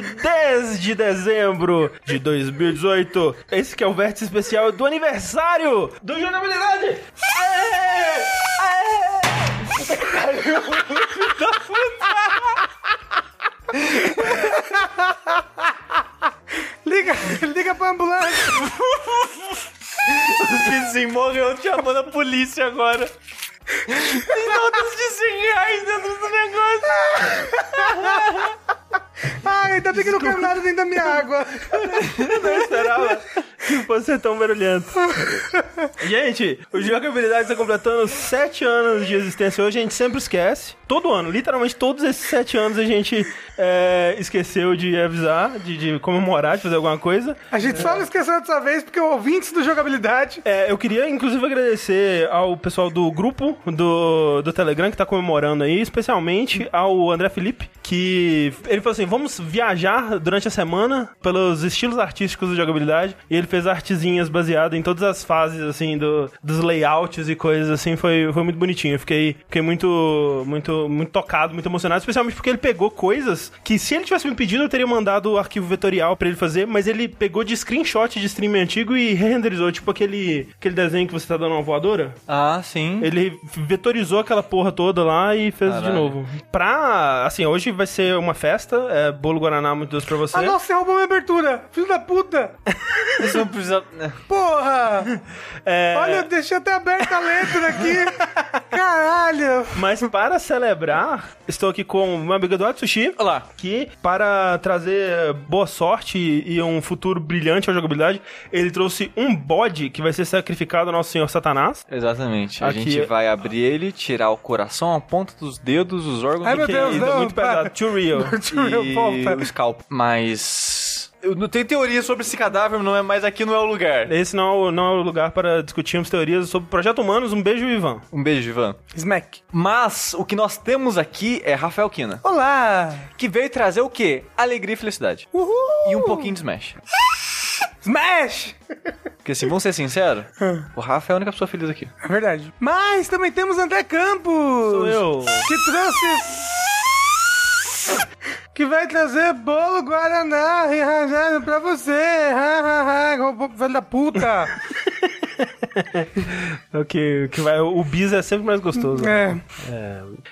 de 10 de dezembro de 2018. Esse que é o vértice especial do aniversário do Jogabilidade. Aê! Aê! Da puta! Liga, liga pra ambulância. Os vizinhos morreu chamando a polícia agora. Bem que não caiu nada dentro da minha água. Não esperava que fosse ser tão barulhento. Gente, o Jogabilidade está completando 7 anos de existência hoje. A gente sempre esquece. Todo ano, literalmente todos esses 7 anos a gente é, esqueceu de avisar, de, de, comemorar, de fazer alguma coisa. A gente só não esqueceu dessa vez porque o ouvintes do Jogabilidade. É, eu queria inclusive agradecer ao pessoal do grupo do, do Telegram que está comemorando aí, especialmente ao André Felipe, que ele falou assim: vamos viajar durante a semana pelos estilos artísticos do jogabilidade. E ele fez artezinhas baseadas em todas as fases, assim, do, dos layouts e coisas assim. Foi, foi muito bonitinho. Eu fiquei, fiquei muito, muito, muito tocado, muito emocionado, especialmente porque ele pegou coisas que, se ele tivesse me pedido, eu teria mandado o arquivo vetorial para ele fazer, mas ele pegou de screenshot de stream antigo e renderizou, tipo aquele, aquele desenho que você tá dando uma voadora. Ah, sim. Ele vetorizou aquela porra toda lá e fez Caralho. de novo. Pra, assim, hoje vai ser uma festa, é bolo Guaraná muito doce pra você. Ah, nossa, você roubou minha abertura. Filho da puta. Isso não precisa. né? Porra. É, Olha, eu deixei até aberta a letra aqui. Caralho. Mas para celebrar, estou aqui com meu amigo Eduardo Sushi. Olá. Que, para trazer boa sorte e um futuro brilhante à jogabilidade, ele trouxe um bode que vai ser sacrificado ao nosso senhor Satanás. Exatamente. A Aqui gente é- vai abrir ele, tirar o coração, a ponta dos dedos, os órgãos Ai, do meu Deus, é não, muito para. pesado. Too real. e Volta. o scalp. Mas. Eu não tenho teoria sobre esse cadáver, não é, mas aqui não é o lugar. Esse não é, o, não é o lugar para discutirmos teorias sobre Projeto Humanos. Um beijo, Ivan. Um beijo, Ivan. Smack. Mas o que nós temos aqui é Rafael Kina, Olá. que veio trazer o quê? Alegria e felicidade. Uhul. E um pouquinho de Smash. Smash. Porque assim, vamos ser sinceros, o Rafa é a única pessoa feliz aqui. É verdade. Mas também temos André Campos. Sou eu. Que trouxe... Que vai trazer bolo Guaraná pra você. Ha, ha, ha. Velho da puta. O que, que vai, o bis é sempre mais gostoso. É.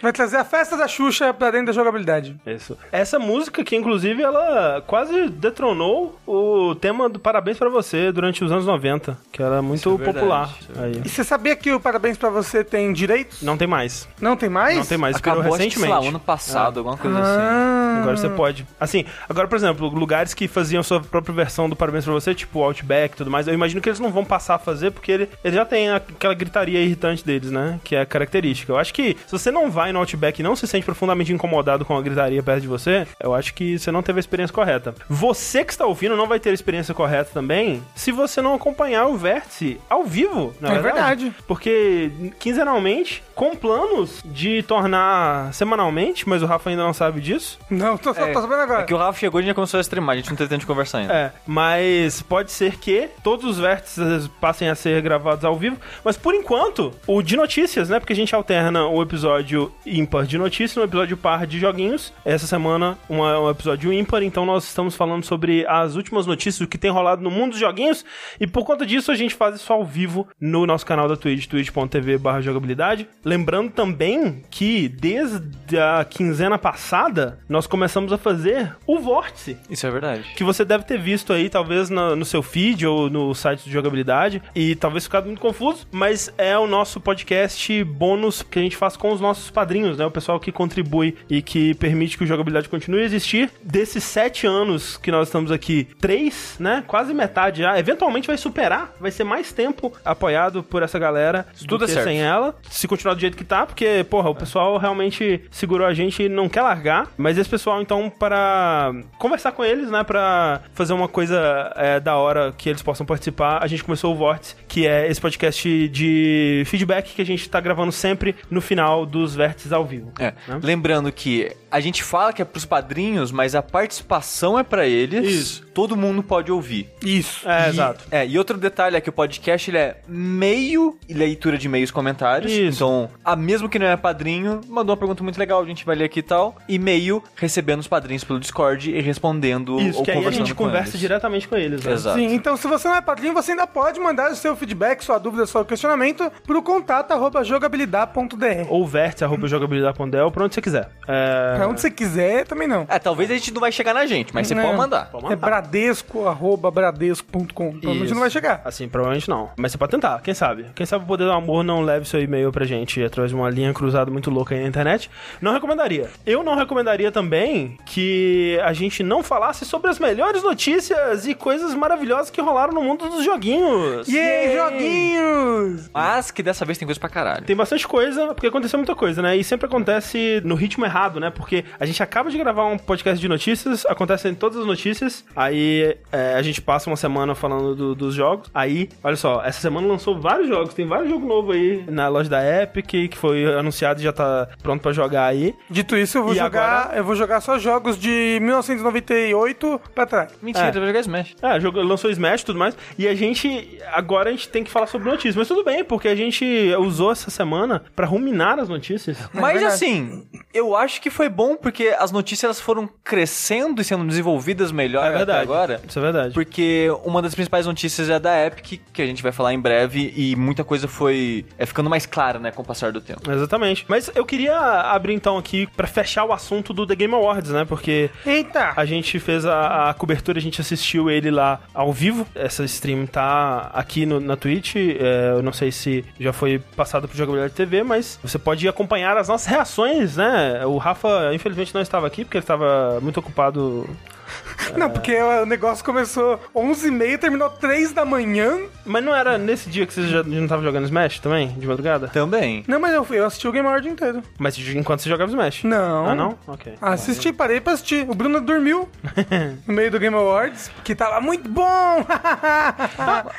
Vai trazer a festa da Xuxa pra dentro da jogabilidade. Isso. Essa música que, inclusive, ela quase detronou o tema do Parabéns pra Você durante os anos 90, que era muito é popular. é aí. E você sabia que o Parabéns pra você tem direitos? Não tem mais. Não tem mais? Não tem mais. Acabou, acho que, sei recentemente. lá, ano passado, alguma coisa assim. Ah. Agora você pode. Assim, agora, por exemplo, lugares que faziam sua própria versão do Parabéns pra Você, tipo Outback e tudo mais, eu imagino que eles não vão passar a fazer porque ele, eles já têm aquela gritaria irritante deles, né? Que é característica. Eu acho que se você não vai no Outback e não se sente profundamente incomodado com a gritaria perto de você, eu acho que você não teve a experiência correta. Você que está ouvindo não vai ter a experiência correta também se você não acompanhar o Vértice ao vivo, na É verdade. Porque quinzenalmente, com planos de tornar semanalmente, mas o Rafa ainda não sabe disso. Não, tô, só É, tô sabendo agora. É que o Rafa chegou e a gente já começou a streamar, a gente não teve tempo de conversar ainda. É, mas pode ser que todos os vértices passem a ser gravados ao vivo. Mas por enquanto, o de notícias, né? Porque a gente alterna o episódio ímpar de notícias no episódio par de joguinhos. Essa semana, uma- um episódio ímpar, então nós estamos falando sobre as últimas notícias, o que tem rolado no mundo dos joguinhos. E por conta disso, a gente faz isso ao vivo no nosso canal da Twitch, twitch.tv barra jogabilidade. Lembrando também que desde a quinzena passada, nós começamos a fazer o Vórtice Isso é verdade. que você deve ter visto aí, talvez na- no seu feed ou no site de jogabilidade, e talvez ficado muito confuso, mas é o nosso podcast bônus que a gente faz com os nossos padrinhos, né? O pessoal que contribui e que permite que o jogabilidade continue a existir. Desses sete anos que nós estamos aqui, três, né? Quase metade já. Eventualmente vai superar, vai ser mais tempo apoiado por essa galera Se do tudo que é certo. sem ela. Se continuar do jeito que tá, porque, porra, o pessoal realmente segurou a gente e não quer largar. Mas esse pessoal, então, para conversar com eles, né? Pra fazer uma coisa é, da hora que eles possam participar, a gente começou o Vórtice, que é esse podcast de feedback que a gente tá gravando sempre no final dos vértices ao vivo. É. Né? Lembrando que a gente fala que é pros padrinhos, mas a participação é pra eles. Isso. Todo mundo pode ouvir. Isso. É, E- exato. É, e outro detalhe é que o podcast ele é meio leitura de e-mails e comentários. Isso. Então, a mesmo que não é padrinho, mandou uma pergunta muito legal, a gente vai ler aqui e tal. E meio recebendo os padrinhos pelo Discord e respondendo Isso, ou que aí a gente com conversa eles. diretamente com eles. né? Exato. Sim, então se você não é padrinho, você ainda pode mandar o seu feedback, sua dúvida, seu questionamento pro contato arroba jogabilidade.dr. Ou vértice.jogabilidade.del, pra onde você quiser. É... Pra onde você quiser, também não. É, talvez a gente não vai chegar na gente, mas você pode mandar. Pode É mandar. bradesco, arroba bradesco.com. Provavelmente Isso. não vai chegar. Assim, provavelmente não. Mas você pode tentar, quem sabe? Quem sabe o poder do amor não leve seu e-mail pra gente através de uma linha cruzada muito louca aí na internet. Não recomendaria. Eu não recomendaria também que a gente não falasse sobre as melhores notícias e coisas maravilhosas que rolaram no mundo dos joguinhos. Aí, joguinhos! Mas que dessa vez tem coisa pra caralho. Tem bastante coisa, porque aconteceu muita coisa, né? E sempre acontece no ritmo errado, né? Porque a gente acaba de gravar um podcast de notícias, acontecem todas as notícias, aí é, a gente passa uma semana falando do- dos jogos. Aí, olha só, essa semana lançou vários jogos, tem vários jogos novos aí na loja da Epic, que foi anunciado e já tá pronto pra jogar aí. Dito isso, eu vou E jogar. agora? Eu vou jogar só jogos de 1998 pra trás. Mentira, É. vai jogar Smash. É, jogo, lançou Smash e tudo mais. E a gente. Agora a gente tem que falar sobre notícias. Mas tudo bem, porque a gente usou essa semana pra ruminar as notícias. Mas verdade. assim, eu acho que foi bom porque as notícias elas foram crescendo e sendo desenvolvidas melhor É até verdade. agora. Isso é verdade. Porque uma das principais notícias é da Epic, que a gente vai falar em breve, e muita coisa foi é ficando mais clara, né, com o passar do tempo. Exatamente. Mas eu queria abrir então aqui pra fechar o assunto do The Game Awards, né? Porque Eita! a gente fez a, a cobertura, a gente assistiu ele lá ao vivo. Essa stream tá aqui no- na Twitch. É, eu não sei se já foi passado pro Jogabilidade TV, mas você pode acompanhar as nossas reações, né? O Rafa, infelizmente, não estava aqui porque ele estava muito ocupado. Não, porque o negócio começou 11h30 e terminou 3 da manhã. Mas não era nesse dia que você já não estava jogando Smash também, de madrugada? Também. Não, mas eu, fui- eu assisti o Game Award inteiro. Mas enquanto você jogava Smash? Não. Ah, não? Ok. Assisti, parei pra assistir. O Bruno dormiu no meio do Game Awards, que tava muito bom.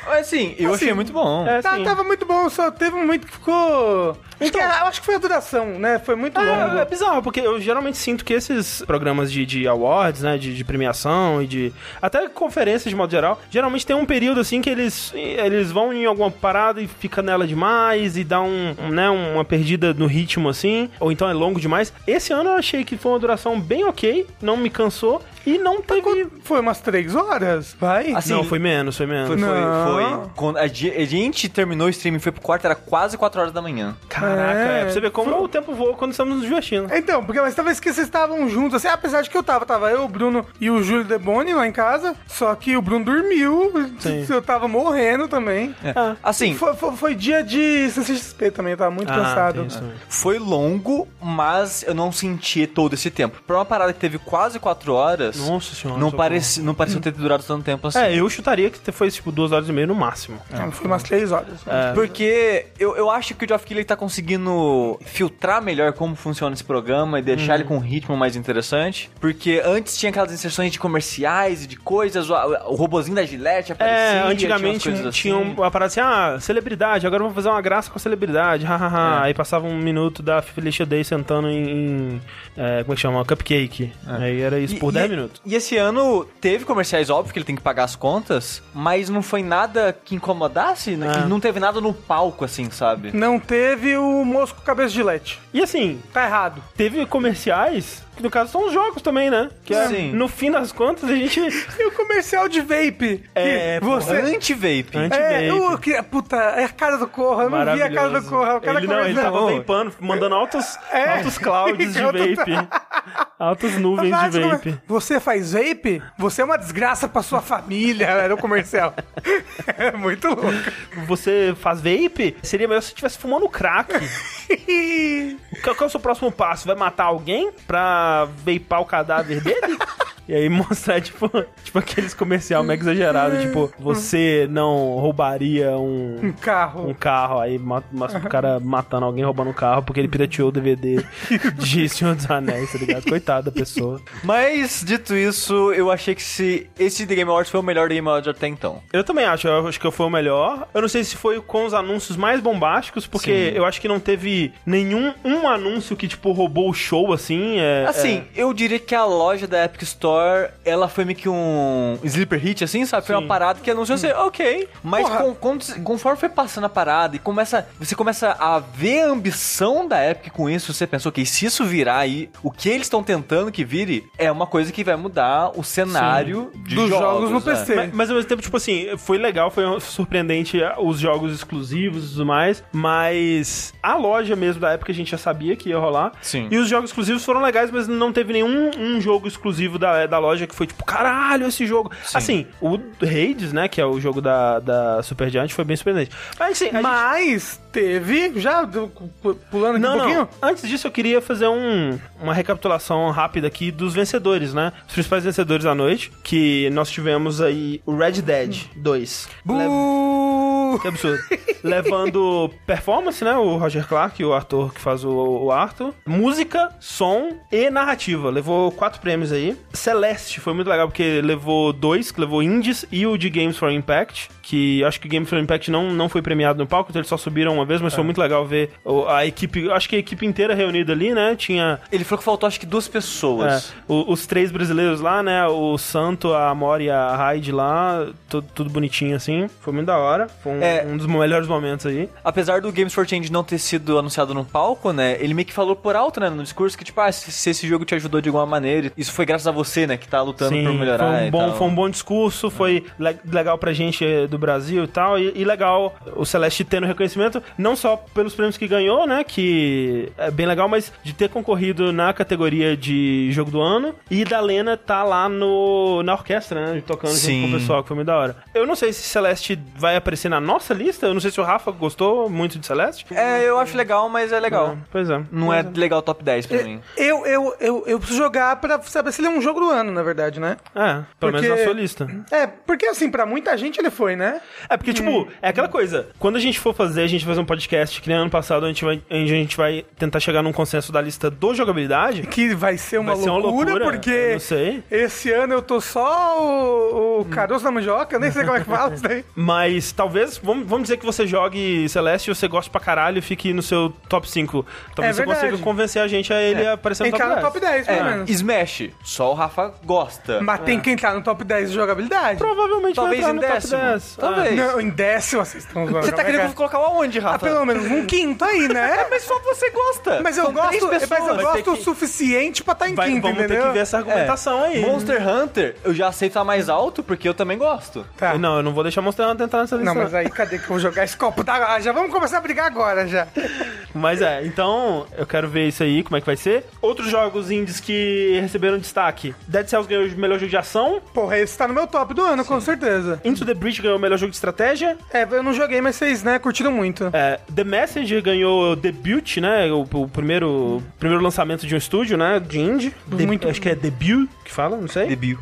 Mas assim, eu Assim, achei muito bom. É, Tá- sim. tava muito bom, só teve um momento que ficou. Acho que, eu acho que foi a duração, né? Foi muito longo. É, é bizarro, porque eu geralmente sinto que esses programas de, de awards, né, de, de premiação e de... Até conferências de modo geral, geralmente tem um período assim que eles, eles vão em alguma parada e fica nela demais e dá um, um, né, uma perdida no ritmo assim, ou então é longo demais. Esse ano eu achei que foi uma duração bem ok, não me cansou e não teve... Foi umas 3 horas, vai? Assim, não, foi menos, foi menos. Foi, foi, Não. foi. Quando a, ge- a gente terminou o streaming, foi pro quarto, era quase 4 horas da manhã. Caraca, É, é, pra você ver como o tempo voa quando estamos nos divertindo. Então, porque mas talvez que vocês estavam juntos, assim, apesar de que eu tava, tava eu, o Bruno e o Júlio Deboni lá em casa, só que o Bruno dormiu, Sim. eu tava morrendo também. Ah. Assim, Foi, foi, foi dia de CCXP também, eu tava muito Ah, cansado. também. foi longo, mas eu não senti todo esse tempo. Pra uma parada que teve quase 4 horas, Nossa senhora. não, pareci, não pareceu ter durado tanto tempo assim. É, eu chutaria que foi tipo duas horas e meia no máximo. Então, foi umas 3 horas. É. Porque eu, eu acho que o Geoff Keighley tá conseguindo filtrar melhor como funciona esse programa e deixar Uhum. ele com um ritmo mais interessante. Porque antes tinha aquelas inserções de comerciais e de coisas, o, o robozinho da Gillette aparecia. É, tinha antigamente coisas tinha assim. uma parada assim, ah, celebridade, agora eu vou fazer uma graça com a celebridade, hahaha. É. Aí passava um minuto da Felicia Day sentando em, em, é, como é que chama? Cupcake. Aí era isso por E- 10 e- minutos. E esse ano teve comerciais, óbvio que ele tem que pagar as contas, mas não foi nada que incomodasse, né? Ah. não teve nada no palco, assim, sabe? Não teve o Mosco Cabeça de Leite. E assim, Tá errado. teve comerciais, que no caso são os jogos também, né? Que é, Sim. no fim das contas a gente... E o comercial de vape? É, você... Anti-vape. Anti- É, Anti-vape. eu, que, puta, é a cara do Corra, eu não vi a cara do. Corra. O cara ele não, ele tava vapando, mandando altos, É. altos clouds de vape. Altas nuvens Mas de como é- vape. Você faz vape? Você é uma desgraça pra sua família. Era o comercial. é muito louco. Você faz vape? Seria melhor se você estivesse fumando crack. Qual, qual é o seu próximo passo? Vai matar alguém pra veipar o cadáver dele? E aí mostrar, tipo, tipo aqueles comercial mega exagerado, tipo, você não roubaria um, um carro. um carro, aí mostra o cara matando alguém, roubando um carro, porque ele pirateou o DVD de Senhor dos Anéis, tá ligado? Coitada da pessoa. Mas, dito isso, eu achei que se esse The Game Awards foi o melhor The Game Awards até então. Eu também acho, eu acho que foi o melhor. Eu não sei se foi com os anúncios mais bombásticos, porque Sim. eu acho que não teve nenhum um anúncio que, tipo, roubou o show, assim. É, Assim, eu diria que a loja da Epic Store Store, ela foi meio que um sleeper hit, assim, sabe? Foi uma Sim. parada que anunciou assim, ok. Mas com- com- conforme foi passando a parada e começa, você começa a ver a ambição da Epic com isso, você pensou que se isso virar aí, o que eles estão tentando que vire é uma coisa que vai mudar o cenário de Dos jogos no né? PC. Mas, mas ao mesmo tempo, tipo assim, foi legal, foi surpreendente os jogos exclusivos e tudo mais, mas a loja mesmo da época a gente já sabia que ia rolar. Sim. E os jogos exclusivos foram legais, mas não teve nenhum um jogo exclusivo da, da loja que foi tipo, caralho, esse jogo. Assim, o Hades, né, que é o jogo da, da Supergiant, foi bem surpreendente. Mas assim, a gente- Mas teve, já do- pu- pulando aqui Não, um pouquinho. não. Antes disso, eu queria fazer um, uma recapitulação rápida aqui dos vencedores, né? Os principais vencedores da noite, que nós tivemos aí o Red Dead 2. Lev- Bu- Que absurdo. Levando performance, né? O Roger Clark, o ator que faz o, o Arthur. Música, som e narrativa. Levou quatro prêmios aí. Celeste foi muito legal porque levou dois, que levou Indies e o de Games for Impact. Que acho que Games for Impact não, não foi premiado no palco, então eles só subiram uma vez, mas foi muito legal ver o- a equipe. Acho que a equipe inteira reunida ali, né? Tinha Ele falou que faltou acho que duas é, pessoas. o- os três brasileiros lá, né? O Santo, a Amor e a Raid lá, tudo, tudo bonitinho assim. Foi muito da hora. Foi um, É. um dos melhores momentos aí. Apesar do Games for Change não ter sido anunciado no palco, né? Ele meio que falou por alto, né? No discurso que, tipo, ah, se, se esse jogo te ajudou de alguma maneira, isso foi graças a você, né? Que tá lutando por melhorar. foi um bom, foi um bom discurso, foi le- legal pra gente eh, do Brasil e tal, e, e legal o Celeste tendo reconhecimento, não só pelos prêmios que ganhou, né, que é bem legal, mas de ter concorrido na categoria de jogo do ano, e da Lena tá lá no, na orquestra, né, tocando junto Sim. com o pessoal, que foi muito da hora. Eu não sei se Celeste vai aparecer na nossa lista, eu não sei se o Rafa gostou muito de Celeste. É, eu acho legal, mas é legal. Pois é. Não é legal top 10 pra mim. Eu, eu, eu, eu preciso jogar pra saber se ele é um jogo do ano, na verdade, né? É, pelo Porque- menos na sua lista. É, porque assim, pra muita gente ele foi, né? É porque, tipo, é aquela coisa. Quando a gente for fazer, a gente vai fazer um podcast, que nem ano passado, a gente vai, a gente vai tentar chegar num consenso da lista do jogabilidade. Que vai ser uma, Vai ser uma loucura, loucura, eu porque não sei. esse ano eu tô só o, o caroço da mandioca, nem sei como é que fala isso daí. Mas talvez, vamos, vamos dizer que você jogue Celeste e você goste pra caralho e fique no seu top 5. Talvez É você verdade. consiga convencer a gente a ele aparecer no top Entrar 10. no top 10, pelo É, menos. Smash, só o Rafa gosta. Mas tem que entrar no top 10 de jogabilidade. Provavelmente Talvez vai em entrar no décimo. top 10. Talvez. Não, em décimo vocês estão zoando. Você tá é querendo que é? colocar o aonde, Ah, Rafa? pelo menos um quinto aí, né? Mas só você gosta. Mas eu São três gosto, mas eu Vai gosto o que- suficiente pra estar em Vai- quinto, vamos entendeu? ter que ver essa argumentação aí. Monster Hunter, eu já aceito a mais alto porque eu também gosto. Tá. Não, eu não vou deixar Monster Hunter entrar nessa lista. Não, mas aí cadê que eu vou jogar esse copo? Ah, Já vamos começar a brigar agora, já. Mas é, então eu quero ver isso aí, como é que vai ser. Outros jogos indies que receberam destaque. Dead Cells ganhou o melhor jogo de ação. Porra, esse tá no meu top do ano, com certeza. Into the Breach ganhou o melhor jogo de estratégia. É, eu não joguei, mas vocês, né, curtiram muito. É, The Messenger ganhou Debut, né? O, o primeiro, primeiro lançamento de um estúdio, né? De indie. De- Muito- Acho que é Debut que fala, não sei. Debut.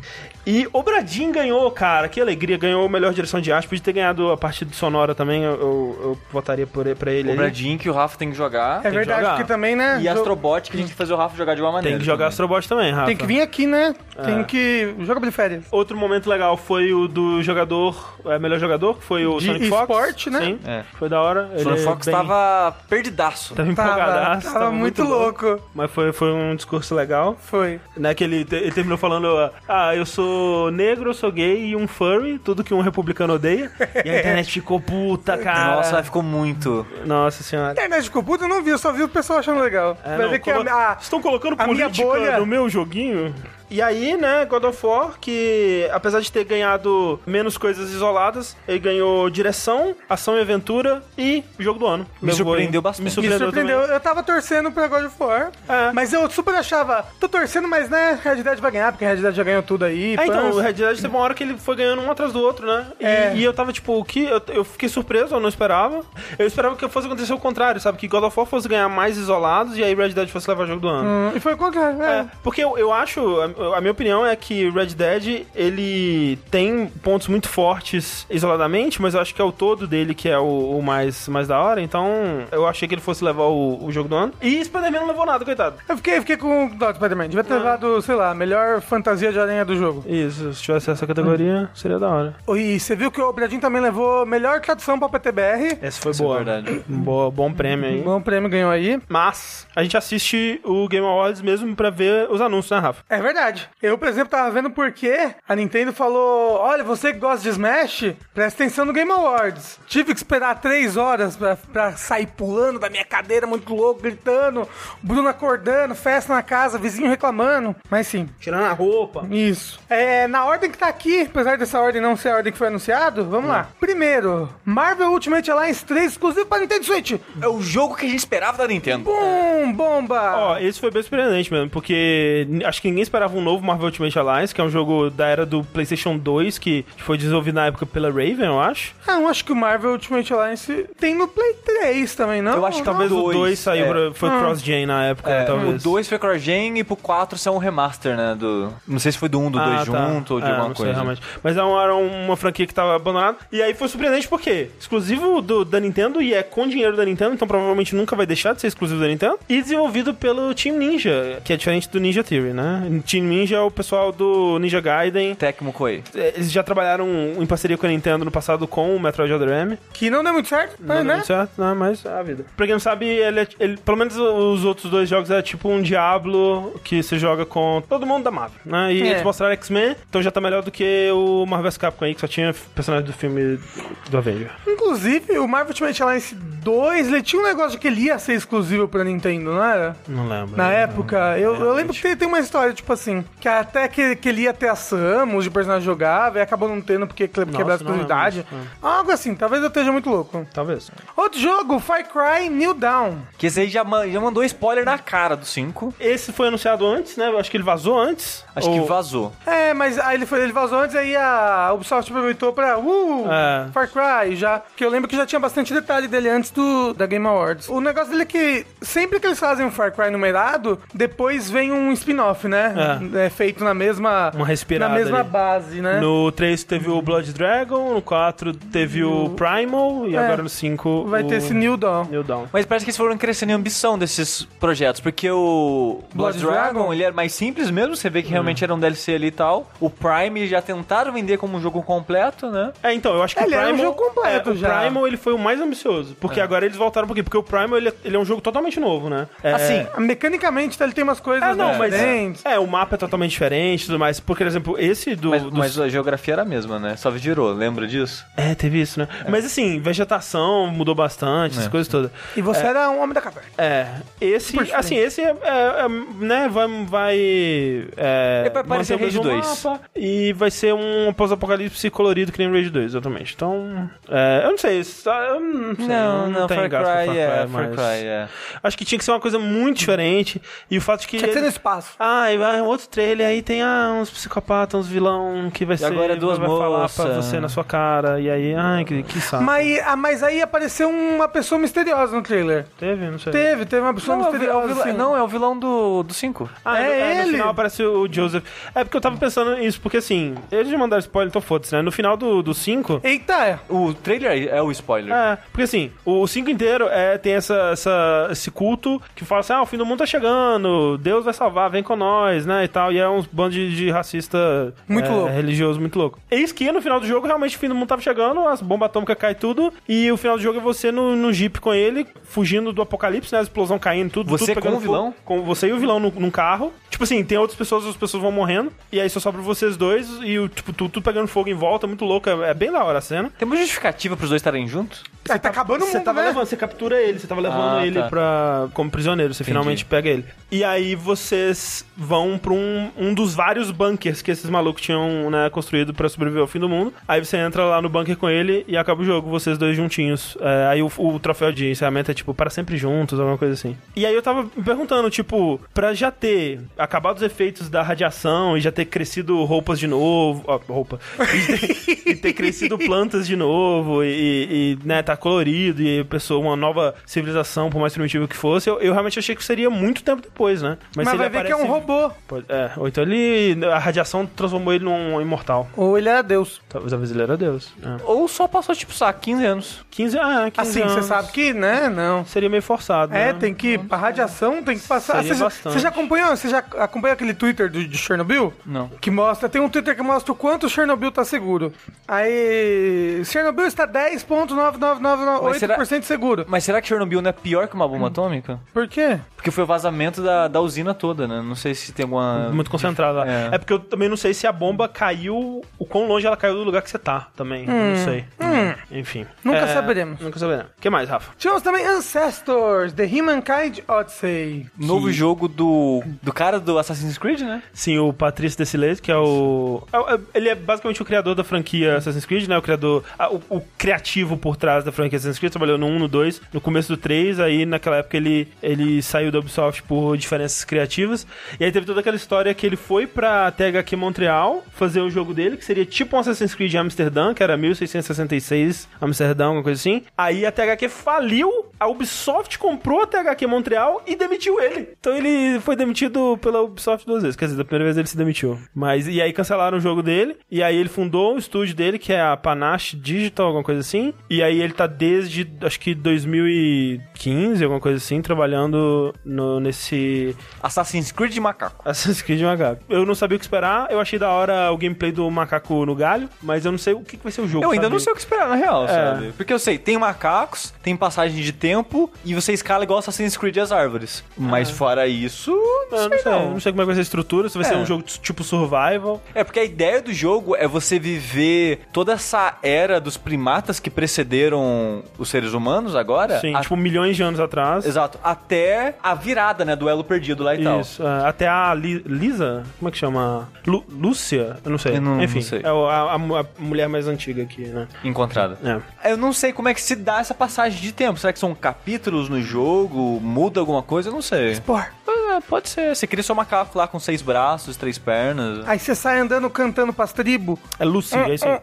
E o Bradin ganhou, cara, que alegria. Ganhou a melhor direção de arte. Podia ter ganhado a parte de sonora também. Eu, eu, eu votaria por, pra ele O aí. Bradinho que o Rafa tem que jogar. É verdade, jogar. porque também, né? E Astrobot que a gente tem que fazer o Rafa jogar de uma maneira. Tem que jogar também. Astrobot também, Rafa. Tem que vir aqui, né? Tem É. que. Joga de férias. Outro momento legal foi o do jogador, é, melhor jogador, que foi o De Sonic Fox. esporte, né? Sim, É. foi da hora. O Sonic Ele Fox bem- tava perdidaço. Tava Tava, empolgadaço. tava muito louco. Mas foi, foi um discurso legal. Foi. Né, que ele, te- ele terminou falando: Ah, eu sou negro, eu sou gay e um furry, tudo que um republicano odeia. E a internet ficou puta, cara. Nossa, ficou muito. Nossa senhora. A internet ficou puta, eu não vi, eu só vi o pessoal achando legal. É, não, colo- a, a- Estão colocando a minha política bolha- no meu joguinho? E aí, né, God of War, que apesar de ter ganhado menos coisas isoladas, ele ganhou direção, ação e aventura e jogo do ano. Me Levou surpreendeu aí. bastante. Me Me surpreendeu, surpreendeu. também. Eu tava torcendo pra God of War. É. Mas eu super achava, tô torcendo, mas né, Red Dead vai ganhar, porque Red Dead já ganhou tudo aí. É, então, o Red Dead teve uma hora que ele foi ganhando um atrás do outro, né? E, É. e eu tava tipo, o que? Eu, eu fiquei surpreso, eu não esperava. Eu esperava que fosse acontecer o contrário, sabe? Que God of War fosse ganhar mais isolados e aí Red Dead fosse levar o jogo do ano. Hum, E foi o contrário, é. É, porque eu, eu acho, a, a minha opinião é que Red Dead, ele tem pontos muito fortes isoladamente, mas eu acho que é o todo dele que é o, o mais, mais da hora, então eu achei que ele fosse levar o, o jogo do ano. E Spider-Man não levou nada, coitado. Eu fiquei, fiquei com o Spider-Man. Devia ter Ah. levado, sei lá, melhor fantasia de aranha do jogo. Isso, se tivesse essa categoria, seria da hora. E você viu que o Bradinho também levou melhor tradução pra PTBR. Essa foi Isso é boa. verdade. Um bo- bom prêmio aí. Bom prêmio ganhou aí. Mas a gente assiste o Game Awards mesmo pra ver os anúncios, né, Rafa? É verdade. Verdade. Eu, por exemplo, tava vendo porque a Nintendo falou: olha, você que gosta de Smash, presta atenção no Game Awards. Tive que esperar três horas pra, pra sair pulando da minha cadeira, muito louco, gritando, Bruno acordando, festa na casa, vizinho reclamando. Mas sim, Tirando a roupa. isso. É, na ordem que tá aqui, apesar dessa ordem não ser a ordem que foi anunciado, vamos lá. Primeiro, Marvel Ultimate Alliance 3 exclusivo para Nintendo Switch. É o jogo que a gente esperava da Nintendo. Bum, bomba! Ó, esse foi bem surpreendente mesmo, porque acho que ninguém esperava um novo Marvel Ultimate Alliance, que é um jogo da era do PlayStation 2, que foi desenvolvido na época pela Raven, eu acho. Ah, eu acho que o Marvel Ultimate Alliance tem no Play 3 também, não? Eu acho que Talvez o dois, 2 saiu é. pra, foi Ah. cross-gen na época, É, o talvez. 2 foi cross-gen e pro 4 são um remaster, né? Do, não sei se foi do 1 um, do 2 Ah, tá. junto ou de É, alguma não sei, coisa. realmente. Mas é uma, era uma franquia que tava abandonada. E aí foi surpreendente porque exclusivo do, da Nintendo e é com dinheiro da Nintendo, então provavelmente nunca vai deixar de ser exclusivo da Nintendo. E desenvolvido pelo Team Ninja, que é diferente do Ninja Theory, né? Team Ninja é o pessoal do Ninja Gaiden. Tecmo Koei. Eles já trabalharam em parceria com a Nintendo no passado com o Metroid Other M. Que não deu muito certo, Não mas, deu né? muito certo, não, mas é a vida. Pra quem não sabe, ele, é- ele- pelo menos os outros dois jogos é tipo um Diablo que você joga com todo mundo da Marvel, né? E É. eles mostraram X-Men, então já tá melhor do que o Marvel vs Capcom aí, que só tinha personagem do filme do Avenger. Inclusive, o Marvel Ultimate Alliance 2, ele tinha um negócio de que ele ia ser exclusivo pra Nintendo, não era? Não lembro. Na não. época, eu, eu lembro que tem, tem uma história, tipo assim, que até que, que ele ia ter a Samus de personagem jogável, e acabou não tendo porque que- quebrar a exclusividade. lembro Algo assim, talvez eu esteja muito louco. Talvez. Outro jogo, Far Cry New Dawn. Que esse aí já, ma- já mandou spoiler na cara do 5. Esse foi anunciado antes, né? Eu acho que ele vazou antes. Acho Ou- que vazou. É, mas aí ele, foi, ele vazou antes, aí a Ubisoft aproveitou pra, uh, É. Far Cry, já, que eu lembro que já tinha bastante detalhe dele antes do, da Game Awards. O negócio dele é que sempre que eles fazem um Far Cry numerado, depois vem um spin-off, né? É. feito na mesma... Uma respirada Na mesma ali. base, né? No 3 teve o Blood Dragon, no 4 teve o Primal e É. agora no 5 Vai o ter esse New Dawn. New Dawn. Mas parece que eles foram crescendo em ambição desses projetos, porque o Blood, Blood Dragon, Dragon? ele era mais simples mesmo, você vê que realmente era um DLC ali e tal. O Prime já tentaram vender como um jogo completo, né? É, então, eu acho que Ele o era um Primal... jogo completo é, o já. Primal, ele foi o mais ambicioso. Porque agora eles voltaram por quê? Porque o Primal, ele é, ele é um jogo totalmente novo, né? É, Assim, Mecanicamente, ele tem umas coisas Ah, não, mas... diferentes. É, o mapa é totalmente diferente e tudo mais. Por exemplo, esse do... mas, dos- mas a geografia era a mesma, né? Só virou, lembra disso? É, teve isso, né? Mas assim, vegetação mudou bastante, essas É. coisas todas. E você era um homem da caverna. É, esse, diferente. assim, esse é, é- é, né, vai, vai, é, vai parecer Rage 2. mapa e vai ser um pós-apocalipse colorido que nem Rage 2, exatamente. Então, é, eu não sei, isso- eu não sei, Não, não, tenho Far gasto pra Cry, é, Far mas Cry, é. Acho que tinha que ser uma coisa muito diferente e o fato de que... Tinha que ser no espaço. ah, e vai outro trailer, aí tem ah, uns psicopatas, uns vilão que vai ser... agora é duas vai falar moças. pra você na sua cara, e aí, ai, que, que saco. Mas, ah, mas aí apareceu uma pessoa misteriosa no trailer. Teve? Não sei. Teve, teve uma pessoa Não, é é o misteriosa. vilão, assim. não, é o vilão do 5. Ah, É é, no, ele. no final aparece o Joseph. É porque eu tava pensando nisso, porque assim, eles já mandaram spoiler, então foda-se, né? No final do 5. Eita, O trailer é o spoiler. É, porque assim, o 5 inteiro é, tem essa, essa, esse culto que fala assim: ah, o fim do mundo tá chegando, Deus vai salvar, vem com nós, né? E tal. E é uns bando de, de racista Muito é, louco. religioso muito louco. Eis que no final do jogo, realmente o fim do mundo tava chegando, as bombas atômicas caem tudo, e o final do jogo é você no, no jeep com ele, fugindo do apocalipse, né? A explosão caindo, tudo. Você tudo com o vilão? fogo. Com você e o vilão num, num carro. Tipo assim, tem outras pessoas, as pessoas vão morrendo, e aí só sobra vocês dois, e o, tipo, tudo, tudo pegando fogo em volta, muito louco. É, é bem da hora a cena. Tem uma justificativa pros dois estarem juntos? Você tá acabando o Você mundo, tava né? levando, você captura ele, você tava levando Ah, ele tá. pra, como prisioneiro, você finalmente pega ele. E aí vocês vão pra um, um dos vários bunkers que esses malucos tinham né, construído pra sobreviver ao fim do mundo. Aí você entra lá no bunker com ele e acaba o jogo, vocês dois juntinhos. É, aí o, o troféu de encerramento é tipo, para sempre juntos, alguma coisa assim. E aí eu tava me perguntando, tipo, pra já ter acabado os efeitos da radiação e já ter crescido roupas de novo. Ó, roupa. E ter, e ter crescido plantas de novo e, e, né, tá colorido e pessoa, uma nova civilização, por mais primitiva que fosse, eu, eu realmente achei que seria muito tempo depois, né? Mas, se vai ver que é um aparece- robô. É, ou então ele. A radiação transformou ele num imortal. Ou ele era Deus. Talvez talvez ele era Deus. É. Ou só passou, tipo, sabe, 15 anos. 15, ah, 15 Assim, você anos. sabe que, né? Não. Seria meio forçado. É, né? tem que. A radiação tem que passar. Seria Você já, bastante. você já acompanhou? Você já acompanhou aquele Twitter do, de Chernobyl? Não. Que mostra, tem um Twitter que mostra o quanto Chernobyl tá seguro. Aí. Chernobyl está Mas será, 10,9998% 100% seguro. Mas será que Chernobyl não é pior que uma bomba atômica? Por quê? Porque foi o vazamento da, da usina toda, né? Não sei se tem alguma. Muito concentrado lá. É. É. porque eu também não sei se a bomba caiu, o quão longe ela caiu do lugar que você tá também. Não sei. Enfim. Nunca É, saberemos. Nunca saberemos. O que mais, Rafa? Tivemos também Ancestors, The Humankind Odyssey. Novo jogo do, do cara do Assassin's Creed, né? Sim, o Patrice Desilets, que é o... é o- Ele é basicamente o criador da franquia Assassin's Creed, né? O criador... ah, o, o criativo por trás da franquia Assassin's Creed. Trabalhou no 1, no 2, no começo do 3. Aí, naquela época, ele, ele saiu da Ubisoft por diferenças criativas. E aí teve toda aquela história que ele foi pra THQ Montreal fazer o jogo dele, que seria tipo um Assassin's Creed em Amsterdã, que era 1666 Amsterdã, alguma coisa assim. Aí a THQ faliu, a Ubisoft comprou a THQ Montreal e demitiu ele. Então ele foi demitido pela Ubisoft duas vezes. Quer dizer, da primeira vez ele se demitiu. Mas, e aí cancelaram o jogo dele. E aí ele fundou o estúdio dele, que é a Panache Digital, alguma coisa assim. E aí ele tá desde, acho que 2015, alguma coisa assim, trabalhando no, nesse Assassin's Creed de macaco. Assassin's Creed Macaco. Eu não sabia o que esperar. Eu achei da hora o gameplay do macaco no galho, mas eu não sei o que, que vai ser o jogo. Eu ainda sabe? não sei o que esperar, na real, É. sabe? Porque eu sei, tem macacos, tem passagem de tempo e você escala igual Assassin's Creed as árvores. Mas fora isso, não Eu sei não sei, não. não sei como é que vai ser a estrutura, se vai ser É. um jogo tipo survival. É porque a ideia do jogo é você viver toda essa era dos primatas que precederam os seres humanos agora. Sim, a- tipo milhões de anos atrás. Exato, até a virada, né, do elo perdido lá e tal. Isso, é, até a Li- Lisa, como é que chama? Lu- Lúcia? Eu não sei. Eu não- Enfim, não sei. é a, a a mulher mais antiga aqui, né? Encontrada. É. Eu não sei como é que se dá essa passagem de tempo. Será que são capítulos no jogo? Muda alguma coisa? Eu não sei. Porra. É, pode ser. Você cria seu macaco lá com seis braços, três pernas. Aí você sai andando cantando pras tribos. É Lucy, é isso aí.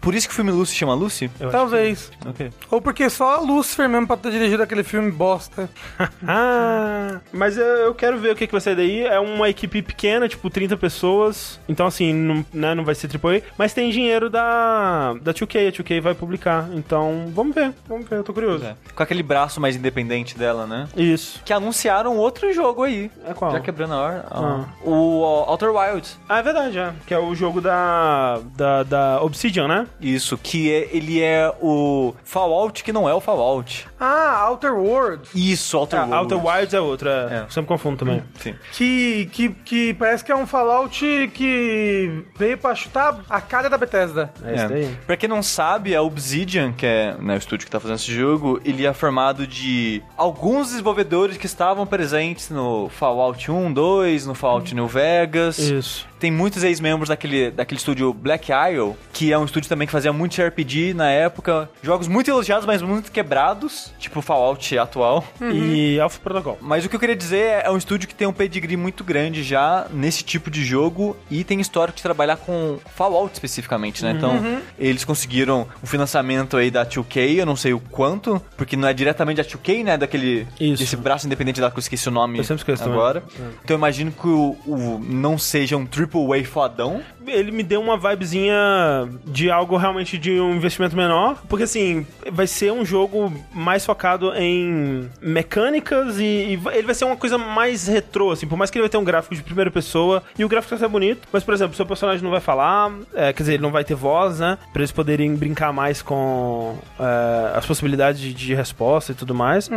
Por isso que o filme Lucy chama Lucy? Eu Talvez. Ok. Ou porque só a Lucifer mesmo pra ter dirigido aquele filme bosta. Ah, mas eu, eu quero ver o que, que vai sair daí. É uma equipe pequena, tipo 30 pessoas. Então, assim, não, né, não vai ser AAA. Mas tem dinheiro da, da 2K. A 2K vai publicar. Então, vamos ver. Vamos ver, eu tô curioso. É. Com aquele braço mais independente dela, né? Isso. Que anunciaram outro jogo aí. É qual? Já quebrando a hora. Ah. O ó, Outer Wilds. Ah, é verdade, é. Que é o jogo da, da, da Obsidian, né? Isso, que é, ele é o Fallout que não é o Fallout. Ah, Outer Worlds. Isso, Outer Ah, Wilds. Outer Wilds é outra. É. É. Sempre confundo também. Sim. Que, que, que parece que é um Fallout que veio pra chutar a cara da Bethesda. É isso daí. Pra quem não sabe, a Obsidian, que é né, o estúdio que tá fazendo esse jogo, ele é formado de alguns desenvolvedores que estavam presentes no Fallout 1, 2, no Fallout New Vegas. Isso. Tem muitos ex-membros daquele, daquele estúdio Black Isle, que é um estúdio também que fazia muito RPG na época. Jogos muito elogiados, mas muito quebrados, tipo o Fallout atual. E Alpha Protocol. Mas o que eu queria dizer é, é um estúdio que tem um pedigree muito grande já nesse tipo de jogo e tem histórico de trabalhar com Fallout especificamente, né? Então, eles conseguiram o financiamento aí da 2K, eu não sei o quanto, porque não é diretamente da 2K, né? Daquele Isso. desse braço independente lá que eu esqueci o nome Eu sempre esqueço também. agora. Então eu imagino que o, o não seja um triple A fodão. Ele me deu uma vibezinha de algo realmente de um investimento menor, porque assim, vai ser um jogo mais focado em mecânicas e, e ele vai ser uma coisa mais retrô, assim, por mais que ele vai ter um gráfico de primeira pessoa e o gráfico vai ser bonito, mas por exemplo, seu personagem não vai falar, é, quer dizer, ele não vai ter voz, né, pra eles poderem brincar mais com é, as possibilidades de, de resposta e tudo mais.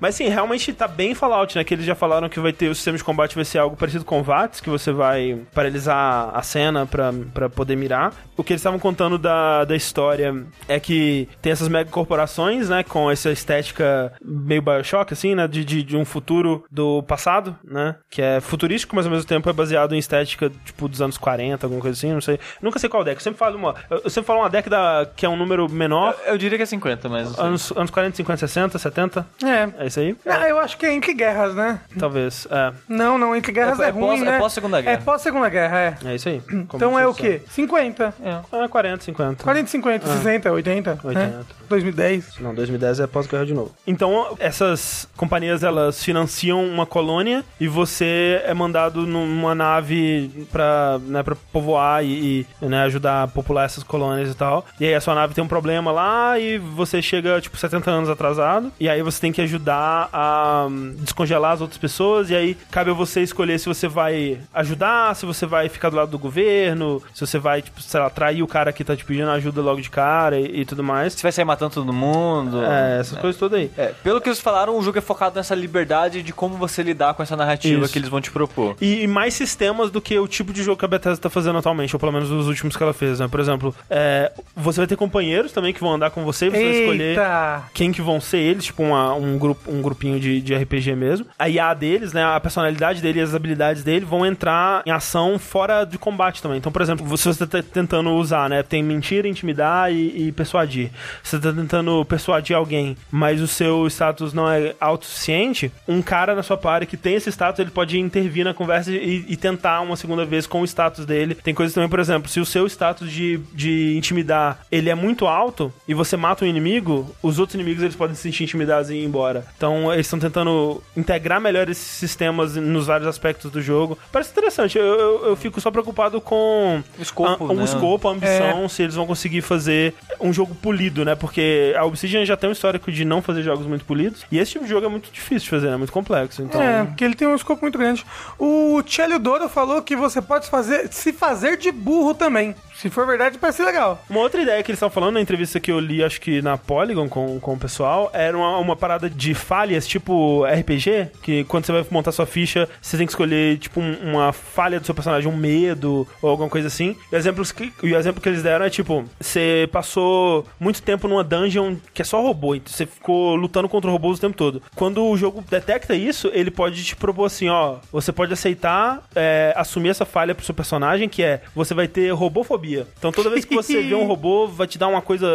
Mas sim, realmente tá bem Fallout, né, que eles já falaram que vai ter o sistema de combate vai ser algo parecido com VATS, que você vai paralisar a cena pra, pra poder mirar. O que eles estavam contando da, da história é que tem essas mega corporações, né, com essa estética meio Bioshock, assim, né, de, de, de um futuro do passado, né, que é futurístico, mas ao mesmo tempo é baseado em estética, tipo, dos anos 40, alguma coisa assim, não sei. Nunca sei qual deck, eu sempre falo uma, eu sempre falo uma deck da, que é um número menor, Eu, eu diria que é 50, mas. não sei. anos, anos 40, 50, 60, 70, É. é isso aí? Ah, eu acho que é entre guerras, né? Talvez, é, Não, não, entre guerras É- é, é ruim, pós- é né? pós-Segunda Guerra. É pós-segunda guerra, é. é isso aí. Então é o quê? 50. sabem. É 40, 50. 40, 50, 60, 80. 80. né? 2010. Não, 2010 é pós-guerra de novo. Então, essas companhias, elas financiam uma colônia e você é mandado numa nave pra, né, pra povoar e, e, né, ajudar a popular essas colônias e tal. E aí a sua nave tem um problema lá e você chega, tipo, 70 anos atrasado. E aí você tem que ajudar a hum, descongelar as outras pessoas. E aí cabe a você escolher se você vai ajudar, se você vai ficar do lado do governo, se você vai, tipo, sei lá, trair o cara que tá te pedindo ajuda logo de cara e, e tudo mais. Você vai sair matando todo mundo. É, essas coisas todas aí. É, pelo que eles falaram, o jogo é focado nessa liberdade de como você lidar com essa narrativa Isso. que eles vão te propor. E, e mais sistemas do que o tipo de jogo que a Bethesda tá fazendo atualmente, ou pelo menos os últimos que ela fez, né? Por exemplo, é, você vai ter companheiros também que vão andar com você, você vai escolher Eita! quem que vão ser eles, tipo uma- um, grupo, um grupinho de, de RPG mesmo. A IA deles, né, a personalidade dele e as habilidades dele vão entrar em ação fora de combate também. Então, por exemplo, se você tá tentando usar, né, tem mentira, intimidar e, e persuadir. Você tá tentando persuadir alguém, mas o seu status não é autossuficiente, um cara na sua party que tem esse status, ele pode intervir na conversa e, e tentar uma segunda vez com o status dele. Tem coisas também, por exemplo, se o seu status de, de intimidar, ele é muito alto e você mata um inimigo, os outros inimigos eles podem se sentir intimidados e ir embora. Então, eles estão tentando integrar melhor esses sistemas nos vários aspectos do jogo. Parece interessante. Eu, eu, eu fico só preocupado com O escopo, a, né? o escopo, a ambição, se eles vão conseguir fazer um jogo polido, né? Porque a Obsidian já tem um histórico de não fazer jogos muito polidos. E esse tipo de jogo é muito difícil de fazer, né? Muito complexo. Então, É, porque ele tem um escopo muito grande. O Tchelio Doro falou que você pode fazer, se fazer de burro também. Se for verdade, parece legal. Uma outra ideia que eles estavam falando na entrevista que eu li, acho que na Polygon com, com o pessoal, era uma, uma parada de falhas, tipo RPG, que quando você vai montar sua ficha, você tem que escolher, tipo, um- uma falha do seu personagem, um medo ou alguma coisa assim. E, exemplos que, o exemplo que eles deram é, tipo, você passou muito tempo numa dungeon que é só robô, então você ficou lutando contra robôs o tempo todo. Quando o jogo detecta isso, ele pode te propor assim, ó, você pode aceitar, é, assumir essa falha pro seu personagem, que é, você vai ter robofobia. Então toda vez que você vê um robô, vai te dar uma coisa,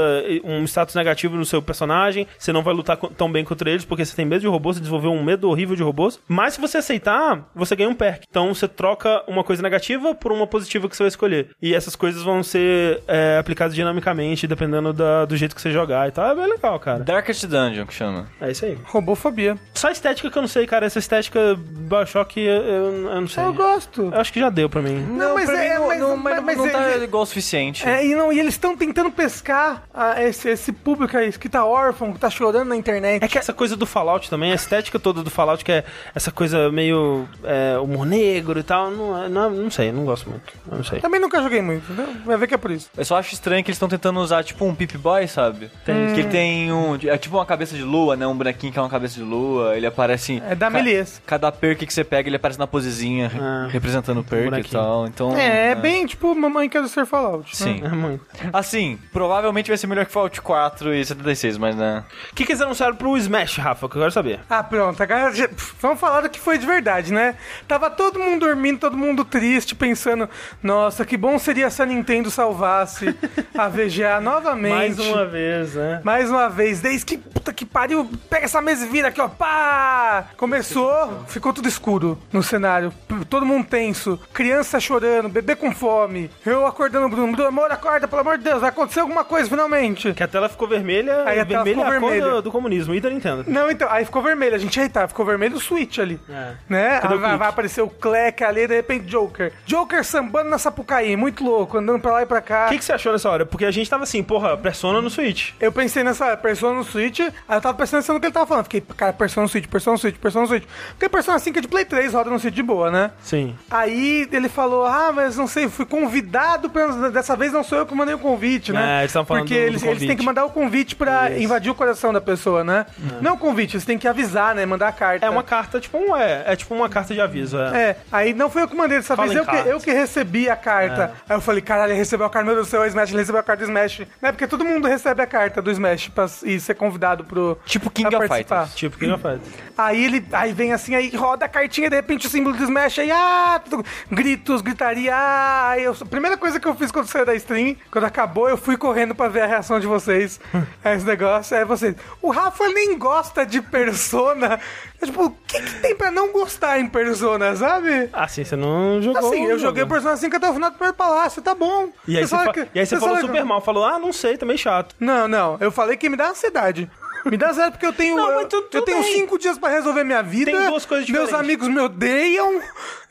um status negativo no seu personagem, você não vai lutar tão bem contra eles, porque você tem medo de robôs, você desenvolveu um medo horrível de robôs. Mas se você aceitar, você ganha um perk. Então você troca uma coisa negativa por uma positiva que você vai escolher. E essas coisas vão ser é, aplicadas dinamicamente, dependendo da- do jeito que você jogar e tal. É bem legal, cara. Darkest Dungeon, que chama. É isso aí. Robofobia. Só a estética que eu não sei, cara. Essa estética Bioshock, eu, eu, eu não sei. Eu gosto. Eu acho que já deu pra mim. Não, mas pra é- mim não, mas- não, mas, mas- não mas tá ele- igual o suficiente. É, e, não, e eles estão tentando pescar ah, esse, esse público aí que tá órfão, que tá chorando na internet. É que essa coisa do Fallout também, a estética toda do Fallout, que é essa coisa meio é, humor negro e tal, não, é- não, é- não sei, não gosto muito. Não sei. Também nunca joguei muito, entendeu? Vai ver que é por isso. Eu só acho estranho que eles estão tentando usar, tipo, um Pip Boy, sabe? Que ele tem um. É tipo uma cabeça de lua, né? Um bonequinho que é uma cabeça de lua. Ele aparece. É da ca- Melies. Cada perk que você pega, ele aparece na posezinha, re- Ah, representando o perk e bonequinho. tal. Então. É, é bem tipo Mamãe Ser Fallout. Sim. É muito. Assim, provavelmente vai ser melhor que Fallout 4 e 76, mas né. O que, que eles anunciaram pro Smash, Rafa? Que eu quero saber. Ah, pronto. Agora já- vamos falar do que foi de verdade, né? Tava todo mundo dormindo, todo mundo triste, pensando: nossa, que bom seria se a Nintendo salvasse a VGA novamente. Mais uma vez, né? Mais uma vez, desde que puta que pariu, pega essa mesa e vira aqui, ó, pá! Começou, ficou tudo escuro no cenário, p- todo mundo tenso, criança chorando, bebê com fome, eu acordando o Bruno, Bruno, amor, acorda, pelo amor de Deus, vai acontecer alguma coisa finalmente. Que a tela ficou vermelha, Aí a tela vermelha ficou é vermelha. do, do comunismo e da Nintendo. Não, então, aí ficou vermelho, a gente, eita, ficou vermelho o switch ali. É. Né? Aí vai, vai aparecer o Cleck ali, de repente Joker. Joker sambando na Sapucaí, muito louco, andando pra lá e pra cá. O que, que você achou nessa hora? Porque a gente tava assim, porra, Persona no Switch. Eu pensei nessa Persona no Switch, aí eu tava pensando no que ele tava falando. Fiquei, cara, Persona no Switch, Persona no Switch, Persona no Switch. Porque Persona 5 é de Play 3, roda no Switch de boa, né? Sim. Aí ele falou, ah, mas não sei, fui convidado, pra... dessa vez não sou eu que mandei o convite, né? É, eles falando Porque do- do eles, eles têm que mandar o convite pra Isso. invadir o coração da pessoa, né? Não o convite, eles têm que avisar, né? Mandar a carta. É uma carta, tipo um. É, é tipo uma carta de aviso. É. É, aí não foi eu que mandei dessa Fala vez, eu que, eu que recebi a carta. Aí eu falei, caralho, ele recebeu a carta, meu Deus do céu, o Smash, ele recebeu a carta do Smash. Não é porque todo mundo recebe a carta do Smash pra e ser convidado pro. Tipo King of participar. Fighters. Tipo King of Fighters. Aí ele aí vem assim, aí roda a cartinha, de repente o símbolo do Smash, aí, ah, tudo- gritos, gritaria, ah, aí eu, a primeira coisa que eu fiz quando saiu da stream, quando acabou, eu fui correndo pra ver a reação de vocês a esse negócio, aí vocês, o Rafa nem gosta de Persona, tipo, o que, que tem pra não gostar em Persona, sabe? Ah, sim, você não jogou. Assim, eu joguei jogo. Persona 5 até o final do primeiro palácio, tá bom. E aí você, fa- que- e aí você falou fala- super mal. Falou, ah, não sei, também chato. Não, não, eu falei que me dá ansiedade. Me dá zero porque eu tenho. Não, eu, tu- eu tenho bem. cinco dias pra resolver minha vida. Tem duas coisas Meus diferentes. amigos me odeiam.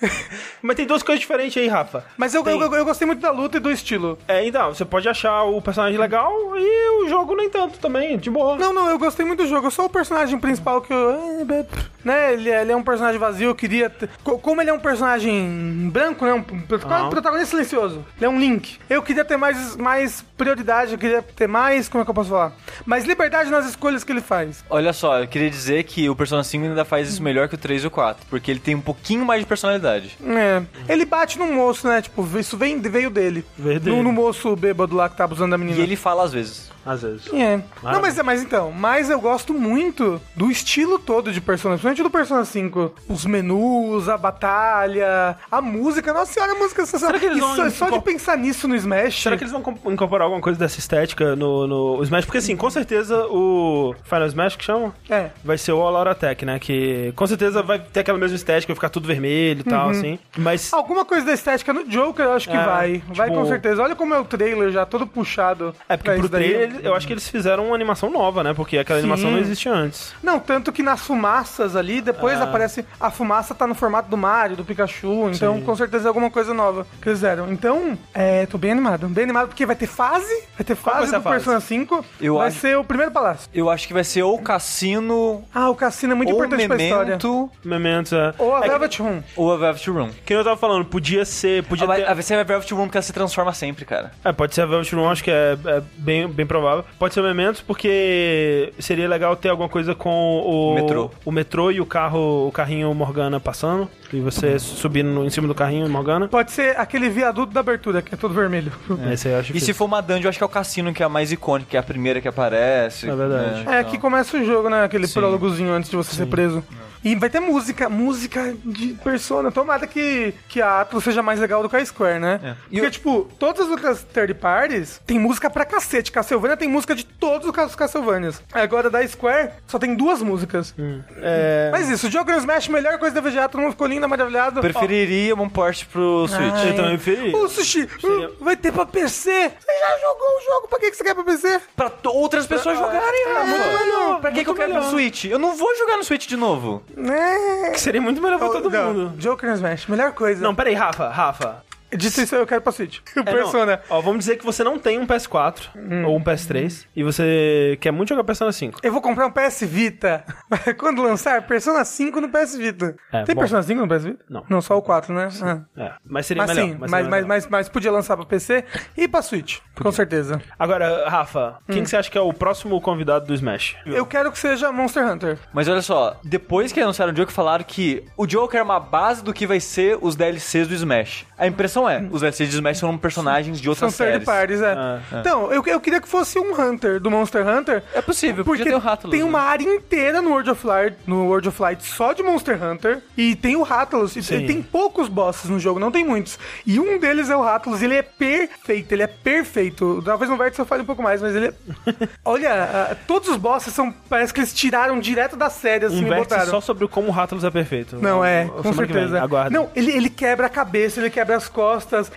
Mas tem duas coisas diferentes aí, Rafa. Mas eu, Tem- eu, eu gostei muito da luta e do estilo. É, então, você pode achar o personagem legal e o jogo nem tanto também, de boa. Não, não, eu gostei muito do jogo. Eu sou o personagem principal que eu. eh, Né, ele, é- ele é um personagem vazio, eu queria. Como ele é um personagem branco, né? Um um protagonista silencioso. Ele é um Link. Eu queria ter mais, mais prioridade, eu queria ter mais. Como é que eu posso falar? Mais liberdade nas escolhas que ele faz. Olha só, eu queria dizer que o Persona 5 ainda faz isso melhor que o 3 e o 4, porque ele tem um pouquinho mais de personalidade. É. Ele bate no moço, né? Tipo, isso vem, veio dele. Veio dele. No, no moço bêbado lá que tá abusando da menina. E ele fala às vezes. Às vezes. É. Não, mas, mas então, mas eu gosto muito do estilo todo de Persona, principalmente do Persona 5. Os menus, a batalha, a música. Nossa senhora, a música é sensacional. Será que eles vão só, só de pensar nisso no Smash. Será que eles vão incorporar alguma coisa dessa estética no, no Smash? Porque assim, com certeza o Final Smash que chama É. vai ser o All Out Attack, né? Que com certeza vai ter aquela mesma estética, vai ficar tudo vermelho e Uhum. Tal, assim. Mas Alguma coisa da estética no Joker, eu acho que É, vai. Vai tipo- com certeza. Olha como é o trailer já, todo puxado. é porque pro daí. trailer eles- eu acho que eles fizeram uma animação nova, né? Porque aquela Sim. animação não existia antes. Não, tanto que nas fumaças ali, depois Ah. aparece. A fumaça tá no formato do Mario, do Pikachu. Então, Sim. com certeza é alguma coisa nova que eles fizeram. Então, é, tô bem animado. Bem animado porque vai ter fase. Vai ter vai fase a do fase? Persona 5. Eu vai acho- ser o primeiro palácio. Eu acho que vai ser ou Cassino, Ah, o cassino é muito importante pra história. Memento, Mementos, é. Ou a é que- Velvet Room. ou a Velvet Room. que eu tava falando, podia ser. Podia Ah, ter... Vai ser a Velvet Room porque ela se transforma sempre, cara. É, pode ser a Velvet Room, acho que é, é bem, bem provável. Pode ser o Mementos, porque seria legal ter alguma coisa com o... Metrô. O metrô e o carro, o carrinho Morgana passando. E você subindo no- em cima do carrinho Morgana. Pode ser aquele viaduto da abertura, que é todo vermelho. Esse aí eu acho E se for uma dungeon, eu acho que é o Cassino que é a mais icônica, que é a primeira que aparece. É verdade. né? É, aqui começa o jogo, né? Aquele Sim. prólogozinho antes de você ser preso. E vai ter música, música de Persona. Tomara que, que a Atlas seja mais legal do que a Square, né? É. Porque, eu- tipo, todas as outras third parties tem música pra cacete. Castlevania tem música de todos os Castlevanias. Agora, da Square, só tem duas músicas. É... Mas isso, o Joker Smash, melhor coisa da VGA, todo mundo ficou lindo, maravilhado. Preferiria um port pro Switch. Ai. Eu também preferi. Ô, Sushi, Seria- uh, vai ter pra PC. Você já jogou o jogo, pra que que você quer pra PC? Pra outras pessoas jogarem, É, Rafa. muito melhor, Pra que, que eu quero no melhor. Switch? Eu não vou jogar no Switch de novo. É... Que seria muito melhor pra todo Não, mundo. Joker Smash, melhor coisa. Não, peraí, Rafa, Rafa. Dito isso, eu quero pra Switch. É, não. Persona. Ó, vamos dizer que você não tem um PS4 ou um PS3 e você quer muito jogar Persona 5. Eu vou comprar um PS Vita. Quando lançar, Persona 5 no PS Vita. É, Tem bom. Persona 5 no PS Vita? Não. Não, só o 4, né? Ah. É, mas seria Mas melhor. sim, mas mas, seria mas, melhor. mas, mas podia lançar pra PC e pra Switch, com certeza. Agora, Rafa, quem que você acha que é o próximo convidado do Smash? Eu quero que seja Monster Hunter. Mas olha só, depois que anunciaram o Joker, falaram que o Joker é uma base do que vai ser os DLCs do Smash. A impressão é, os DLCs do Smash são personagens de São outras third séries. parties, é. Ah, Então, eu, eu queria que fosse um Hunter do Monster Hunter. É possível, Porque ter o Rathalos, tem né? uma área inteira no World of Light, no World of Light só de Monster Hunter e tem o Rathalos. E tem poucos bosses no jogo, não tem muitos. E um deles é o Rathalos, ele é perfeito, ele é perfeito. Talvez no Vértice eu fale um pouco mais, mas ele é... Olha, todos os bosses são... Parece que eles tiraram direto da série, assim, Um e botaram. só sobre como o Rathalos é perfeito. Não, é, com certeza. Aguarde. Não, ele, ele quebra a cabeça, ele quebra as costas,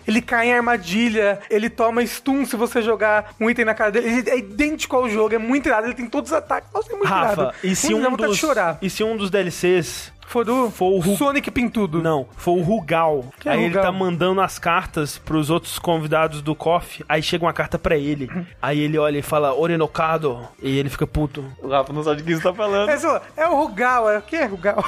ele cai em armadilha, ele toma stun se você jogar um item na cara dele. Ele é idêntico ao jogo, é muito irado, ele tem todos os ataques. Nossa, é muito irado. Rafa, e se, Muito, um dos, e se um dos DLCs For o, for o Ru- Sonic Pintudo. Não, foi o Rugal. Quem é aí ele Rugal? tá mandando as cartas pros outros convidados do KOF. Aí chega uma carta pra ele. aí ele olha e fala, Orenocado. E ele fica puto. O Rafa não sabe de quem você tá falando. É, é o Rugal, é o que é Rugal?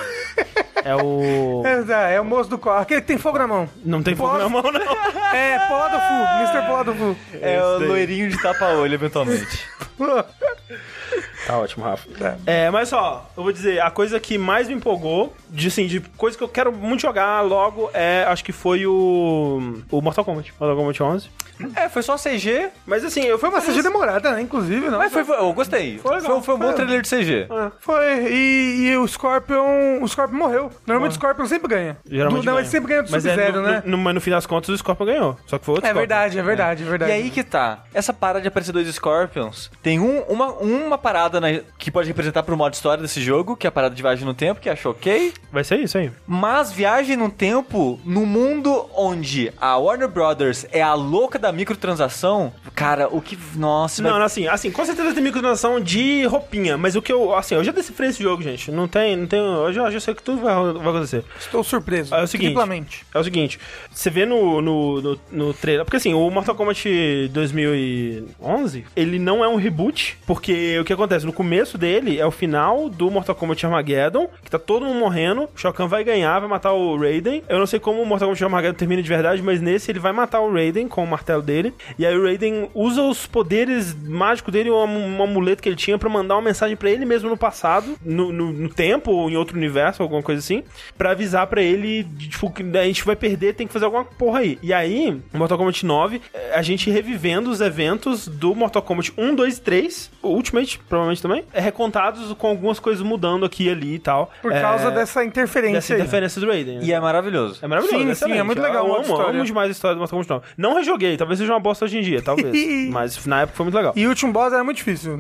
É o. é, é o moço do corpo, aquele que tem fogo na mão. Não tem fogo Posso? na mão, não. É, Polado Fu, Mr. Polado Fu. É o loirinho de tapa-olho, eventualmente. Tá ótimo, Rafa. Tá. É, mas só, eu vou dizer, a coisa que mais me empolgou, de assim, de coisa que eu quero muito jogar logo, é, acho que foi o. O Mortal Kombat. Mortal Kombat 11. é, foi só CG, Mas assim, foi uma CG demorada, né? Inclusive, não. mas foi, foi- eu gostei. Foi, legal, foi, um bom foi. trailer de CG. Foi, e, e o Scorpion. O Scorpion morreu. Normalmente o Scorpion sempre ganha. Geralmente Do- não, ganha. ele sempre ganha do Mas é Sub-Zero, no- né? no- mas no fim das contas o Scorpion ganhou. Só que foi outro É Scorpion. verdade, é verdade, é verdade. E aí que tá. Essa parada de aparecer dois Scorpions tem um- uma, uma parada na- que pode representar pro modo história desse jogo, que é a parada de viagem no tempo, que acho ok. Vai ser isso aí. Mas viagem no tempo no mundo onde a Warner Brothers é a louca da microtransação, cara, o que. Nossa, Não, vai- não, assim, assim, com certeza tem microtransação de roupinha, mas o que eu, assim, eu já decifrei esse jogo, gente. Não tem, não tem, eu já, já sei que tudo vai, vai acontecer. Estou surpreso. É o seguinte. Triplamente. É o seguinte, você vê no, no, no, no trailer. Porque assim, o Mortal Kombat 2011, ele não é um reboot, porque o que acontece? No começo dele é o final do Mortal Kombat Armageddon, que tá todo mundo morrendo, o Shao Kahn vai ganhar, vai matar o Raiden. Eu não sei como o Mortal Kombat Armageddon termina de verdade, mas nesse ele vai matar o Raiden com o martelo dele. E aí o Raiden usa os poderes mágicos dele, um, um amuleto que ele tinha, pra mandar uma mensagem pra ele mesmo no passado, no, no, no tempo, ou em outro universo, alguma coisa assim, pra avisar pra ele, tipo, que a gente vai perder, tem que fazer alguma porra aí. E aí, Mortal Kombat 9, eh, a gente revivendo os eventos do Mortal Kombat 1, 2 e 3, o Ultimate, provavelmente também, é recontados com algumas coisas mudando aqui e ali e tal. Por É, causa dessa interferência dessa aí. interferência do Raiden. né? E é maravilhoso. É maravilhoso, Sim, sim, excelente. é muito legal Eu amo, amo demais a história do Mortal Kombat 9. Não rejoguei, talvez seja uma bosta hoje em dia, talvez. mas na época foi muito legal. E o último boss era muito difícil.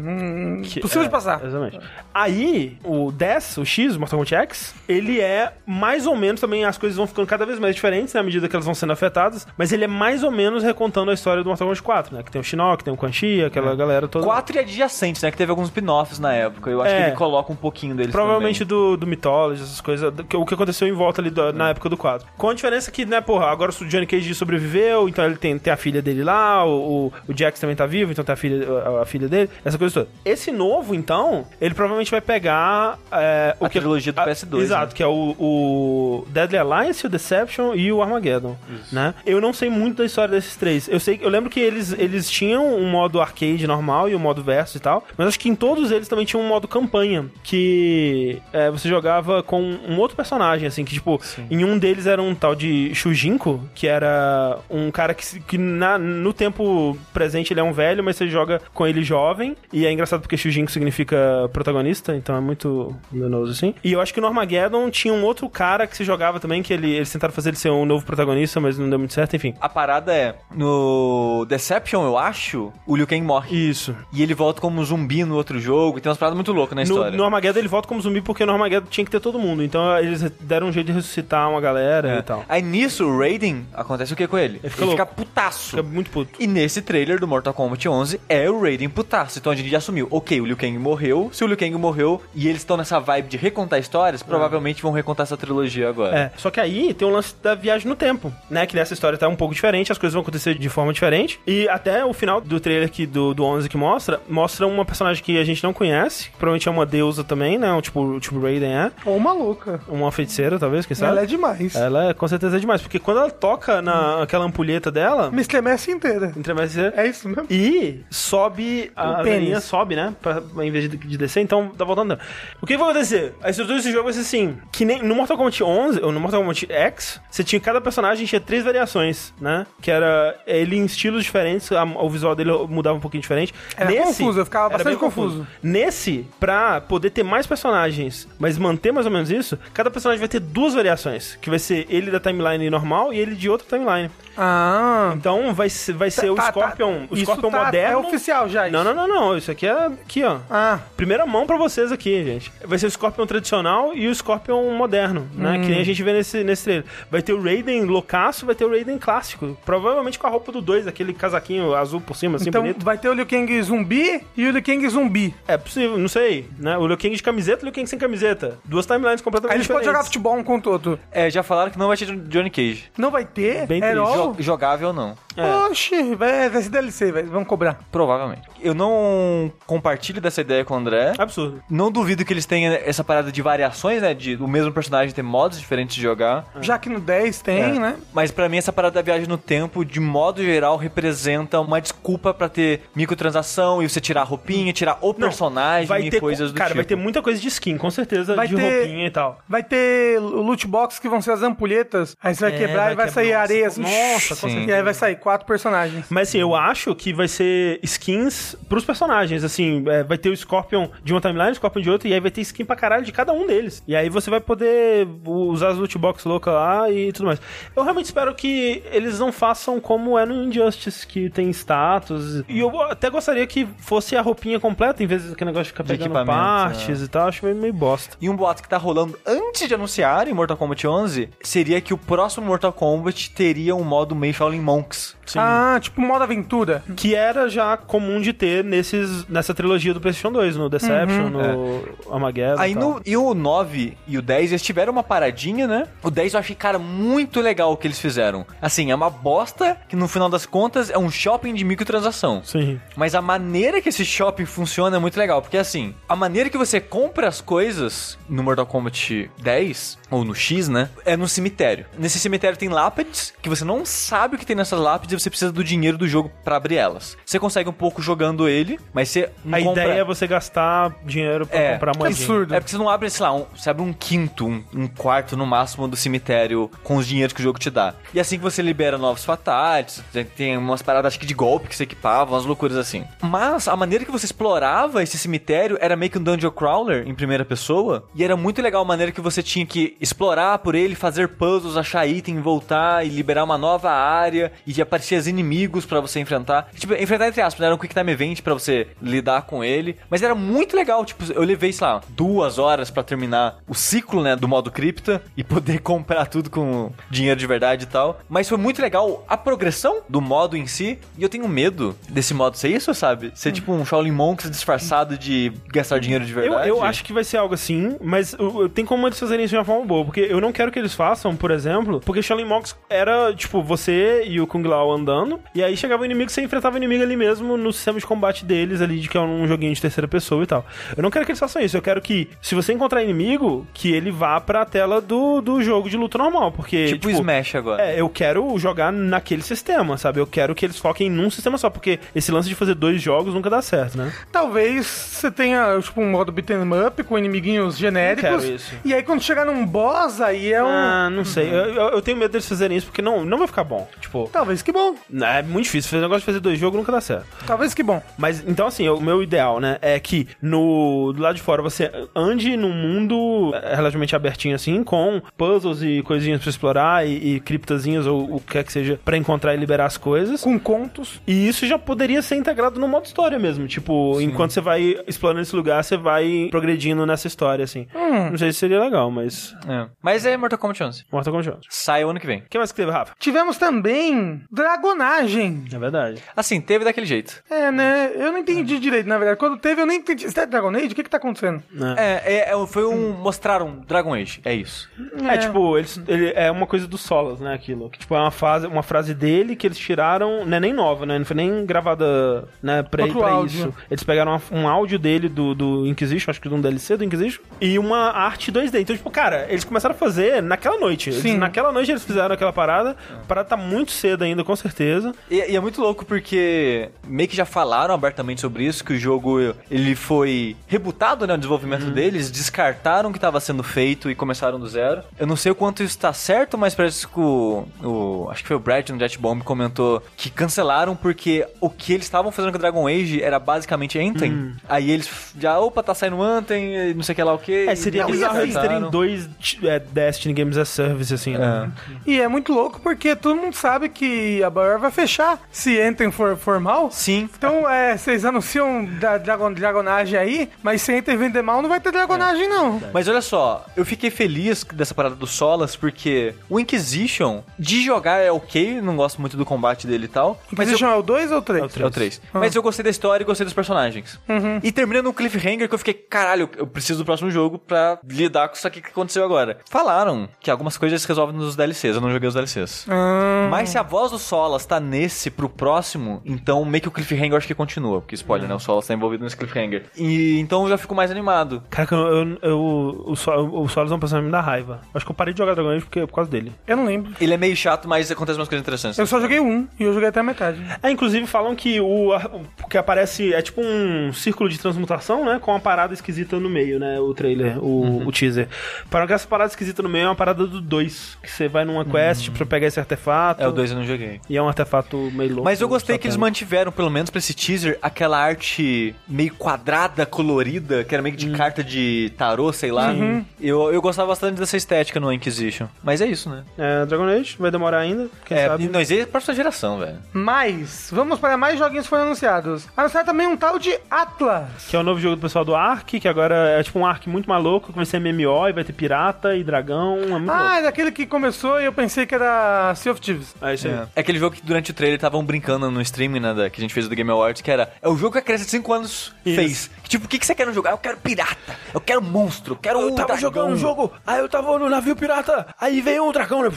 Que- Possível é, de passar. Exatamente. Aí, o 10, o X, o Mortal Kombat X, ele é mais ou menos também, as coisas vão ficando cada vez mais diferentes né, à medida que elas vão sendo afetadas, mas ele é mais ou menos recontando a história do Mortal Kombat 4, né? Que tem o Shinnok, tem o Quan Chi, aquela galera toda. Quatro e adjacentes, né? Que teve alguns spin-offs na época. Eu acho É. que ele coloca um pouquinho deles Provavelmente também. do, do Mythology, essas coisas, do o que aconteceu em volta ali do- na época do quadro. Com a diferença que, né, porra, agora o Johnny Cage sobreviveu, então ele tem, tem a filha dele lá, o, o, Jax também tá vivo, então tem a filha, a, a filha dele, essa coisa toda. Esse novo, então, ele provavelmente vai pegar é, o A que trilogia do a- PS2, Exato, né? que é o, o Deadly Alliance, o Deception e o Armageddon, né? Eu não sei muito da história desses três. Eu sei, eu lembro que eles, eles tinham um modo arcade normal e um modo versus e tal, mas acho que em todos eles também tinha um modo campanha, que é, você jogava com um outro personagem, assim, que tipo, em um deles era um tal de Shujinko, que era um cara que, que na, no tempo presente ele é um velho, mas você joga com ele jovem, e é engraçado porque Shujinko significa protagonista, então é muito luminoso assim. E eu acho que no Armageddon tinha um outro cara que se jogava também, que ele, eles tentaram fazer ele ser um novo protagonista, mas não deu muito certo, enfim. A parada é, no Deception, eu acho, o Liu Kang morre. Isso. E ele volta como zumbi no outro jogo, e tem umas paradas muito loucas na No, história. no Armageddon ele volta como zumbi porque no Armageddon tinha que ter todo mundo. Então eles deram um jeito de ressuscitar uma galera É. e tal. Aí nisso, o Raiden, acontece o que com ele? Ele fica fica, louco. putaço. Fica muito puto. E nesse trailer do Mortal Kombat 11 é o Raiden putaço. Então a gente já assumiu, ok, o Liu Kang morreu. Se o Liu Kang morreu e eles estão nessa vibe de recontar histórias, provavelmente vão recontar essa trilogia agora. É, só que aí tem o lance da viagem no tempo, né? Que nessa história tá um pouco diferente, as coisas vão acontecer de forma diferente. E até o final do trailer aqui do, do 11 que mostra, mostra uma personagem que a gente não conhece, que provavelmente é uma deusa também, né? Um tipo, tipo Raiden é. Ou maluca. Uma feiticeira, talvez, quem sabe? Ela é demais. Ela é, com certeza é demais, porque quando ela toca na aquela ampulheta dela, Me estremece inteira. entremece É isso mesmo. e sobe, a O a pênis. velhinha sobe, né? Pra, em vez de, de descer, então tá voltando. O que vai acontecer? A estrutura desse jogo vai ser assim: que nem no Mortal Kombat 11, ou no Mortal Kombat X, você tinha cada personagem tinha três variações, né? Que era ele em estilos diferentes, a- o visual dele mudava um pouquinho diferente. Era confuso, eu ficava bastante bem confuso. Nesse, pra poder ter mais personagens, mas manter mais ou menos isso, cada personagem vai ter duas variações, que vai ser ele da timeline normal e ele de outra timeline. Ah. Então vai ser, vai ser o Tá, tá. Scorpion, o Isso Scorpion tá- moderno. É oficial já. isso. Não, não, não, não. Isso aqui é aqui, ó. Ah. Primeira mão pra vocês aqui, gente. Vai ser o Scorpion tradicional e o Scorpion moderno, né? Que nem Hum. a gente vê nesse, nesse trailer. Vai ter o Raiden loucaço, vai ter o Raiden clássico. Provavelmente com a roupa do 2, aquele casaquinho azul por cima, assim, Então bonito. vai ter o Liu Kang zumbi e o Liu Kang zumbi. É possível, não sei, né? O Liu Kang de camiseta e o Liu Kang sem camiseta. Duas timelines completamente Aí a gente pode jogar diferentes. futebol um contra o outro. É, já falaram que não vai ter Johnny Cage. Não vai ter? Bem At triste. Jogável não. É. Oxi, vai, vai ser DLC, velho. Vamos cobrar. Provavelmente. Eu não compartilho dessa ideia com o André. Absurdo. Não duvido que eles tenham essa parada de variações, né? De o mesmo personagem ter modos diferentes de jogar. Já que no 10 tem, É. né? Mas pra mim essa parada da viagem no tempo, de modo geral, representa uma desculpa pra ter microtransação e você tirar a roupinha, tirar o personagem Vai e ter, coisas do cara, tipo. vai ter muita coisa de skin, com certeza, Vai de ter- roupinha e tal. Vai ter o loot box que vão ser as ampulhetas. Aí você vai É, quebrar vai e vai quebrar. sair areias. nossa, com Sim. E aí vai sair quatro personagens. Mas assim, eu acho que vai ser skins pros personagens. Assim, é, vai ter o Scorpion de uma timeline, o Scorpion de outra, e aí vai ter skin pra caralho de cada um deles. E aí você vai poder usar as loot box loucas lá e tudo mais. Eu realmente espero que eles não façam como é no Injustice, que tem status. E eu até gostaria que fosse a roupinha completa, em vez daquele negócio de ficar De pegando partes e tal. Acho meio, meio bosta. E um boato que tá rolando antes de anunciar em Mortal Kombat 11 seria que o próximo Mortal Kombat teria um modo meio Shaolin Monks. Ah, tipo modo aventura. Que era já comum de ter nesses, nessa trilogia do PlayStation 2, no Deception, no Armageddon. Aí e tal. no. E o 9 e o 10, eles tiveram uma paradinha, né? O 10 eu achei, cara, muito legal o que eles fizeram. Assim, é uma bosta que no final das contas é um shopping de microtransação. Sim. Mas a maneira que esse shopping funciona é muito legal, porque assim, a maneira que você compra as coisas no Mortal Kombat 10, ou no X, né, é no cemitério. Nesse cemitério tem lápides, que você não sabe o que tem nessas lápides você precisa do dinheiro do jogo pra abrir elas. Você consegue um pouco jogando ele, mas você não A compra... ideia é você gastar dinheiro pra É, comprar moedinha. absurdo. É porque você não abre, sei lá, um, você abre um quinto, um, um quarto no máximo do cemitério com os dinheiros que o jogo te dá. E assim que você libera novos fatalities, tem- tem umas paradas acho que de golpe que você equipava, umas loucuras assim. Mas a maneira que você explorava esse cemitério era meio que um dungeon crawler em primeira pessoa. E era muito legal a maneira que você tinha que explorar por ele, fazer puzzles, achar item, voltar e liberar uma nova área. E de aparecer os inimigos pra você enfrentar. Tipo, enfrentar entre aspas, né? era um quick time event pra você lidar com ele. Mas era muito legal, tipo, eu levei, sei lá, duas horas pra terminar o ciclo, né, do modo cripta e poder comprar tudo com dinheiro de verdade e tal. Mas foi muito legal a progressão do modo em si. E eu tenho medo desse modo ser isso, sabe? Ser tipo um Shaolin Monks disfarçado de gastar dinheiro de Eu, verdade. eu acho que vai ser algo assim, mas eu- eu- tem como eles fazerem isso de uma forma boa, porque eu não quero que eles façam, por exemplo, porque Shaolin Monks era, tipo, você e o Kung Lao andando, e aí chegava o inimigo, você enfrentava o inimigo ali mesmo no sistema de combate deles ali, de que é um joguinho de terceira pessoa e tal. Eu não quero que eles façam isso, eu quero que, se você encontrar inimigo, que ele vá pra tela do, do jogo de luta normal, porque, Tipo, Smash agora. é, eu quero jogar naquele sistema, sabe? Eu quero que eles foquem num sistema só, porque esse lance de fazer dois jogos nunca dá certo, né? Talvez você tenha, tipo, um modo beat'em up com inimiguinhos genéricos. Não quero isso. E aí quando chegar num boss, aí é um... Ah, não sei. Eu, eu- eu tenho medo deles fazerem isso porque não, não vai ficar bom. Tipo, Talvez que bom. É muito difícil. Fazer negócio de fazer dois jogos nunca dá certo. Talvez que bom. Mas então, assim, o meu ideal, né, é que no do lado de fora você ande num mundo é, relativamente abertinho, assim, com puzzles e coisinhas pra explorar e, e criptazinhas ou o que quer que seja pra encontrar e liberar as coisas. Com contos. E isso já poderia ser integrado no modo história mesmo. Tipo, enquanto você vai explorando esse lugar, você vai progredindo nessa história, assim. Não sei se seria legal, mas. É. Mas é Mortal Kombat 11. Mortal Kombat. O Sai o ano que vem. que mais que teve, Rafa? Tivemos também Dragonagem. É verdade. Assim, teve daquele jeito. É, né? Eu não entendi direito, na verdade. Quando teve, eu nem entendi. Você tá de Dragon Age? O que que tá acontecendo? É. É, é, é, foi um. Mostraram Dragon Age. É isso. É, tipo, eles, ele, é uma coisa do Solas, né, aquilo. Que, tipo, é uma, fase, uma frase dele que eles tiraram, não é nem nova, né, não foi nem gravada, né, pra, Outro pra áudio. isso. Eles pegaram uma- um áudio dele do, do Inquisition, acho que de um DLC do Inquisition, e uma arte 2D. Então, tipo, cara, eles começaram a fazer naquela noite. Eles- Sim. naquela noite eles fizeram aquela parada, a parada tá muito cedo ainda, com certeza. E, e é muito louco porque meio que já falaram abertamente sobre isso, que o jogo ele foi rebutado, né, o desenvolvimento deles, descartaram o que estava sendo feito e começaram do zero. Eu não sei o quanto isso tá certo, mas parece que o, o- acho que foi o Brad no Jet Bomb comentou que cancelaram porque o que eles estavam fazendo com o Dragon Age era basicamente Anthem. Aí eles já, opa, tá saindo Anthem, e não sei o que lá o que. É, seria bizarro e eles terem dois é, Destiny Games as Service, assim, né? E é muito louco porque todo mundo sabe que a BioWare vai fechar se Anthem for formal. Sim. Então, é, vocês anunciam da Dragon, Dragonagem aí, mas se Anthem vender mal, não vai ter Dragonagem, não. Mas olha só, eu fiquei feliz dessa parada do Solas, porque o Inquisition, de jogar é ok, não gosto muito do combate dele e tal. Mas eu, Inquisition é o 2 ou o 3? é o 3. Mas eu gostei da história e gostei dos personagens. E termina num cliffhanger que eu fiquei, caralho, eu preciso do próximo jogo pra lidar com isso aqui que aconteceu agora. Falaram que algumas coisas se resolvem nos DLCs, eu não joguei os DLCs. Ah, Mas se a voz do Solas tá nesse pro próximo, então meio que o cliffhanger acho que continua. Porque spoiler, né? O Solas tá envolvido nesse cliffhanger. E então eu já fico mais animado. Caraca, eu, eu, eu- o, Sol, o Solas é um personagem que me dá raiva. Acho que eu parei de jogar Dragon Age porque, por causa dele. eu não lembro. Ele é meio chato, mas acontece umas coisas interessantes. Eu só joguei um e eu joguei até a metade. É, inclusive falam que o o que aparece é tipo um círculo de transmutação, né? Com uma parada esquisita no meio, né? O trailer, o, o teaser. Para que essa parada esquisita no meio é uma parada do 2. Que você vai numa quest pra pegar esse artefato. É, o 2 eu não joguei. E é um artefato meio louco. Mas eu gostei que eles mantiveram, pelo menos pra esse teaser, aquela arte meio quadrada, colorida, que era meio que de carta de tarô, sei lá. Eu, eu gostava bastante dessa estética no Inquisition. Mas é isso, né? É, Dragon Age, vai demorar ainda. Quem é, sabe? nós é a próxima geração, velho. Mas, vamos para mais joguinhos que foram anunciados. Anunciaram também um tal de Atlas. Que é o novo jogo do pessoal do Ark, que agora é tipo um Ark muito maluco, que vai ser MMO e vai ter pirata e dragão. É muito Ah, louco. é daquele que começou e eu pensei que era Sea of Thieves. É isso aí. É. aquele jogo que durante o trailer estavam brincando no streaming, né, da- que a gente fez do Game Awards, que era, é o jogo que a criança de 5 anos fez. Tipo, o que, que você quer no jogo? Ah, eu quero pirata, eu quero monstro, eu quero Eu tava dragão. jogando um jogo, aí eu tava no navio pirata, aí veio um dragão, né?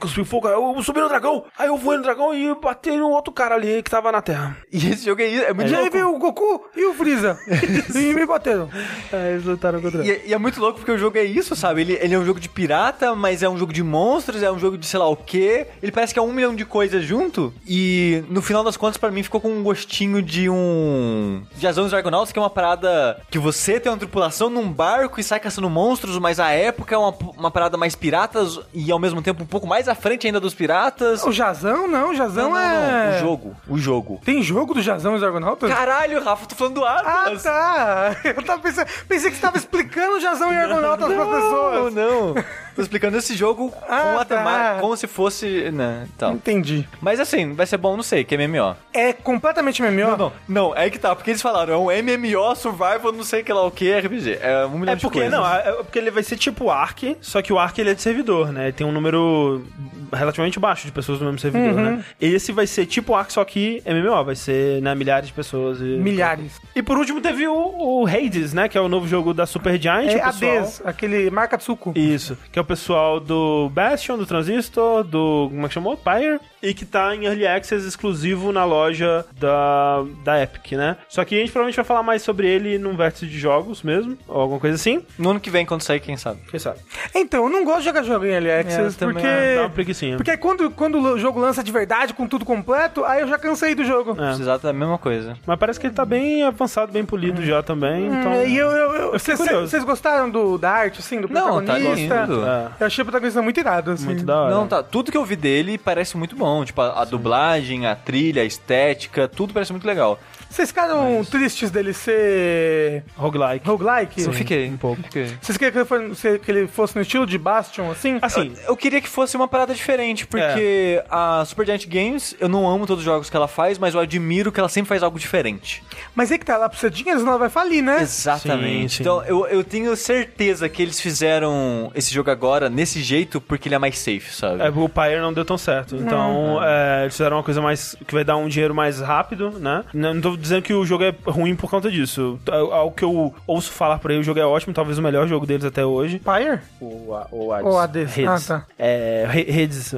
Cuspi fogo, eu subi no dragão, aí eu fui no dragão e bati no outro cara ali que tava na terra. E esse jogo aí é muito E aí louco. veio o Goku e o Freeza. e me bateram. É, eles lutaram contra E, é- e é muito louco porque o jogo é isso, sabe? Ele, ele é um jogo de pirata, mas é um jogo de monstros, é um jogo de sei lá o quê. Ele parece que é um milhão de coisas junto. E no final das contas, pra mim, ficou com um gostinho de um. De Azão Dragonauts, que é uma parada que você tem uma tripulação num barco e sai caçando monstros, mas a época é uma, uma parada mais piratas e ao mesmo tempo um pouco mais à frente ainda dos piratas. O Jazão, não, o Jazão Não, não, é. não. O jogo. O jogo. Tem jogo do Jazão e os Argonautas? Caralho, Rafa, tô falando do Ah, Atlas. tá. Eu tava pensando, pensei que você tava explicando o Jazão e Argonautas Não, pessoas. não. Tô explicando esse jogo Ah, com a tá. temática, como se fosse, né, então. Entendi. Mas assim, vai ser bom, não sei, que é MMO. É completamente MMO? Não, não, é que tá, porque eles falaram, é um MMO, Survival, não sei que lá o que, RPG. É um milhão É de porque, coisas. não, é porque ele vai ser tipo Ark, só que o Ark ele é de servidor, né? Ele tem um número relativamente baixo de pessoas no mesmo servidor, né? Esse vai ser tipo Ark, só que MMO, vai ser, né, milhares de pessoas. E... Milhares. E por último teve o, o Hades, né? Que é o novo jogo da Supergiant. É o pessoal... Aquele marca Tsuko. Isso, que é o pessoal do Bastion, do Transistor, do. Como é que chamou? Pyre. E que tá em Early Access exclusivo na loja da, da Epic, né? Só que a gente provavelmente vai falar mais sobre ele num vértice de jogos mesmo, ou alguma coisa assim. No ano que vem, quando sair, quem sabe. Quem sabe? Então, eu não gosto de jogar jogo em Early Access, também porque... Dá uma. Porque quando, quando o jogo lança de verdade, com tudo completo, aí eu já cansei do jogo. É. Precisar da mesma coisa. Mas parece que ele tá bem avançado, bem polido já também. Então. É, e eu, eu, eu- Eu fiquei vocês- gostaram do, da arte, assim, do Não, tá protagonista? lindo. É, Eu achei o protagonista muito irado, assim. muito da hora. Não, tá. Tudo que eu vi dele parece muito bom. Tipo, a, a dublagem, a trilha, a estética, tudo parece muito legal. Vocês ficaram tristes dele ser Roguelike. roguelike? Eu fiquei. um pouco. Fiquei. Vocês queriam que ele, fosse, que ele fosse no estilo de Bastion, assim? Assim, Eu queria que fosse uma parada diferente, porque a Supergiant Games, eu não amo todos os jogos que ela faz, mas eu admiro que ela sempre faz algo diferente. Mas aí que tá, ela precisa de dinheiro, senão ela vai falir, né? Exatamente. Sim, sim. Então, eu, eu tenho certeza que eles fizeram esse jogo agora nesse jeito porque ele é mais safe, sabe? É, o Pyre não deu tão certo. Então, é, eles fizeram uma coisa mais. que vai dar um dinheiro mais rápido, né? Não tô dizendo que o jogo é ruim por conta disso. Ao que eu ouço falar por aí, o jogo é ótimo, talvez o melhor jogo deles até hoje. Pyre? O, a- o Hades. Ou Hades. Redes. Ah, tá. É, Re- Redes.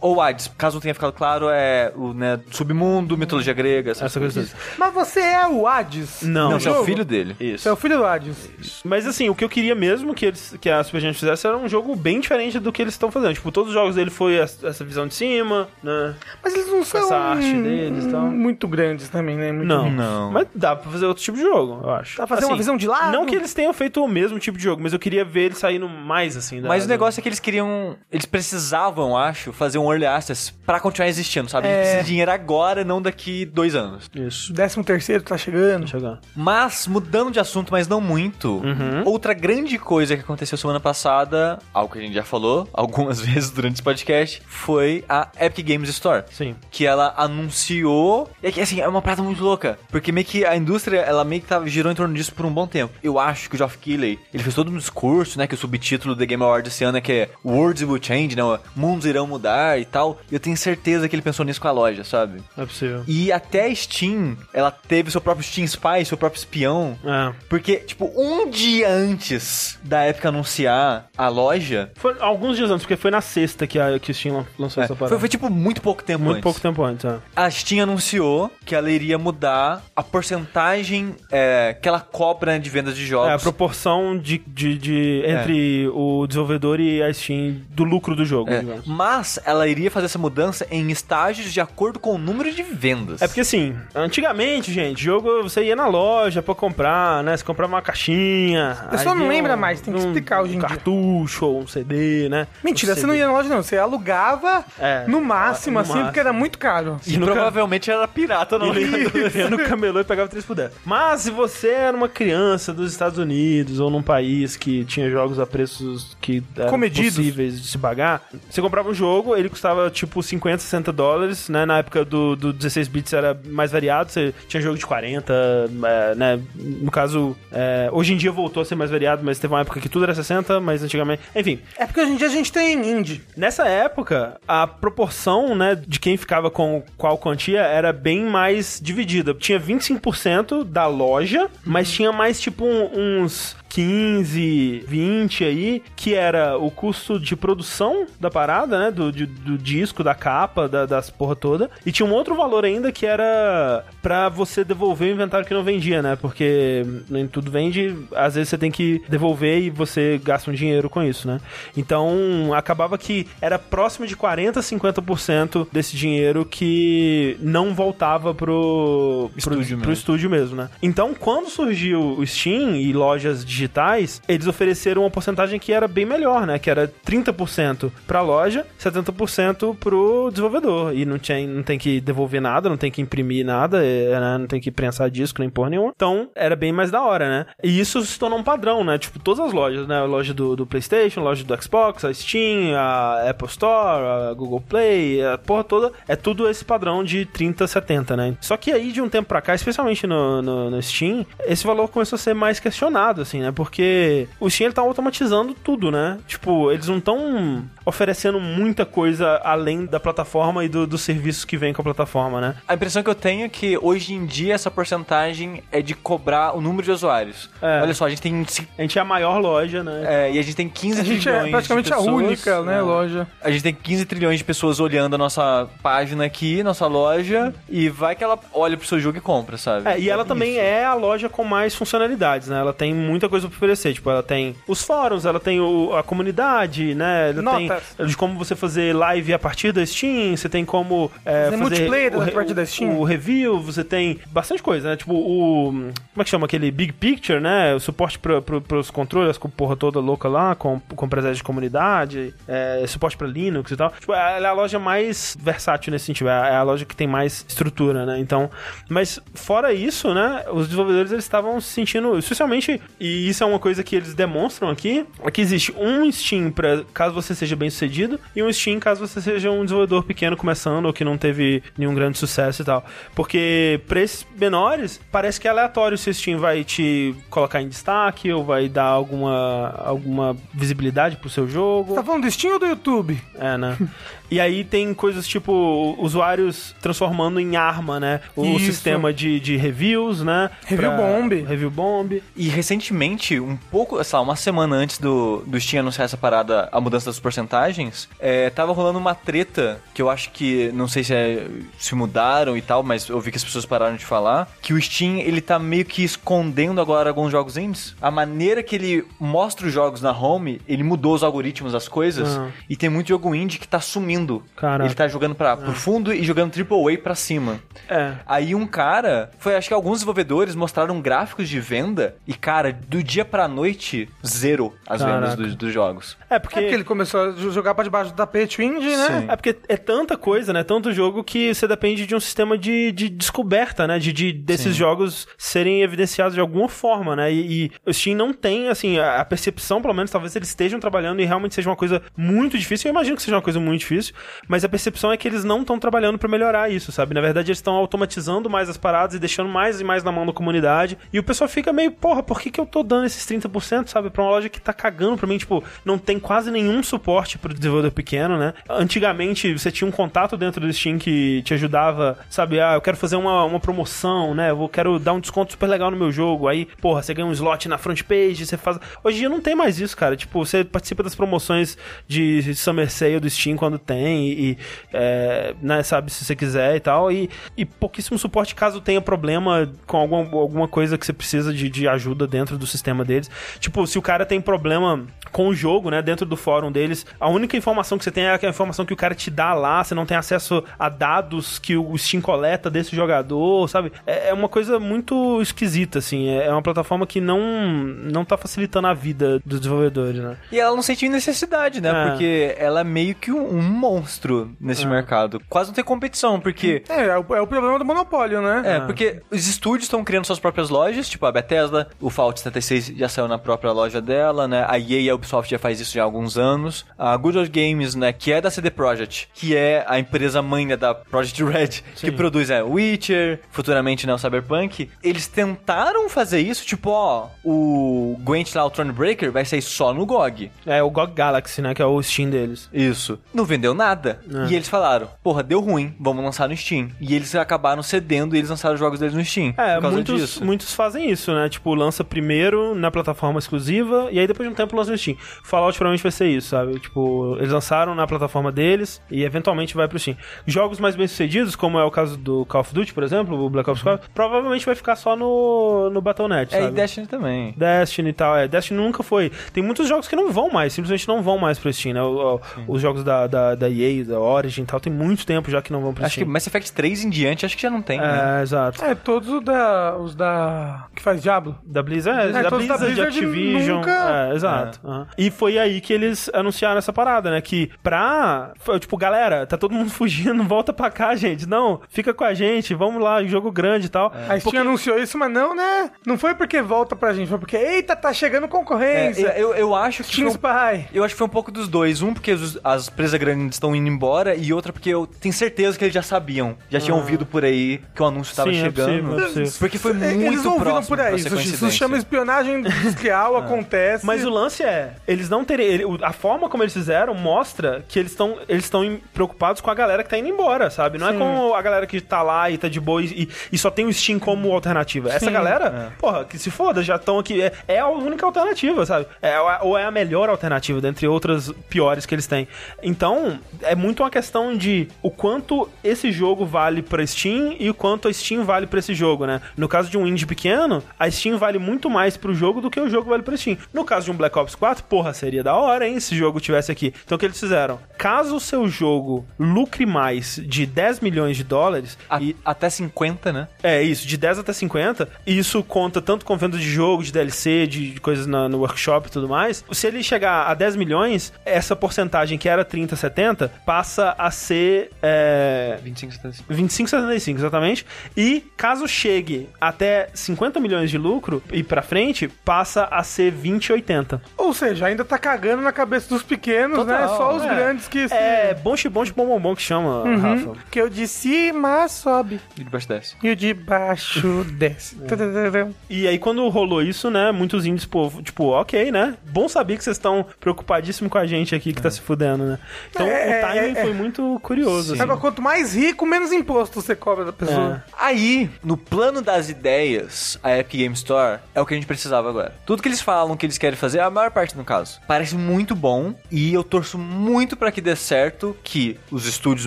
Ou Hades, caso não tenha ficado claro, é o né, submundo, mitologia grega, essas Essa coisa. coisas. Mas você é o Hades? Não, Não, você é o filho dele. Você é Isso. o filho do Hades. Mas assim, o que eu queria mesmo que, eles, que a Supergiant fizesse era um jogo bem diferente do que eles estão fazendo. Tipo, todos os jogos dele foi essa essa visão de cima, né? Mas eles não são essa arte deles e tal. muito grandes também, né? Muito Não. Não. Mas dá pra fazer outro tipo de jogo, eu acho. Dá pra fazer uma visão de lado? Não que eles tenham feito o mesmo tipo de jogo, mas eu queria ver eles saindo mais assim. Da, Mas o negócio é que eles queriam. Eles precisavam, acho, fazer um early access pra continuar existindo, sabe? A gente É. precisa de dinheiro agora, não daqui dois anos. Isso. Décimo terceiro tá chegando. Chegar. Mas, mudando de assunto, mas não muito, outra grande coisa que aconteceu semana passada, algo que a gente já falou algumas vezes durante esse podcast, foi a Epic Games Store. Sim. Que ela anunciou. É que assim, é uma parada muito louca. Porque meio que a indústria, ela meio que tava, girou em torno disso por um bom tempo. Eu acho que o Geoff Keighley, ele fez todo um discurso, né? Que o subtítulo do The Game Awards esse ano é que é Words Will Change, né? Mundos irão mudar e tal. E eu tenho certeza que ele pensou nisso com a loja, sabe? É possível. E até a Steam, ela teve seu próprio Steam Spy, seu próprio espião. É. Porque, tipo, um dia antes da Epic anunciar a loja, Foi alguns dias antes, porque foi na sexta que a, que Steam lançou é, essa parada. foi, foi, tipo muito pouco tempo Muito antes. pouco tempo antes, é. A Steam anunciou que ela iria mudar a porcentagem é, que ela cobra de vendas de jogos. É, a proporção de, de, de- entre o desenvolvedor e a Steam do lucro do jogo, É, mas ela iria fazer essa mudança em estágios de acordo com o número de vendas. É porque assim, antigamente, gente, jogo você ia na loja pra comprar, né? Você comprava uma caixinha. O pessoal aí não lembra um- mais, tem que um- explicar hoje em um dia. cartucho ou um CD, né? Mentira, Um você não ia na loja, não. Você alugava É, no máximo, no assim, máximo. porque era muito caro. E nunca- provavelmente era pirata, não Ele ia no camelô e pegava 3 por 10. Mas se você era uma criança dos Estados Unidos ou num país que tinha jogos a preços que eram Comedidos. possíveis de se pagar, você comprava um jogo, ele custava tipo 50, 60 dólares, né? Na época do, do 16 bits era mais variado, você tinha jogo de 40, é, né? No caso, é, hoje em dia voltou a ser mais variado, mas teve uma época que tudo era 60, mas antigamente. Enfim, É porque hoje em dia a gente tem indie. Nessa época, a proporção, né, de quem ficava com qual quantia era bem mais dividida. Tinha 25% da loja, mas tinha mais tipo uns 15, 20 aí, que era o custo de produção da parada, né, do, de- do disco, da capa, da- das porra toda. E tinha um outro valor ainda que era pra você devolver o inventário que não vendia, né, porque nem tudo vende, às vezes você tem que devolver e você gasta um dinheiro com isso, né. Então, acabava que era próximo de 40, 50% desse dinheiro que não voltava pro Estúdio pro, mesmo. pro estúdio mesmo, né? Então, quando surgiu o Steam e lojas digitais, eles ofereceram uma porcentagem que era bem melhor, né? Que era 30% pra loja, 70% pro desenvolvedor. E não, tinha, não tem que devolver nada, não tem que imprimir nada, é, né? não tem que prensar disco nem porra nenhuma. Então, era bem mais da hora, né? E isso se tornou um padrão, né? Tipo, todas as lojas, né? A loja do, do PlayStation, a loja do Xbox, a Steam, a Apple Store, a Google Play, a porra toda, é tudo esse padrão de 30, 70, né? Só que aí, de um tempo pra cá, especialmente no, no, no Steam, esse valor começou a ser mais questionado, assim, né? Porque o Steam, ele tá automatizando tudo, né? Tipo, eles não estão oferecendo muita coisa além da plataforma e do- dos serviços que vem com a plataforma, né? A impressão que eu tenho é que hoje em dia essa porcentagem é de cobrar o número de usuários. É. Olha só, a gente tem. A gente é a maior loja, né? é, e a gente tem 15 A gente trilhões é praticamente de a pessoas, única, né, É. loja. A gente tem 15 trilhões de pessoas olhando a nossa página aqui, nossa loja, e vai que ela olha pro seu jogo e compra, sabe? É, e ela também Isso. é a loja com mais funcionalidades, né? Ela tem muita coisa pra oferecer. Tipo, ela tem os fóruns, ela tem o- a comunidade, né? Ela Notas. tem de como você fazer live a partir da Steam, você tem como é, Fazer multiplayer o, a partir da Steam. o review, você tem bastante coisa, né? Tipo, o... Como é que chama? Aquele Big Picture, né? O suporte pra, pro, pros controles, com porra toda louca lá, com, com presença de comunidade, é, suporte pra Linux e tal. Tipo, ela é a loja mais versátil nesse sentido, é a, é a loja que tem mais estrutura, né? Então, mas fora isso, né? Os desenvolvedores, eles estavam se sentindo, especialmente, e isso é uma coisa que eles demonstram aqui, é que existe um Steam pra caso você seja bem sucedido, e um Steam caso você seja um desenvolvedor pequeno começando, ou que não teve nenhum grande sucesso e tal. Porque pra esses menores, parece que é aleatório se o Steam vai te colocar em destaque, ou vai dar alguma, alguma visibilidade pro seu jogo. Tá falando do Steam ou do YouTube? É, né? E aí tem coisas tipo usuários transformando em arma, né? O Isso. sistema de, de reviews, né? Review Pra- bomb. Review bomb. E recentemente, um pouco, sei lá, uma semana antes do, do Steam anunciar essa parada, a mudança das porcentagens, é, tava rolando uma treta que eu acho que, não sei se é, se mudaram e tal, mas eu vi que as pessoas pararam de falar, que o Steam, ele tá meio que escondendo agora alguns jogos indies. A maneira que ele mostra os jogos na home, ele mudou os algoritmos das coisas, Ah. e tem muito jogo indie que tá sumindo. Caraca. Ele tá jogando pra, pro fundo e jogando AAA pra cima. É. Aí um cara, foi acho que alguns desenvolvedores mostraram gráficos de venda e cara, do dia pra noite, zero as Caraca. vendas dos, dos jogos. É É porque. porque ele começou a jogar pra debaixo do tapete o indie, né? Sim. É porque é tanta coisa, né? Tanto jogo que você depende de um sistema de, de descoberta, né? De, de desses jogos serem evidenciados de alguma forma, né? E, e o Steam não tem, assim, a, a percepção, pelo menos, talvez eles estejam trabalhando e realmente seja uma coisa muito difícil. Eu imagino que seja uma coisa muito difícil, mas a percepção é que eles não estão trabalhando pra melhorar isso, sabe? Na verdade, eles estão automatizando mais as paradas e deixando mais e mais na mão da comunidade. E o pessoal fica meio, porra, por que, que eu tô dando esses 30%, sabe? Pra uma loja que tá cagando pra mim, tipo, não tem quase nenhum suporte pro desenvolvedor pequeno, né? Antigamente, você tinha um contato dentro do Steam que te ajudava, sabe? Ah, eu quero fazer uma, uma promoção, né? Eu quero dar um desconto super legal no meu jogo. Aí, porra, você ganha um slot na front page, você faz. Hoje em dia não tem mais isso, cara. Tipo, você participa das promoções de Summer Sale do Steam quando tem, e, e, é, né, sabe, se você quiser e tal. E, e pouquíssimo suporte caso tenha problema com alguma, alguma coisa que você precisa de, de ajuda dentro do sistema deles. Tipo, se o cara tem problema com o jogo, né, dentro do fórum deles, a única informação que você tem é a informação que o cara te dá lá, você não tem acesso a dados que o Steam coleta desse jogador, sabe? É, é uma coisa muito esquisita, assim. É é uma plataforma que não, não tá facilitando a vida dos desenvolvedores, né? E ela não sente necessidade, né? É. Porque ela é meio que um monstro nesse mercado. Quase não tem competição, porque É, é o, é o problema do monopólio, né? É, porque os estúdios estão criando suas próprias lojas, tipo a Bethesda, o Fallout 76 já saiu na própria loja dela, né? A EA e a Ubisoft já faz isso já há alguns anos. A Good Old Games, né, que é da CD Projekt, que é a empresa mãe né, da Project Red, que produz é, Witcher, futuramente né, o Cyberpunk. Eles tentaram fazer isso, tipo, ó, o Gwent lá, o Thronebreaker, vai sair só no GOG. É o GOG Galaxy, né? Que é o Steam deles. Isso. Não vendeu nada. É. E eles falaram, porra, deu ruim, vamos lançar no Steam. E eles acabaram cedendo e eles lançaram os jogos deles no Steam. É, por causa muitos, disso. muitos fazem isso, né? Tipo, lança primeiro na plataforma exclusiva e aí depois de um tempo lança no Steam. Fallout provavelmente vai ser isso, sabe? Tipo, eles lançaram na plataforma deles e eventualmente vai pro Steam. Jogos mais bem sucedidos, como é o caso do Call of Duty, por exemplo, o Black Ops 4, provavelmente vai ficar só no, no Battle.net, É, sabe? e Destiny também. Destiny e tal, é. Destiny nunca foi. Tem muitos jogos que não vão mais, simplesmente não vão mais pro Steam, né? O- o- os jogos da, da, da EA, da Origin e tal, tem muito tempo já que não vão pro Acho que Steam. Mass Effect 3 em diante, acho que já não tem, né? É, exato. É, todos os da. os da. que faz Diablo. Da Blizzard, É, da todos da Blizzard, Blizzard Activision. nunca- É, exato. Aham. E foi aí que eles anunciaram essa parada, né? Que pra. Tipo, galera, tá todo mundo fugindo, volta pra cá, gente. Não, fica com a gente, vamos lá, jogo grande e tal. A Steam anunciou isso, mas não, né? Não foi porque volta pra gente, foi porque, eita, tá chegando É, concorrência. eu, eu acho que Steam foi um- Spy. eu acho que foi um pouco dos dois. Um, porque os- as empresas grandes estão indo embora, e outra, porque eu tenho certeza que eles já sabiam. Já tinham ouvido por aí que o anúncio tava Sim, é chegando. possível, é possível. Porque foi muito Eles não ouviram próximo por aí. Isso, isso chama espionagem industrial, acontece. Mas o lance é, eles não terem. ele- a forma como eles fizeram mostra que eles estão eles preocupados com a galera que tá indo embora, sabe? Não é com a galera que tá lá e tá de boa e, e só tem o Steam como alternativa. Essa galera, porra, que se foda, já estão aqui. É, é a única alternativa, sabe? É, ou é a melhor alternativa, dentre outras piores que eles têm. Então, é muito uma questão de o quanto esse jogo vale pra Steam e o quanto a Steam vale pra esse jogo, né? No caso de um indie pequeno, a Steam vale muito mais pro jogo do que o jogo vale pra Steam. No caso de um Black Ops 4, porra, seria da hora, hein, se o jogo tivesse aqui. Então o que eles fizeram? Caso o seu jogo lucre mais de 10 milhões de dólares, A- e Até 50, né? é, isso, de 10 até 50. E isso conta tanto com venda de jogo, de DLC, de, de coisas na- no workshop e tudo mais. Se ele chegar a 10 milhões, essa porcentagem que era 30, 70, passa a ser é, 25, 75. 25,75, exatamente. E caso chegue até 50 milhões de lucro e pra frente, passa a ser 20,80. Ou seja, ainda tá cagando na cabeça dos pequenos, né? Total, Só os é. grandes que se... É bom xibom bom bom que chama, Uhum. Rafa. Que o de cima sobe E debaixo desce. e o de baixo desce. Tadadadam. E aí, quando rolou isso, né, muitos índios, pô, tipo, ok, né? Bom saber que vocês estão preocupadíssimos com a gente aqui que tá se fudendo, né? Então, É, o timing é, é. foi muito curioso, assim. Agora, quanto mais rico, menos imposto você cobra da pessoa. Aí, no plano das ideias, a Epic Game Store é o que a gente precisava agora. Tudo que eles falam que eles querem fazer, a maior parte no caso, parece muito bom e eu torço muito pra que dê certo, que os estúdios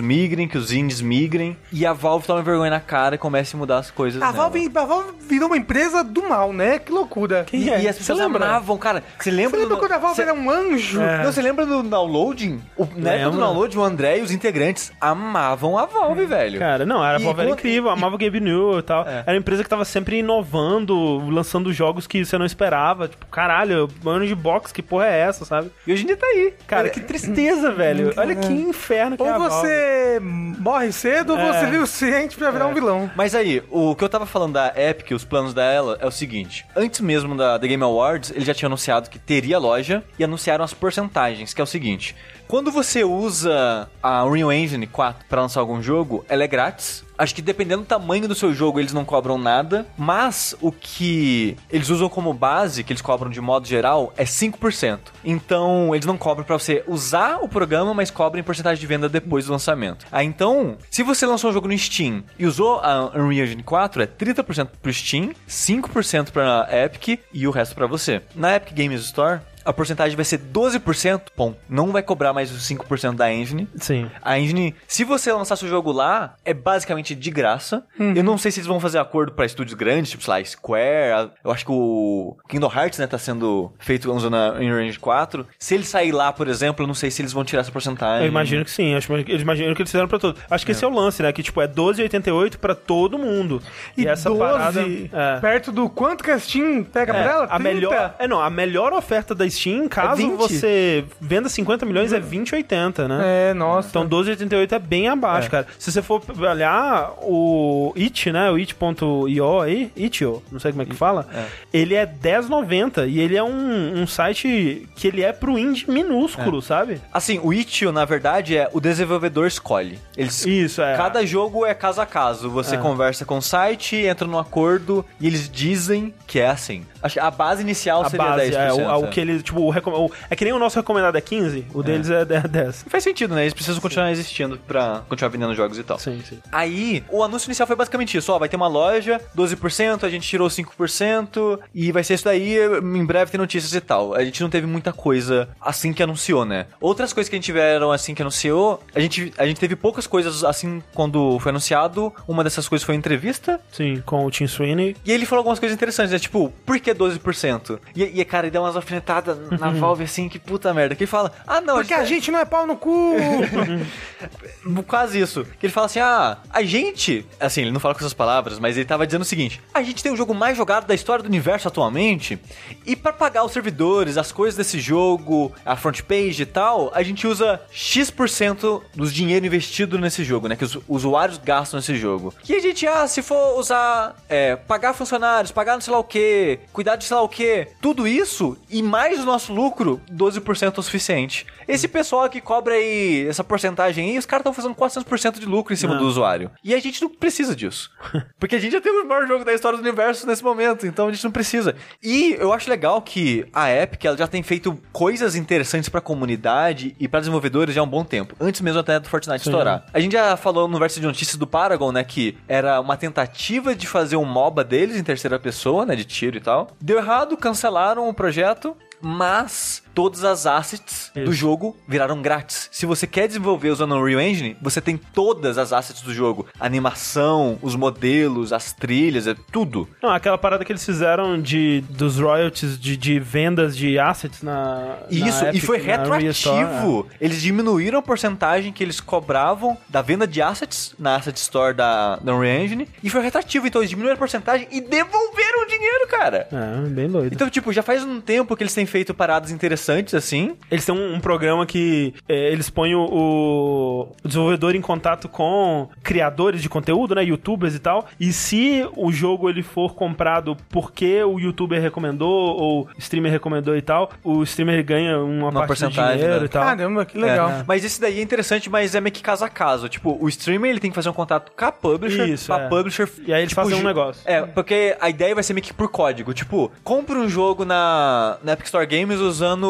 migrem, que os indies migrem e a Valve tome vergonha na cara e comece a mudar as coisas. A nela. Valve, a Valve virou uma empresa do mal, né? Que loucura. E, Quem é? e as Você pessoas lembra? amavam, cara. Você lembra, Você lembra do- quando a Valve cê- era um anjo? É. Não, você lembra do downloading? O, na época do Lembro. download, o André e os integrantes amavam a Valve, velho. Cara, não, era, a E Valve era incrível, amava o Gabe New e tal. É. Era uma empresa que tava sempre inovando, lançando jogos que você não esperava. Tipo, caralho, ano de box, que porra é essa, sabe? E hoje em dia tá aí. Cara, que tristeza, velho. Olha que inferno que é Ou a Valve. você morre cedo ou É. você vive o suficiente pra virar um vilão. Mas aí, o que eu tava falando da Epic, os planos dela, é o seguinte. Antes mesmo da, da Game Awards, eles já tinham anunciado que teria loja e anunciaram as porcentagens, que é o seguinte. Quando você usa a Unreal Engine 4 pra lançar algum jogo, ela é grátis. Acho que dependendo do tamanho do seu jogo, eles não cobram nada. Mas o que eles usam como base, que eles cobram de modo geral, é 5%. Então, eles não cobram pra você usar o programa, mas cobram em porcentagem de venda depois do lançamento. Ah, então, se você lançou um jogo no Steam e usou a Unreal Engine 4, é 30% pro Steam, 5% pra Epic e o resto pra você. Na Epic Games Store, a porcentagem vai ser 12%, bom, não vai cobrar mais os 5% da engine. Sim. A engine, se você lançar seu jogo lá, é basicamente de graça. Eu não sei se eles vão fazer acordo pra estúdios grandes, tipo, sei lá, Square. a- Eu acho que o Kingdom Hearts, né, tá sendo feito usando a Unreal Engine 4. Se ele sair lá, por exemplo, eu não sei se eles vão tirar essa porcentagem. Eu imagino que sim, acho, eles imaginam que eles fizeram pra todos. Acho que esse é o lance, né? Que tipo, é 12,88 pra todo mundo. E, essa 12, parada. É. perto do quanto que a Steam pega É, pra ela? a 30? melhor, é não, a melhor oferta da Steam, caso 20. você venda 50 milhões, é 20, 80, né? É, nossa. Então 12,88 é bem abaixo, cara. Se você for olhar o It, né? O It.io aí, Itio, não sei como é que fala, ele é 10,90 e ele é um, um site que ele é pro indie minúsculo, sabe? Assim, o Itch.io, na verdade, é o desenvolvedor escolhe. Eles Isso, é. Cada jogo é caso a caso. Você É. conversa com o site, entra num acordo e eles dizem que é assim. A base inicial a seria base, 10%. é, o, é. o que tipo, o recom- o- é que nem o nosso recomendado é 15, o deles é 10. 10. Faz sentido, né? Eles precisam continuar existindo pra continuar vendendo jogos e tal. Sim, sim. Aí, o anúncio inicial foi basicamente isso. Ó, vai ter uma loja, 12%, a gente tirou 5%, e vai ser isso daí, em breve tem notícias e tal. A gente não teve muita coisa assim que anunciou, né? Outras coisas que a gente tiveram assim que anunciou, a gente, a gente teve poucas coisas assim quando foi anunciado. Uma dessas coisas foi entrevista, Sim, com o Tim Sweeney. e ele falou algumas coisas interessantes, né? Tipo, por que 12%? E, e cara, ele deu umas alfinetadas na Valve assim, que puta merda. Que ele fala, ah não, Porque a gente não é pau no cu. Quase isso. Que ele fala assim: ah, a gente. Assim, ele não fala com essas palavras, mas ele tava dizendo o seguinte: a gente tem o jogo mais jogado da história do universo atualmente. E pra pagar os servidores, as coisas desse jogo, a front page e tal, a gente usa X% dos dinheiro investido nesse jogo, né? Que os usuários gastam nesse jogo. E a gente, ah, se for usar, é, pagar funcionários, pagar não sei lá o que, cuidar de sei lá o que, tudo isso e mais o nosso lucro, 12% é o suficiente. Esse pessoal que cobra aí essa porcentagem aí, os caras estão fazendo 400% de lucro em cima Não. do usuário. E a gente não precisa disso. Porque a gente já tem o maior jogo da história do universo nesse momento, então a gente não precisa. E eu acho legal que a Epic ela já tem feito coisas interessantes pra comunidade e pra desenvolvedores já há um bom tempo. Antes mesmo até do Fortnite Sim. estourar. A gente já falou no verso de notícias do Paragon, né, que era uma tentativa de fazer um MOBA deles em terceira pessoa, né, de tiro e tal. Deu errado, cancelaram o projeto. Mas todas as assets do Isso. jogo viraram grátis. Se você quer desenvolver usando o Unreal Engine, você tem todas as assets do jogo. A animação, os modelos, as trilhas, é tudo. Não, aquela parada que eles fizeram de, dos royalties de, de vendas de assets na. Isso, na e Epic, foi na Unreal Store, retroativo. Eles diminuíram a porcentagem que eles cobravam da venda de assets na Asset Store da, da Unreal Engine. E foi retroativo, então eles diminuíram a porcentagem e devolveram o dinheiro, cara. É, é, bem doido. Então, tipo, já faz um tempo que eles têm feito paradas interessantes assim. Eles têm um, um programa que é, eles põem o, o desenvolvedor em contato com criadores de conteúdo, né, youtubers e tal. E se o jogo ele for comprado porque o youtuber recomendou ou o streamer recomendou e tal, o streamer ganha uma, Uma parte do dinheiro né? e tal. Caramba, que legal. É, Mas esse daí é interessante, mas é meio que caso a caso. Tipo, o streamer ele tem que fazer um contato com a publisher, Isso, pra é. publisher. E aí eles tipo, fazem um negócio. É, porque a ideia vai ser meio que por código. Tipo, compre um jogo na, na Epic Store Games usando,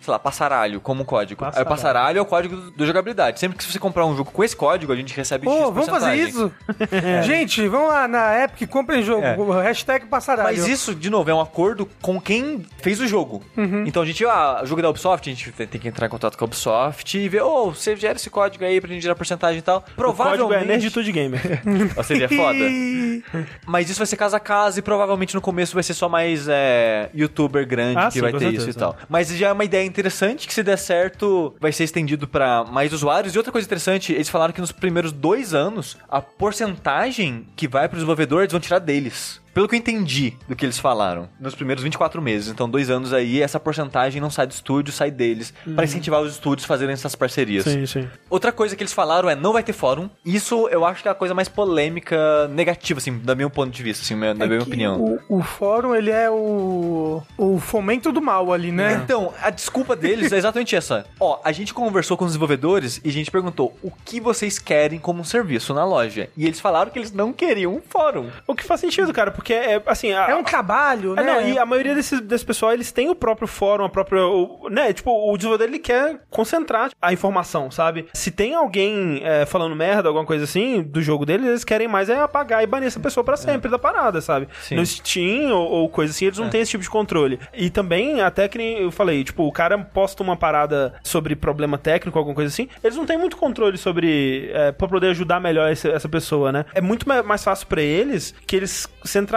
sei lá, passaralho como código. Aí o Passaralho. passaralho é o código do, do jogabilidade. Sempre que você comprar um jogo com esse código, a gente recebe Pô, X vamos fazer isso? Gente, vamos lá na Epic, comprem jogo. É. Hashtag passaralho. Mas isso, de novo, é um acordo com quem fez o jogo. Uhum. Então a gente, ah, o jogo da Ubisoft, a gente tem que entrar em contato com a Ubisoft e ver, ô, você gera esse código aí pra gente gerar porcentagem e tal. O Provavelmente. código é Nerditude Gamer. Ó, Seria foda. Mas isso vai ser casa a casa e provavelmente no começo vai ser só mais é, youtuber grande Ah, que sim, vai ter certeza. isso e tal. Mas já é uma ideia interessante que se der certo vai ser estendido pra mais usuários. E outra coisa interessante, eles falaram que nos primeiros dois anos a porcentagem que vai pro desenvolvedor eles vão tirar deles. Pelo que eu entendi do que eles falaram, nos primeiros 24 meses, então dois anos aí, essa porcentagem não sai do estúdio, sai deles, pra incentivar os estúdios a fazerem essas parcerias. sim, sim. Outra coisa que eles falaram é não vai ter fórum. Isso eu acho que é a coisa mais polêmica, negativa, assim, da meu ponto de vista, assim, na É minha opinião. O, o fórum, ele é o, o fomento do mal ali, né? Então, a desculpa deles é exatamente essa. Ó, a gente conversou com os desenvolvedores e a gente perguntou o que vocês querem como um serviço na loja. E eles falaram que eles não queriam um fórum. O que faz sentido, cara, porque é assim. A, É um trabalho, É, né? não, e a maioria desses, desse pessoal, eles têm o próprio fórum, a própria. o- né, tipo, o desenvolvedor ele quer concentrar a informação, sabe? Se tem alguém é, falando merda, alguma coisa assim, do jogo deles, eles querem mais é apagar e banir essa pessoa pra sempre da parada, sabe? Sim. No Steam ou, ou coisa assim, eles não têm esse tipo de controle. E também, até que nem eu falei, tipo, o cara posta uma parada sobre problema técnico, alguma coisa assim, eles não têm muito controle sobre. É, pra poder ajudar melhor esse- essa pessoa, né? É muito ma- mais fácil pra eles que eles centralizem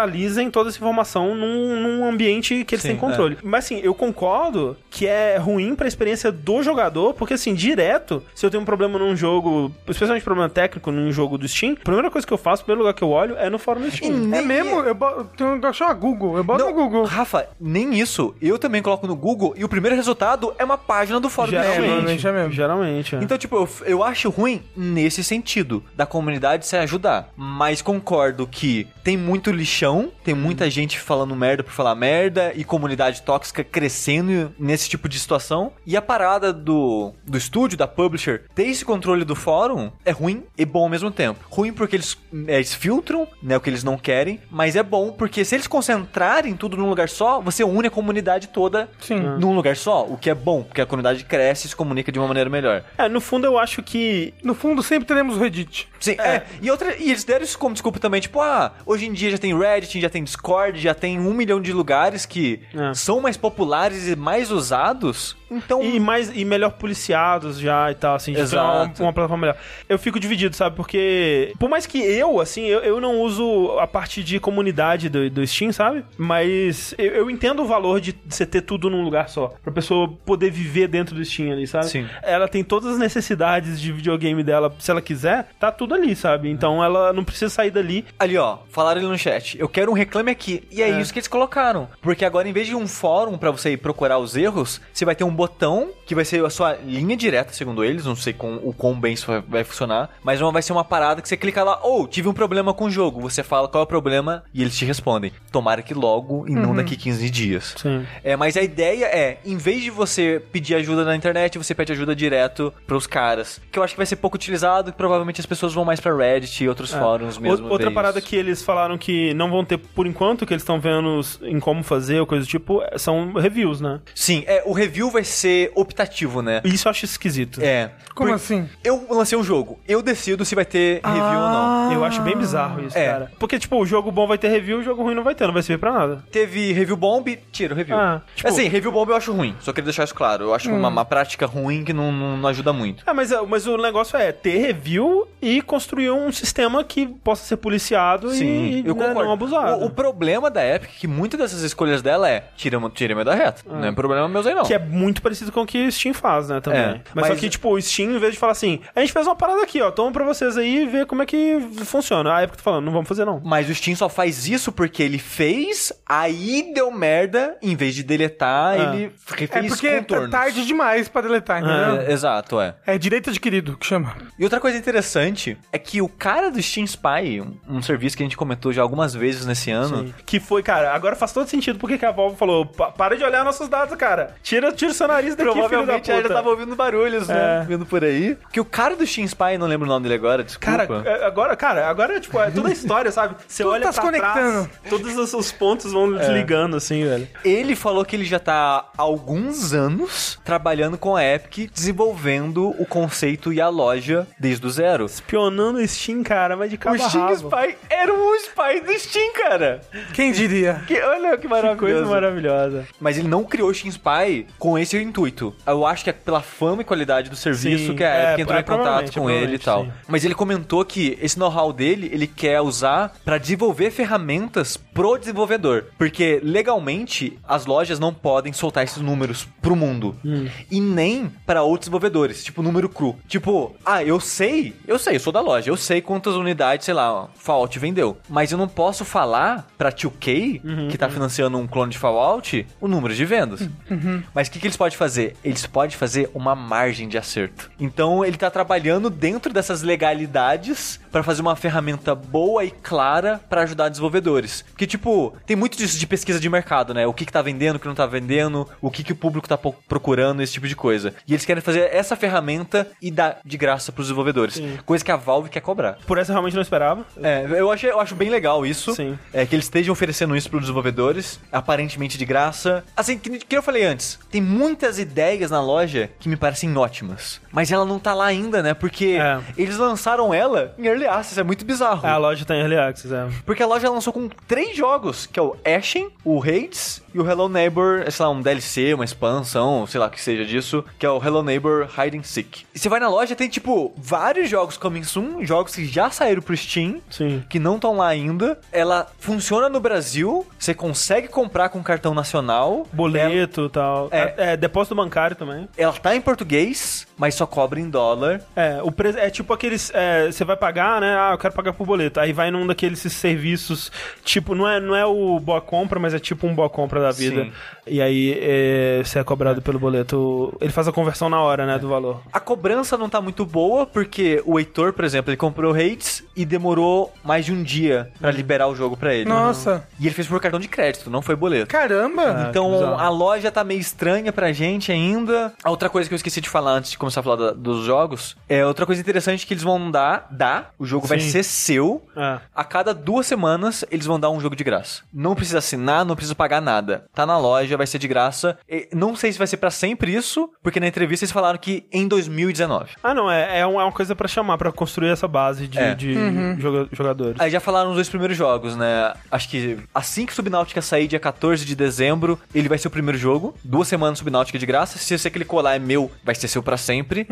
toda essa informação num, num ambiente que eles Sim, têm controle. Mas assim, eu concordo que é ruim pra experiência do jogador, porque assim, direto, se eu tenho um problema num jogo, especialmente problema técnico num jogo do Steam, a primeira coisa que eu faço, o primeiro lugar que eu olho é no fórum do Steam. É mesmo? Eu bo- tenho um negócio que chama Google. Eu boto Não, no Google. Rafa, nem isso. Eu também coloco no Google e o primeiro resultado é uma página do fórum do Steam. normalmente é mesmo. Geralmente. é. Então, tipo, eu, eu acho ruim nesse sentido, da comunidade se ajudar. Mas concordo que tem muito lixão, tem muita gente falando merda por falar merda, e comunidade tóxica crescendo nesse tipo de situação. E a parada do, do estúdio, da publisher, ter esse controle do fórum é ruim e bom ao mesmo tempo. Ruim porque eles, é, eles filtram né, o que eles não querem, mas é bom porque se eles concentrarem tudo num lugar só, você une a comunidade toda Sim. num lugar só, o que é bom, porque a comunidade cresce e se comunica de uma maneira melhor. É, no fundo eu acho que No fundo, sempre teremos o Reddit. Sim, é. E, outra, e eles deram isso como desculpa também, tipo, ah, hoje em dia já tem Reddit, já tem Discord, já tem um milhão de lugares que É. são mais populares e mais usados. Então. E mais e melhor policiados já e tal, assim, ter uma, uma plataforma melhor. Eu fico dividido, sabe? Porque. Por mais que eu, assim, eu, eu não uso a parte de comunidade do, do Steam, sabe? Mas eu, eu entendo o valor de você ter tudo num lugar só. Pra pessoa poder viver dentro do Steam ali, sabe? Sim. Ela tem todas as necessidades de videogame dela, se ela quiser, tá tudo ali, sabe? Então ela não precisa sair dali. Ali, ó, falaram ali no chat. Eu quero um reclame aqui. E é, É. isso que eles colocaram. Porque agora, em vez de um fórum pra você ir procurar os erros, você vai ter um botão que vai ser a sua linha direta, segundo eles. Não sei com, o quão bem isso vai, vai funcionar. Mas uma, vai ser uma parada que você clica lá. Ou, tive um problema com o jogo. Você fala qual é o problema e eles te respondem. Tomara que logo e não daqui 15 dias. Sim. É, mas a ideia é, em vez de você pedir ajuda na internet, você pede ajuda direto pros caras. Que eu acho que vai ser pouco utilizado e provavelmente as pessoas vão mais pra Reddit e outros fóruns mesmo. Outra parada isso. que eles falaram que não vão ter por enquanto, que eles estão vendo em como fazer ou coisa do tipo, é- são reviews, né? Sim, é, o review vai ser optativo, né? Isso eu acho esquisito. É. Como Por- assim? Eu lancei um jogo, eu decido se vai ter review ou Ah. não. Eu acho bem bizarro isso, É. cara. Porque, tipo, o jogo bom vai ter review, o jogo ruim não vai ter, não vai servir pra nada. Teve review bomb, tira o review. Ah, tipo- assim, review bomb eu acho ruim, só queria deixar isso claro. Eu acho uma, uma prática ruim que não, não, não ajuda muito. É, mas, mas o negócio é ter review e construir um sistema que possa ser policiado e eu né, concordo. não abusado. O, o problema da Epic é que muitas dessas escolhas dela é tira, tira meu da reta. Não é problema meu aí, não. Que é muito parecido com o que o Steam faz, né, também. É, mas, só mas- que, tipo, o Steam, em vez de falar assim, a gente fez uma parada aqui, ó, toma pra vocês aí e vê como é que funciona. A Epic tá falando, não vamos fazer não. Mas o Steam só faz isso porque ele fez, aí deu merda, em vez de deletar, Ah. ele É refez porque é contornos. tarde demais pra deletar, entendeu? É, exato, é. É direito adquirido que chama. E outra coisa interessante é que o cara do Steam Spy, um, um serviço que a gente comentou já algumas vezes nesse ano, Sim. Que foi, cara, agora faz todo sentido porque que a Valve falou, "Pa- para de olhar nossos dados, cara. Tira, tira o seu nariz daqui, filho da provavelmente puta. já tava ouvindo barulhos, né? É. Vindo por aí. Que o cara do Steam Spy, não lembro o nome dele agora, desculpa. Cara, é, agora, cara, agora, tipo, é toda a história, sabe? Você Tudo olha tá pra se conectando. trás, todos os, os pontos vão desligando, assim, velho. Ele falou que ele já tá há alguns anos trabalhando com a Epic, desenvolvendo o conceito e a loja desde o zero. Espionando o Steam, cara, mas de cabo o Steam. Spy era um spy do Steam, cara. Quem diria? Que, olha que maravilhoso. Coisa maravilhosa. Mas ele não criou o Steam Spy com esse intuito. Eu acho que é pela fama e qualidade do serviço Sim, que a é, Epic entrou é, em contato com ele e tal. provavelmente, Mas ele comentou que esse know-how dele, ele quer usar pra desenvolver ferramentas pro desenvolvedor. Porque legalmente as lojas não podem soltar esses números pro mundo. Hum. E nem pra outros desenvolvedores, tipo número cru. Tipo, ah, eu sei, eu sei, eu sou da loja, eu sei quantas unidades, sei lá, Fallout vendeu. Mas eu não posso falar pra 2K, Uhum, que tá financiando um clone de Fallout, o número de vendas. Uhum. Mas o que, que eles podem fazer? Eles podem fazer uma margem de acerto. Então ele tá trabalhando dentro dessas legalidades pra fazer uma ferramenta boa e clara pra ajudar desenvolvedores. Porque, tipo, tem muito disso de pesquisa de mercado, né? O que, que tá vendendo, o que não tá vendendo, o que, que o público tá procurando, esse tipo de coisa. E eles querem fazer essa ferramenta e dar de graça pros desenvolvedores. Coisa que a Valve quer cobrar. Por essa eu realmente não esperava. É, eu, achei, eu acho bem legal isso. Sim. É, que eles estejam oferecendo isso para os desenvolvedores, aparentemente de graça. Assim, que, que eu falei antes, tem muitas ideias na loja que me parecem ótimas. Mas ela não tá lá ainda, né? Porque É. eles lançaram ela em Early Early Access, é muito bizarro. É, a loja tá em Early Access, é. Porque a loja lançou com três jogos, que é o Ashen, o Hades e o Hello Neighbor, é, sei lá, um DLC, uma expansão, sei lá o que seja disso, que é o Hello Neighbor Hide and Seek. E você vai na loja, tem, tipo, vários jogos coming soon, jogos que já saíram pro Steam, Sim. que não estão lá ainda. Ela funciona no Brasil, você consegue comprar com cartão nacional. Boleto e tal. É. É, é, depósito bancário também. Ela, ela tá em português, mas só cobra em dólar. É, o preço é tipo aqueles. é, Você vai pagar, né? Ah, eu quero pagar por boleto. Aí vai num daqueles serviços, tipo, não é, não é o boa compra, mas é tipo um boa compra da vida. Sim. E aí é, você é cobrado pelo boleto. Ele faz a conversão na hora, né? Do valor. A cobrança não tá muito boa, porque o Heitor, por exemplo, ele comprou o Hades e demorou mais de um dia pra liberar o jogo pra ele. Nossa. E ele fez por cartão de crédito, não foi boleto. Caramba! Então bizarro. a loja tá meio estranha pra gente ainda. A outra coisa que eu esqueci de falar antes de começar a falar da- dos jogos é outra coisa interessante que eles vão dar, dar, o jogo vai Sim. ser seu. É. A cada duas semanas eles vão dar um jogo de graça. Não precisa assinar, não precisa pagar nada. Tá na loja, vai ser de graça. E não sei se vai ser pra sempre isso, porque na entrevista eles falaram que em 2019. Ah, não, é, é, uma, é uma coisa pra chamar, pra construir essa base de, É. de joga- jogadores. Aí já falaram os dois primeiros jogos, né? Acho que assim que Subnáutica sair, dia 14 de dezembro, ele vai ser o primeiro jogo. Duas semanas Subnáutica de graça. Se você clicou lá, é meu, vai ser seu pra sempre.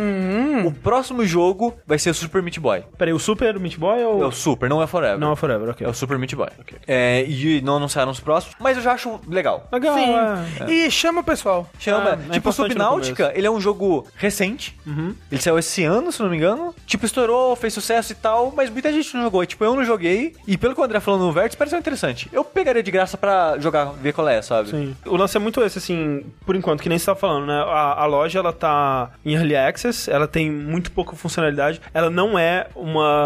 O próximo jogo vai ser o Super Meat Boy. Peraí, o Super Meat Boy É ou. o Super, não é Forever. Não, é Forever, ok. É o Super Meat Boy. É, e não anunciaram os próximos, mas eu já acho legal. Legal, Sim. é. E chama o pessoal. Chama. É, é tipo, importante Subnáutica, ele é um jogo recente. Ele saiu esse ano, se não me engano. Tipo, estourou, fez sucesso e tal, mas muita gente não jogou. E, tipo, eu não joguei. E pelo que o André falou no Vértice, pareceu interessante. Eu pegaria de graça pra jogar, ver qual é, sabe? Sim. O lance é muito esse, assim, por enquanto, que nem você tava falando, né? A, a loja, ela tá em Early Access, ela tem muito pouca funcionalidade, ela não é uma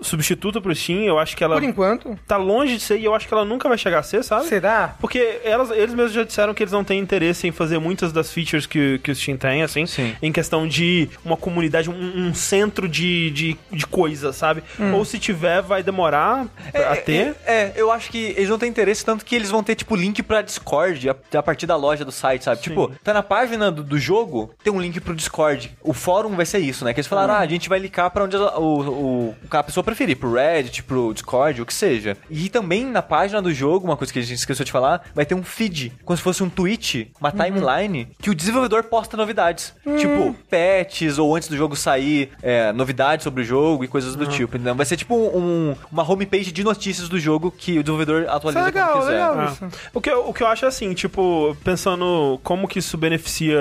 substituta pro Steam, eu acho que ela Por enquanto. tá longe de ser e eu acho que ela nunca vai chegar a ser, sabe? Será? Porque elas, eles mesmos já disseram que eles não têm interesse em fazer muitas das features que, que o Steam tem, assim, Sim. em questão de uma comunidade, um, um centro de, de, de coisas, sabe? Ou se tiver, vai demorar a ter. É, é, eu acho que eles não têm interesse, tanto que eles vão ter, tipo, link pra Discord a, a partir da loja do site, sabe? Tipo, tá na página do, do jogo, tem um link pro Discord. O fórum vai ser isso, né? Que eles falaram, ah, a gente vai linkar pra onde o, o, o que a pessoa preferir, pro Reddit, pro Discord, o que seja. E também na página do jogo, uma coisa que a gente esqueceu de falar, vai ter um feed, como se fosse um tweet, uma timeline, que o desenvolvedor posta novidades. Tipo, patches, ou antes do jogo sair, é, novidades sobre o jogo e coisas do tipo. Então vai ser tipo um, uma homepage de notícias do jogo que o desenvolvedor Isso é atualiza legal, quando quiser. legal isso. O, que eu, o que eu acho é assim, tipo, pensando como que isso beneficia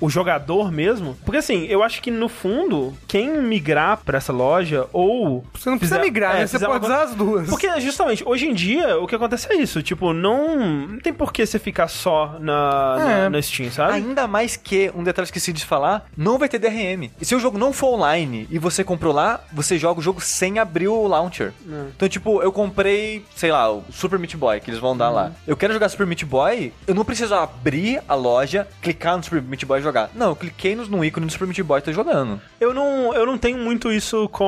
o jogador mesmo. Porque assim, eu acho que no fundo, quem migrar pra essa loja ou. Você não precisa fizer- migrar, é, né? Você pode usar as duas. Porque, justamente, hoje em dia, o que acontece é isso. Tipo, não, não tem por que você ficar só na, na, É. na Steam, sabe? Ainda mais que, um detalhe que eu esqueci de falar, não vai ter DRM. E se o jogo não for online e você comprou lá, você joga o jogo sem abrir o launcher. Então, tipo, eu comprei, sei lá, o Super Meat Boy, que eles vão dar lá. Eu quero jogar Super Meat Boy, eu não preciso abrir a loja, clicar no Super Meat Boy e jogar. Não, eu cliquei no, no ícone do Super Meat Boy e tô jogando. Eu não, eu não tenho muito isso com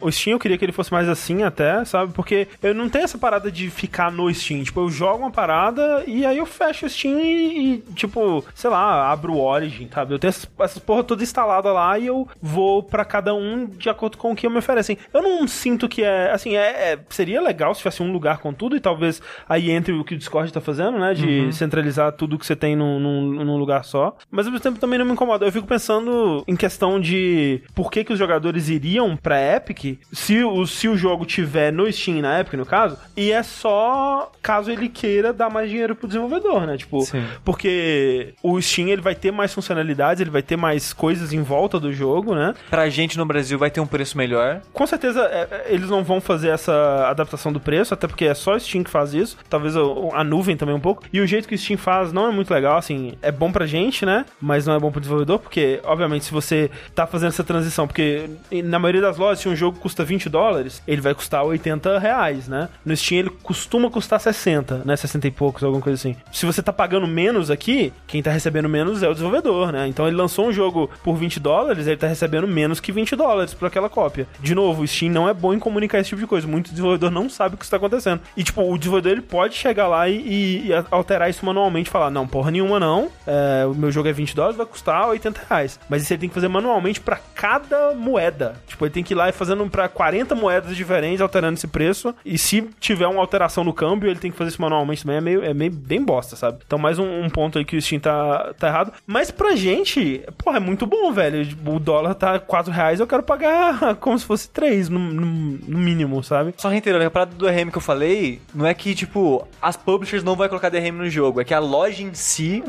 o Steam, eu queria que ele fosse mais assim até, sabe? Porque eu não tenho essa parada de ficar no Steam. Tipo, eu jogo uma parada e aí eu fecho o Steam e, e, tipo, sei lá, abro o Origin, sabe? Eu tenho essas, essas porra toda instalada lá e eu vou pra cada um de acordo com o que me oferecem. Eu não sinto que é, assim, é, é- seria legal se tivesse um lugar com tudo e talvez aí entre o que o Discord tá fazendo, né? De centralizar tudo que você tem num, num, num lugar só. Mas ao mesmo tempo também não me incomoda. Eu fico pensando em questão de por que, que os jogadores iriam pra Epic se o, se o jogo tiver no Steam, na Epic, no caso, e é só caso ele queira dar mais dinheiro pro desenvolvedor, né? Tipo, Sim. porque o Steam ele vai ter mais funcionalidades, ele vai ter mais coisas em volta do jogo, né? Pra gente no Brasil vai ter um preço melhor. Com certeza é, é, eles não vão fazer essa adaptação do preço, até porque é só o Steam que faz isso. Talvez o- a nuvem também um pouco. E o jeito que o Steam faz não é muito legal, assim, é bom pra gente, né? Mas não é bom pro desenvolvedor, porque, obviamente, se você tá fazendo essa transição, porque na maioria das lojas, se um jogo custa 20 dólares, ele vai custar 80 reais, né? No Steam ele costuma custar 60, né? 60 e poucos, alguma coisa assim. Se você tá pagando menos aqui, quem tá recebendo menos é o desenvolvedor, né? Então ele lançou um jogo por 20 dólares, ele tá recebendo menos que 20 dólares por aquela cópia. De novo, o Steam não é bom em comunicar esse tipo de coisa. Muito desenvolvedor não sabe o que está acontecendo. E, tipo, o desenvolvedor ele pode chegar lá e, e- e alterar isso manualmente e falar: não, porra nenhuma não. É, o meu jogo é 20 dólares, vai custar 80 reais. Mas isso ele tem que fazer manualmente pra cada moeda. Tipo, ele tem que ir lá e fazer fazendo pra 40 moedas diferentes, alterando esse preço. E se tiver uma alteração no câmbio, ele tem que fazer isso manualmente também. É meio, é meio bem bosta, sabe? Então, mais um, um ponto aí que o Steam tá, tá errado. Mas pra gente, porra, é muito bom, velho. O dólar tá 4 reais, eu quero pagar como se fosse 3, no, no, no mínimo, sabe? Só reiterando, a parada do DRM que eu falei, não é que, tipo, as publishers não vão colocar DRM no jogo, é que a loja em si,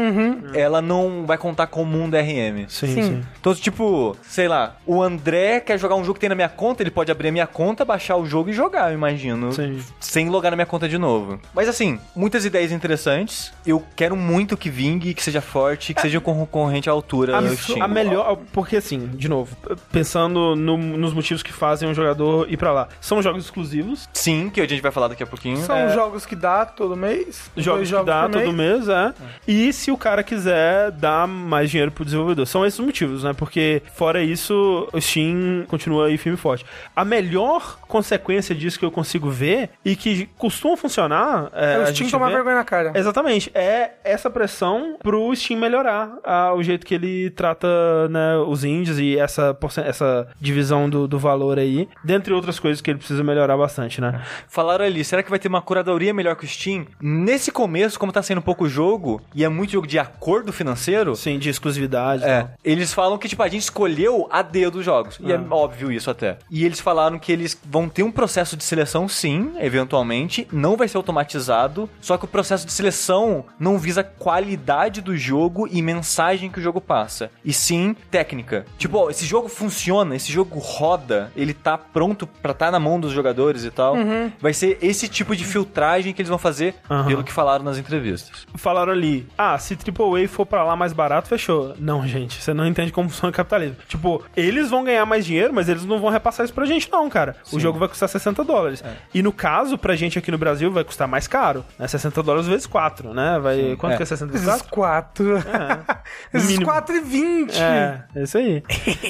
ela não vai contar como um DRM. Sim, Sim. Então, tipo, sei lá, o André quer jogar um jogo que tem na minha conta, ele pode abrir a minha conta, baixar o jogo e jogar, eu imagino. Sim. Sem logar na minha conta de novo. Mas assim, muitas ideias interessantes. Eu quero muito que vingue, que seja forte, que seja um concorrente à altura A, do Steam. a melhor, porque assim, de novo, pensando no- nos motivos que fazem um jogador ir pra lá. São jogos exclusivos, Sim, que a gente vai falar daqui a pouquinho. São É. jogos que dá todo mês. jogos dois que dá todo mês, é. E se o cara quiser dar mais dinheiro pro desenvolvedor. São esses os motivos, né? Porque, fora isso, o Steam continua aí firme e forte. A melhor consequência disso que eu consigo ver e que costuma funcionar. É, É o a Steam tomar vê- vergonha na cara. Exatamente. É essa pressão pro Steam melhorar ah, o jeito que ele trata né, os indies e essa, essa divisão do, do valor aí, dentre outras coisas que ele precisa melhorar bastante, né? Falaram ali, será que vai ter uma curadoria melhor que o Steam? Nesse começo, como tá sendo pouco jogo, e é muito jogo de acordo financeiro, Sim, de exclusividade. É, tal. eles falam que, tipo, a gente escolheu a dedo os jogos. E é óbvio isso até. E eles falaram que eles vão ter um processo de seleção, sim, eventualmente. Não vai ser automatizado. Só que o processo de seleção não visa qualidade do jogo e mensagem que o jogo passa. E sim técnica. Tipo, ó, esse jogo funciona, esse jogo roda, ele tá pronto pra estar na mão dos jogadores e tal. Vai ser esse tipo de filtragem que eles vão fazer, Aham. pelo que falaram nas entrevistas. Falaram ali, ah, se AAA for pra lá mais barato, fechou. Não, gente, você não entende como funciona o capitalismo. Tipo, eles vão ganhar mais dinheiro, mas eles não vão repassar isso pra gente, não, cara. O jogo vai custar 60 dólares. E no caso, pra gente aqui no Brasil, vai custar mais caro, né? 60 dólares vezes 4, né? Vai... Quanto É. que é 60 vezes Esses 4? quatro. No Esses mínimo. 4 e 20. É, é isso aí.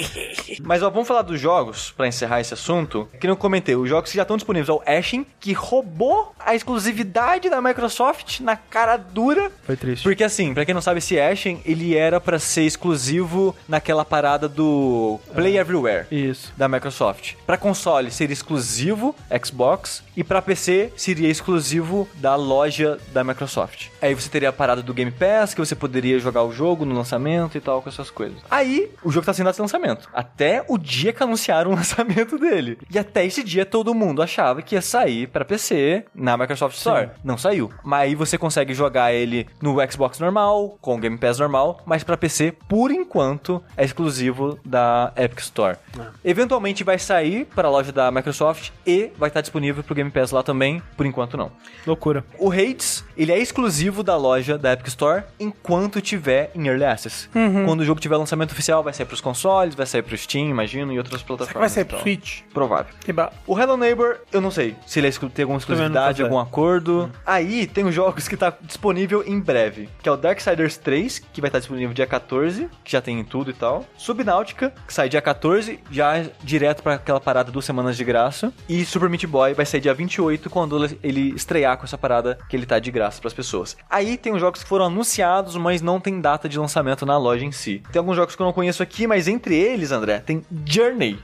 Mas ó, vamos falar dos jogos, pra encerrar esse assunto. Que não comentei, os jogos que já estão disponíveis é o Ashen, que roubou a exclusividade da Microsoft na cara dura. Foi triste. Porque assim, pra quem não sabe, esse Ashen, ele era pra ser exclusivo naquela parada do Play Everywhere. Isso. Da Microsoft. Pra console seria exclusivo Xbox e pra PC seria exclusivo da loja da Microsoft. Aí você teria a parada do Game Pass, que você poderia jogar o jogo no lançamento e tal, com essas coisas. Aí, o jogo tá sendo de lançamento. Até o dia que anunciaram o lançamento dele. E até esse dia todo mundo achava que ia sair pra PC na Microsoft Store. Não saiu. Mas aí você consegue jogar ele no Xbox normal, com o Game Pass normal, mas pra PC, por enquanto, é exclusivo da Epic Store. Eventualmente vai sair para a loja da Microsoft e vai estar disponível pro Game Pass lá também, por enquanto não. Loucura. O Hades, ele é exclusivo da loja da Epic Store enquanto tiver em Early Access. Quando o jogo tiver lançamento oficial, vai sair pros consoles, vai sair pro Steam, imagino, e outras plataformas. Vai sair pro então. Switch. Provável. Que ba- O Hello Neighbor, eu não sei se ele é tem alguma exclusividade, algum acordo. Aí tem os jogos que tá disponível em breve, que é o Darksiders 3, que vai estar disponível dia 14, que já tem em tudo e tal. Subnáutica, que sai dia 14, já direto aquela parada duas semanas de graça. E Super Meat Boy vai sair dia 28, quando ele estrear com essa parada que ele tá de graça pras pessoas. Aí tem os jogos que foram anunciados, mas não tem data de lançamento na loja em si. Tem alguns jogos que eu não conheço aqui, mas entre eles, André, tem Journey.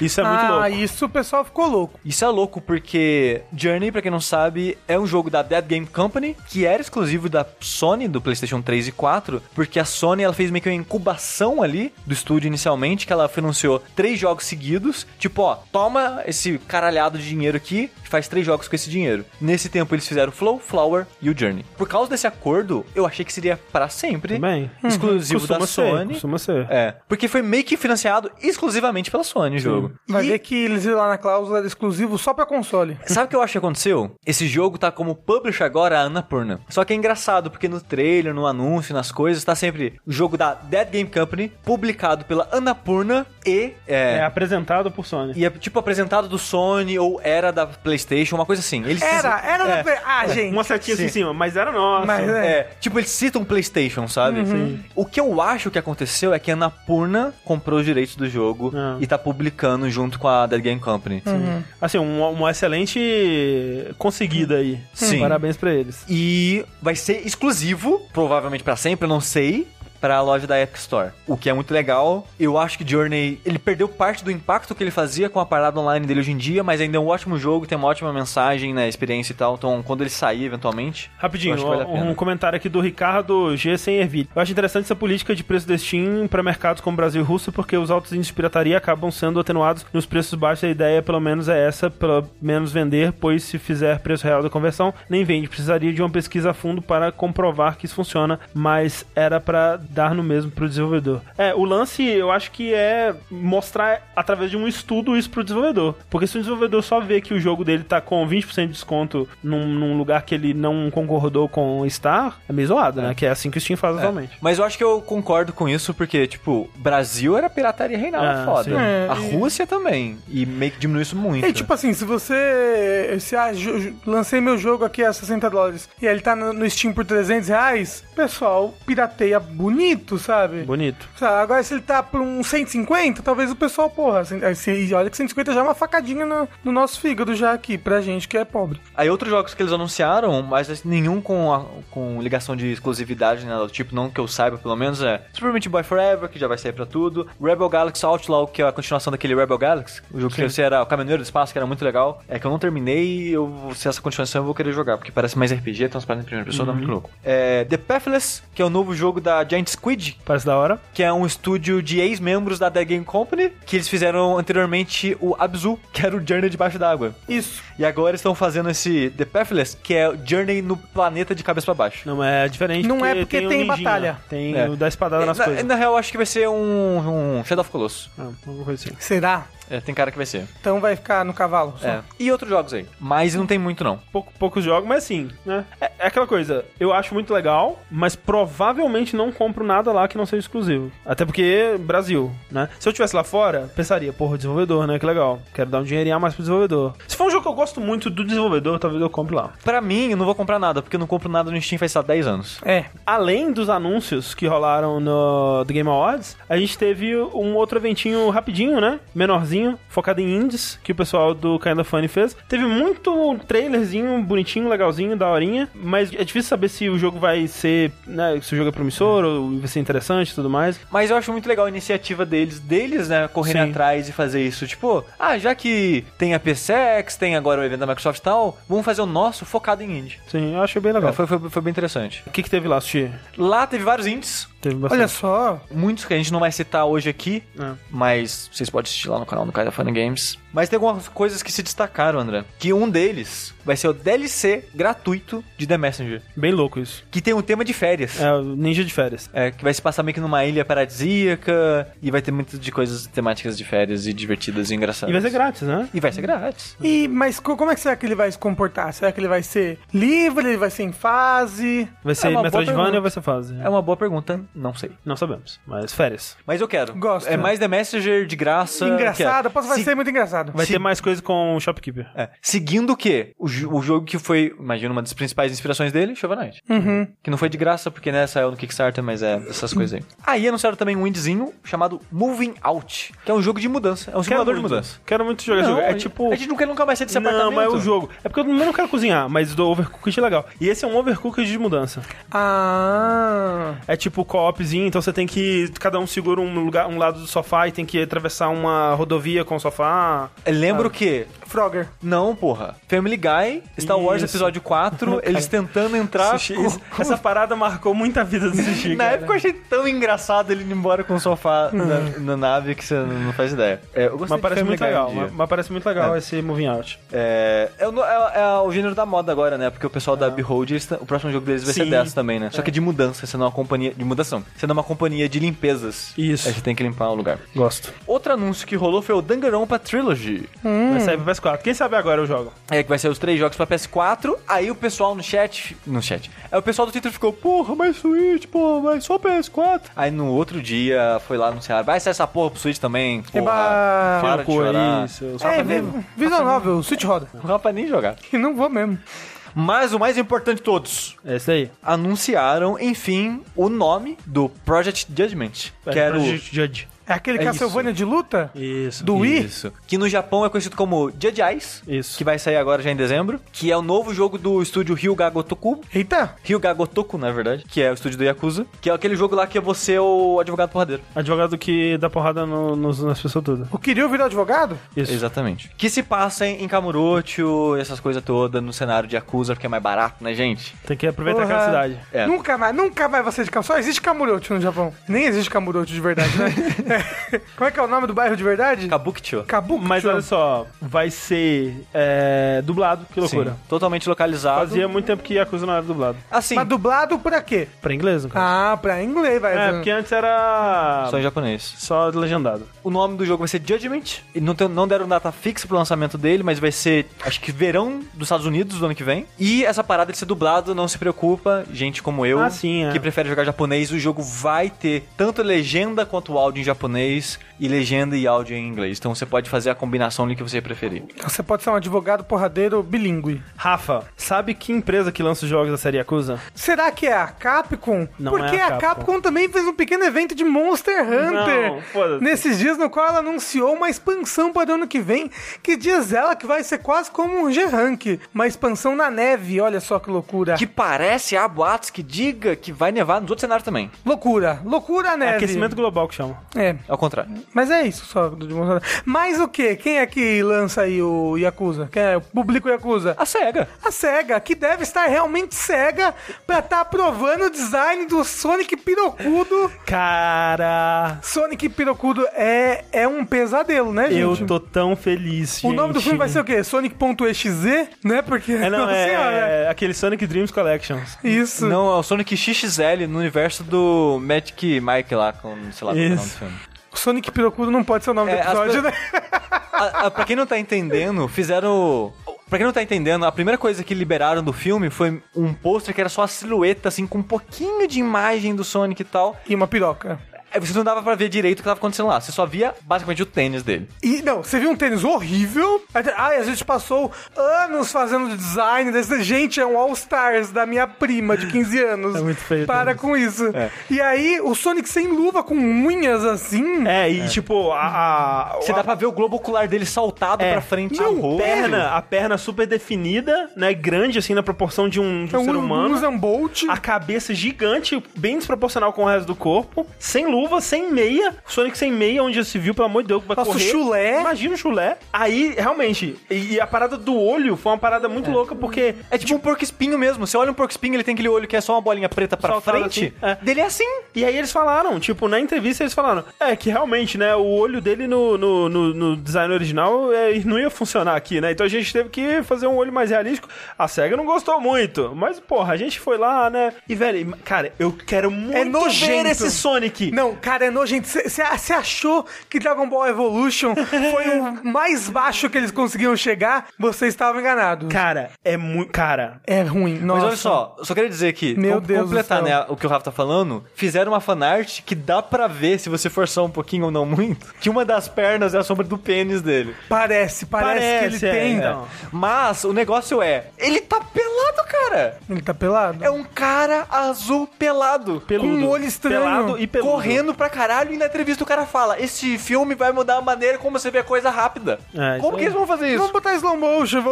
Isso é muito ah, louco. isso o pessoal ficou louco. Isso é louco porque Journey, pra quem não sabe, é um jogo da Dead Game Company que era exclusivo da Sony, do PlayStation 3 e 4, porque a Sony ela fez meio que uma incubação ali do estúdio inicialmente, que ela financiou três jogos seguidos, tipo, ó, toma esse caralhado de dinheiro aqui e faz três jogos com esse dinheiro. Nesse tempo eles fizeram o Flow, Flower e o Journey. Por causa desse acordo, eu achei que seria pra sempre Também. exclusivo da Costuma ser, Sony. costuma ser. É, porque foi meio que financiado exclusivamente pela Sony o jogo. Vai E- ver que eles viram lá na cláusula era exclusivo só pra console. Sabe o que eu acho que aconteceu? Esse jogo tá como publisher agora a Annapurna. Só que é engraçado, porque no trailer, no anúncio, nas coisas, tá sempre o jogo da Dead Game Company, publicado pela Annapurna e é, É apresentado por Sony. e é tipo apresentado do Sony ou era da PlayStation, uma coisa assim. Eles Era, era é, da Play- Ah, gente. Uma setinha assim Sim. em cima, mas era nossa. Mas é. É, tipo, eles citam PlayStation, sabe? O que eu acho que aconteceu é que a Annapurna comprou os direitos do jogo Ah. e tá publicando junto com a Dead Game Company. Assim, uma, uma excelente conseguida aí. Sim. Parabéns pra eles. E vai ser exclusivo, provavelmente pra sempre, eu não sei. Pra loja da Epic Store. O que é muito legal. Eu acho que Journey, ele perdeu parte do impacto que ele fazia com a parada online dele hoje em dia, mas ainda é um ótimo jogo, tem uma ótima mensagem, né, experiência e tal. Então, quando ele sair eventualmente, Rapidinho, eu acho que vale a pena. um comentário aqui do Ricardo G. sem ervilha. Eu acho interessante essa política de preço da Steam para mercados como Brasil e Rússia, porque os altos índices de pirataria acabam sendo atenuados nos preços baixos. A ideia, pelo menos, é essa, pelo menos vender, pois se fizer preço real da conversão, nem vende. Precisaria de uma pesquisa a fundo para comprovar que isso funciona, mas era para dar no mesmo pro desenvolvedor. É, o lance, eu acho que é mostrar através de um estudo isso pro desenvolvedor. Porque se o desenvolvedor só vê que o jogo dele tá com 20% de desconto num, num lugar que ele não concordou com o Star, é meio zoado, né? Que é assim que o Steam faz atualmente. Mas eu acho que eu concordo com isso, porque, tipo, Brasil era pirataria reinava Ah, foda. É, a e- Rússia também. E meio que diminuiu isso muito. E tipo assim, se você. Se ah, lancei meu jogo aqui a 60 dólares e ele tá no, no Steam por 300 reais, pessoal pirateia bonito, sabe? Bonito. Sabe, Agora, se ele tá por uns 150, talvez o pessoal, porra, assim, e olha que 150 já é uma facadinha no, no nosso fígado já aqui, pra gente que é pobre. Aí outros jogos que eles anunciaram, mas nenhum com, a- com ligação de exclusividade, né? do Tipo, não que eu saiba, pelo menos, é Super Meat Boy Forever, que já vai sair pra tudo. Rebel Galaxy Outlaw, que é a continuação daquele Rebel Galaxy. O jogo que você era o Caminhoneiro do Espaço, que era muito legal. É que eu não terminei, eu, se essa continuação eu vou querer jogar, porque parece mais RPG, transparente em primeira pessoa, dá muito louco. É, The Pathless, que é o novo jogo da Giant Squid, Parece da hora. que é um estúdio de ex-membros da The Game Company, que eles fizeram anteriormente o Abzu, que era o Journey debaixo d'água. Isso. E agora estão fazendo esse The Pathless, que é o Journey no planeta de cabeça pra baixo. Não, é diferente. Não é porque tem ninjinha. batalha. Tem É. o da espadada nas na, coisas. na real, acho que vai ser um, um Shadow of Colossus. Ah, alguma coisa assim. Será? É, tem cara que vai ser. Então vai ficar no cavalo. só. É. E outros jogos aí. Mas não tem muito, não. Pouco, poucos jogos, mas sim, né? É, é aquela coisa, eu acho muito legal, mas provavelmente não compro nada lá que não seja exclusivo. Até porque Brasil, né? Se eu estivesse lá fora, pensaria, porra, desenvolvedor, né? Que legal. Quero dar um dinheirinho a mais pro desenvolvedor. Se for um jogo que eu gosto muito do desenvolvedor, talvez eu compre lá. Pra mim, eu não vou comprar nada, porque eu não compro nada no Steam faz lá, 10 anos. É. Além dos anúncios que rolaram no The Game Awards, a gente teve um outro eventinho rapidinho, né? Menorzinho, focado em indies, que o pessoal do Kinda Funny fez. Teve muito trailerzinho, bonitinho, legalzinho, daorinha, mas é difícil saber se o jogo vai ser, né? Se o jogo é promissor ou vai ser interessante e tudo mais. Mas eu acho muito legal a iniciativa deles, deles, né, correrem Sim. atrás e fazer isso. Tipo, ah, já que tem a PSX, tem agora o evento da Microsoft e tal, vamos fazer o nosso focado em indie. Sim, eu achei bem legal. É, foi, foi, foi bem interessante. O que, que teve lá, Sushi? Lá teve vários indies, Teve bastante. Olha só. muitos que a gente não vai citar hoje aqui, É. mas vocês podem assistir lá no canal do Kaida Funny Games. Mas tem algumas coisas que se destacaram, André. Que um deles vai ser o DLC gratuito de The Messenger, Bem louco isso. que tem um tema de férias. É, o Ninja de Férias. É, que vai se passar meio que numa ilha paradisíaca e vai ter muitas de coisas temáticas de férias e divertidas e engraçadas. E vai ser grátis, né? E vai ser grátis. E, mas co- como é que será que ele vai se comportar? Será que ele vai ser livre? Ele vai ser em fase? Vai ser boa Metroidvania ou vai ser fase? É uma boa pergunta, não sei. Não sabemos, mas férias. Mas eu quero. Gosto. É mais The Messenger de graça. engraçado? Posso vai Se- ser muito engraçado. Vai Se- ter mais coisa com o Shopkeeper. É. Seguindo o quê? O, o jogo que foi, imagina, uma das principais inspirações dele, Shovel Knight. Uhum. Que não foi de graça, porque né, saiu no Kickstarter, mas é essas coisas aí. Aí anunciaram também um indiezinho chamado Moving Out, que é um jogo de mudança. É um simulador de mudança. Quero muito jogar esse jogo. É tipo. A gente não quer nunca mais sair desse Não, apartamento. mas é o jogo. É porque eu não quero cozinhar, mas do Overcooked é legal. E esse é um Overcooked de mudança. Ah. É tipo co-opzinho, então você tem que. Cada um segura um, lugar, um lado do sofá e tem que atravessar uma rodovia com o sofá. Lembro que Frogger. Não, porra. Family Guy, Star Wars Isso. Episódio 4, eles tentando entrar. Sushi, com- Essa parada marcou muito a vida do sushi. Na cara. época eu achei tão engraçado ele indo embora com o sofá na, na nave que você não faz ideia. É, eu gostei Mas parece muito um legal. dia. Mas, mas parece muito legal esse moving out. É, é, é- é o gênero da moda agora, né? Porque o pessoal da Behold, eles o próximo jogo deles vai ser Sim. dessa também, né? Só que de mudança, sendo uma companhia. De mudação. Sendo uma companhia de limpezas. Isso. Aí você tem que limpar o lugar. Gosto. Outro anúncio que rolou foi o Danganronpa Trilogy. Vai sair pro PS4. Quem sabe agora eu jogo. É que vai ser os três jogos pra PS4. Aí o pessoal no chat. No chat. Aí o pessoal do Twitter ficou, porra, mas Switch, porra, mas só PS4. Aí no outro dia foi lá anunciar, vai sair essa porra pro Switch também. Porra, Eba! para de chorar. isso. É, ver. Visual Novel, Switch roda. Não dá pra nem jogar. E não vou mesmo. Mas o mais importante de todos. Esse aí. Anunciaram, enfim, o nome do Project Judgment. Que era o Project Judge. É aquele É Castlevania de luta? Isso. Do Wii? Isso. Que no Japão é conhecido como Judge Eyes. Isso. Que vai sair agora já em dezembro. Que é o novo jogo do estúdio Ryuga Gotoku. Eita! Ryuga Gotoku, na verdade. Que é o estúdio do Yakuza. Que é aquele jogo lá que é você o advogado porradeiro. Advogado que dá porrada no- nos- nas pessoas todas. O Kiryu virou advogado? Isso. Exatamente. Que se passa em Kamurocho, essas coisas todas, no cenário de Yakuza, porque é mais barato, né, gente? Tem que aproveitar Porra. aquela cidade. É. Nunca mais, nunca mais você de Kamurocho. Só existe Kamurocho no Japão. Nem existe Kamurocho de verdade, né? Como é que é o nome do bairro de verdade? Kabukicho. Kabuki. Mas olha só, vai ser é, dublado, que loucura. Sim, totalmente localizado. Fazia muito tempo que Yakuza não era dublado. Assim, Mas dublado pra quê? Pra inglês, no caso. Ah, pra inglês, vai. é, porque antes era só em japonês. só legendado. O nome do jogo vai ser Judgment. Não, tem- não deram data fixa pro lançamento dele, mas vai ser, acho que verão dos Estados Unidos do ano que vem. E essa parada de ser dublado, não se preocupa, gente como eu, Ah, sim, é. que prefere jogar japonês, o jogo vai ter tanto legenda quanto áudio em japonês e legenda e áudio em inglês. Então você pode fazer a combinação ali que você preferir. Você pode ser um advogado porradeiro bilíngue. Rafa, sabe que empresa que lança os jogos da série Yakuza? Será que é a Capcom? Não Porque é a a Capcom. Capcom também fez um pequeno evento de Monster Hunter. Não, foda-se. nesses dias, no qual ela anunciou uma expansão para o ano que vem, que diz ela que vai ser quase como um G-Rank. Uma expansão na neve, olha só que loucura. Que parece, há boatos que diga que vai nevar nos outros cenários também. Loucura, loucura a neve. Aquecimento global que chama. É, Ao contrário. mas é isso só do de Monster Hunter. Mas o que? Quem é que lança aí o Yakuza? Quem é? Publica o Yakuza? A SEGA. A SEGA, que deve estar realmente cega pra estar aprovando o design do Sonic Pirocudo. Cara, Sonic Pirocudo é, é um pesadelo, né, gente? eu tô tão feliz, O nome do gente. filme vai ser o quê? Sonic.exe, né? Porque. É, não, Nossa é, Senhora. é aquele Sonic Dreams Collections. Isso. Não, é o Sonic XXL no universo do Magic Mike lá, com, sei lá, é o nome do filme. Sonic Pirocudo não pode ser o nome É, do as episódio, pe- né? A, a, pra quem não tá entendendo, fizeram. Pra quem não tá entendendo, a primeira coisa que liberaram do filme foi um pôster que era só a silhueta, assim, com um pouquinho de imagem do Sonic e tal. E uma piroca. Você não dava pra ver direito o que tava acontecendo lá. Você só via basicamente o tênis dele. E, não, você viu um tênis horrível. Ai, a gente passou anos fazendo design desse. Gente, é um All-Stars da minha prima de 15 anos. É muito feio Para tênis. com isso. E aí, o Sonic sem luva, com unhas assim. É, e tipo, a. a Você a- dá pra ver o globo ocular dele saltado é, pra frente. a do rosto. perna, a perna super definida, né? Grande, assim, na proporção de um, de É um ser um humano. Usain Bolt. A cabeça gigante, bem desproporcional com o resto do corpo. Sem luva, sem meia. Sonic sem meia, onde já se viu, pelo amor de Deus, vai Nossa, o correr. chulé. Imagina o chulé. Aí, realmente, e, e a parada do olho foi uma parada muito louca, porque... É tipo um porco espinho mesmo. Você olha um porco espinho, ele tem aquele olho que é só uma bolinha preta pra frente. assim, é. Dele é assim. E aí eles falaram, tipo, na entrevista eles falaram, é que realmente, né, o olho dele no, no, no- no design original é, não ia funcionar aqui, né? Então a gente teve que fazer um olho mais realístico. A SEGA não gostou muito, mas, porra, a gente foi lá, né? E, velho, cara, eu quero muito É nojento. ver esse Sonic. Não, cara, é nojento. Você achou que Dragon Ball Evolution foi o mais baixo que eles conseguiram chegar? Você estava enganado. Cara, é muito... Cara, É ruim. Nossa. Mas olha só, só queria dizer que, Meu com- Deus completar né, o que o Rafa tá falando, fizeram uma fanart que dá pra ver, se você forçar um pouquinho ou não muito, que uma das pernas é a sombra do pênis dele. Parece, parece, Parece, que ele é, tem. então. Mas o negócio é, ele tá pelado, cara. Ele tá pelado? É um cara azul pelado. peludo. um olho estranho. Pelado e peludo. Correndo pra caralho e na entrevista o cara fala: Esse filme vai mudar a maneira como você vê a coisa rápida. É, como que eles vão fazer Vamos isso? botar slow motion.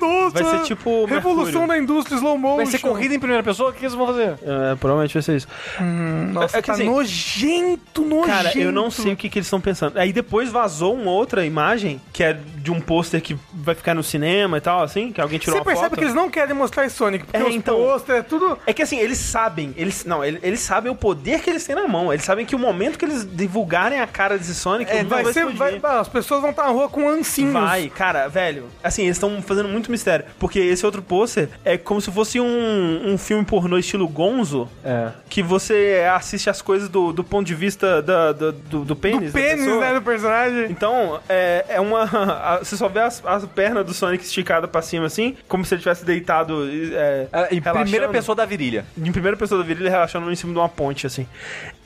Nossa. Vai ser tipo Revolução Mercúrio. da indústria slow motion. Vai ser corrida em primeira pessoa? O que eles vão fazer? É, provavelmente vai ser isso. Nossa, É que tá assim, nojento, nojento. Cara, eu não sei o que, que eles estão pensando. Aí depois vazou uma outra imagem, que é de um pôster que vai ficar no cinema e tal, assim, que alguém tirou Você uma percebe foto. que eles não querem mostrar Sonic, porque É, os então- posters, é tudo... É que assim, eles sabem, eles não, eles, eles sabem o poder que eles têm na mão. Eles sabem que o momento que eles divulgarem a cara desse Sonic, mundo Vai ser, vai, as pessoas vão estar na rua com ancinhos. Vai, cara, velho. Assim, eles estão fazendo muito mistério. Porque esse outro pôster é como se fosse um, um filme pornô estilo Gonzo. É. Que você assiste as coisas do, do ponto de vista da, do, do, do pênis. Do pênis, pessoa. né, do personagem. Então, é, é uma. a- Você só vê as, as pernas do Sonic esticadas pra cima, assim, como se ele tivesse deitado. É, É, em relaxando. primeira pessoa da virilha. Em primeira pessoa da virilha relaxando em cima de uma ponte, assim.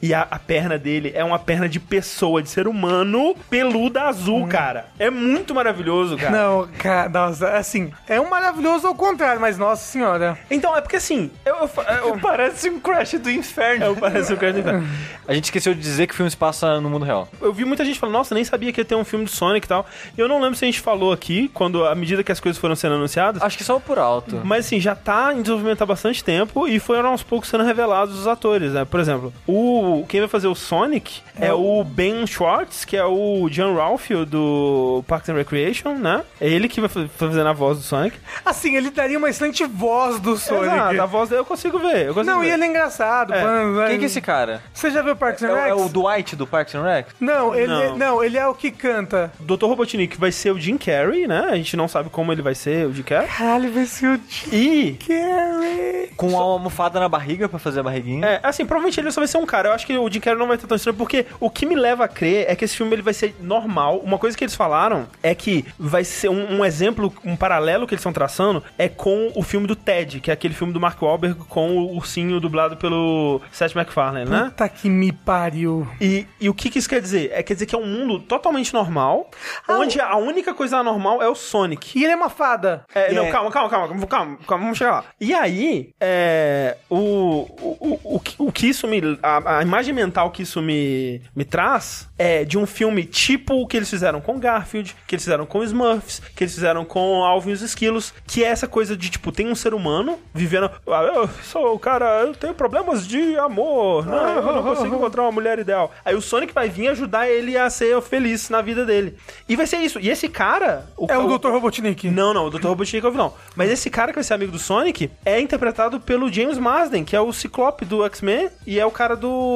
E a, a perna dele é uma perna de pessoa, de ser humano, peluda azul, cara. É muito maravilhoso, cara. Não, cara, nossa, assim, é um maravilhoso ao contrário, mas nossa senhora. Então, é porque assim, eu, eu, eu, Parece um Crash do Inferno. eu pareço o cara do inferno. A gente esqueceu de dizer que o filme se passa no mundo real. Eu vi muita gente falando, nossa, nem sabia que ia ter um filme do Sonic e tal. E eu não lembro se a gente falou aqui, quando, à medida que as coisas foram sendo anunciadas. Acho que só por alto. Mas assim, já tá em desenvolvimento há bastante tempo e foram aos poucos sendo revelados os atores, né? Por exemplo, o quem vai fazer o Sonic é, o Ben Schwartz, que é o John Ralphio do Parks and Recreation, né? É ele que vai fa- fazendo a voz do Sonic. Assim, ele daria uma excelente voz do Sonic. Exato, a voz dele eu consigo ver. Eu consigo Não, ver. e ele é engraçado. É. mano, Quem que é esse cara? Você já viu Parks É, and o- Rec? é o Dwight do Parks and Rec? Não, ele Não. não. ele é o que canta. Dr. Robotnik vai ser o Jim Carrey, né? A gente não sabe como ele vai ser o Jim Carrey. Caralho, vai ser o Jim E Carrey. Com uma almofada na barriga pra fazer a barriguinha. É, assim, provavelmente ele só vai ser um cara. Eu acho que o Jim Carrey não vai ter tão estranho, porque o que me leva a crer é que esse filme ele vai ser normal. Uma coisa que eles falaram é que vai ser um, um exemplo, um paralelo que eles estão traçando é com o filme do Ted, que é aquele filme do Mark Wahlberg com o ursinho dublado pelo Seth MacFarlane, né? Puta que me pariu. E, e o que, que isso quer dizer? É quer dizer que é um mundo totalmente normal, Ah, onde a única coisa anormal é o Sonic. E ele é uma fada. É, Não, É. calma, calma, calma, calma, calma, calma, vamos chegar lá. E aí, é, o, o, o, o, que- o que isso me. A, a imagem mental que isso me, me traz é de um filme tipo o que eles fizeram com Garfield, que eles fizeram com Smurfs, que eles fizeram com Alvin e os Esquilos, que é essa coisa de, tipo, tem um ser humano vivendo. Ah, eu sou o cara, eu tenho problemas de amor, né? Eu não consigo encontrar uma mulher ideal. Aí o Sonic vai vir ajudar ele a ser feliz na vida dele. E vai ser isso. E esse cara. É o Dr. Robotnik. Não, não, o Dr. Robotnik é o vilão. Mas esse cara que vai ser amigo do Sonic é interpretado pelo James Marsden, que é o Ciclope do X-Men e é o cara do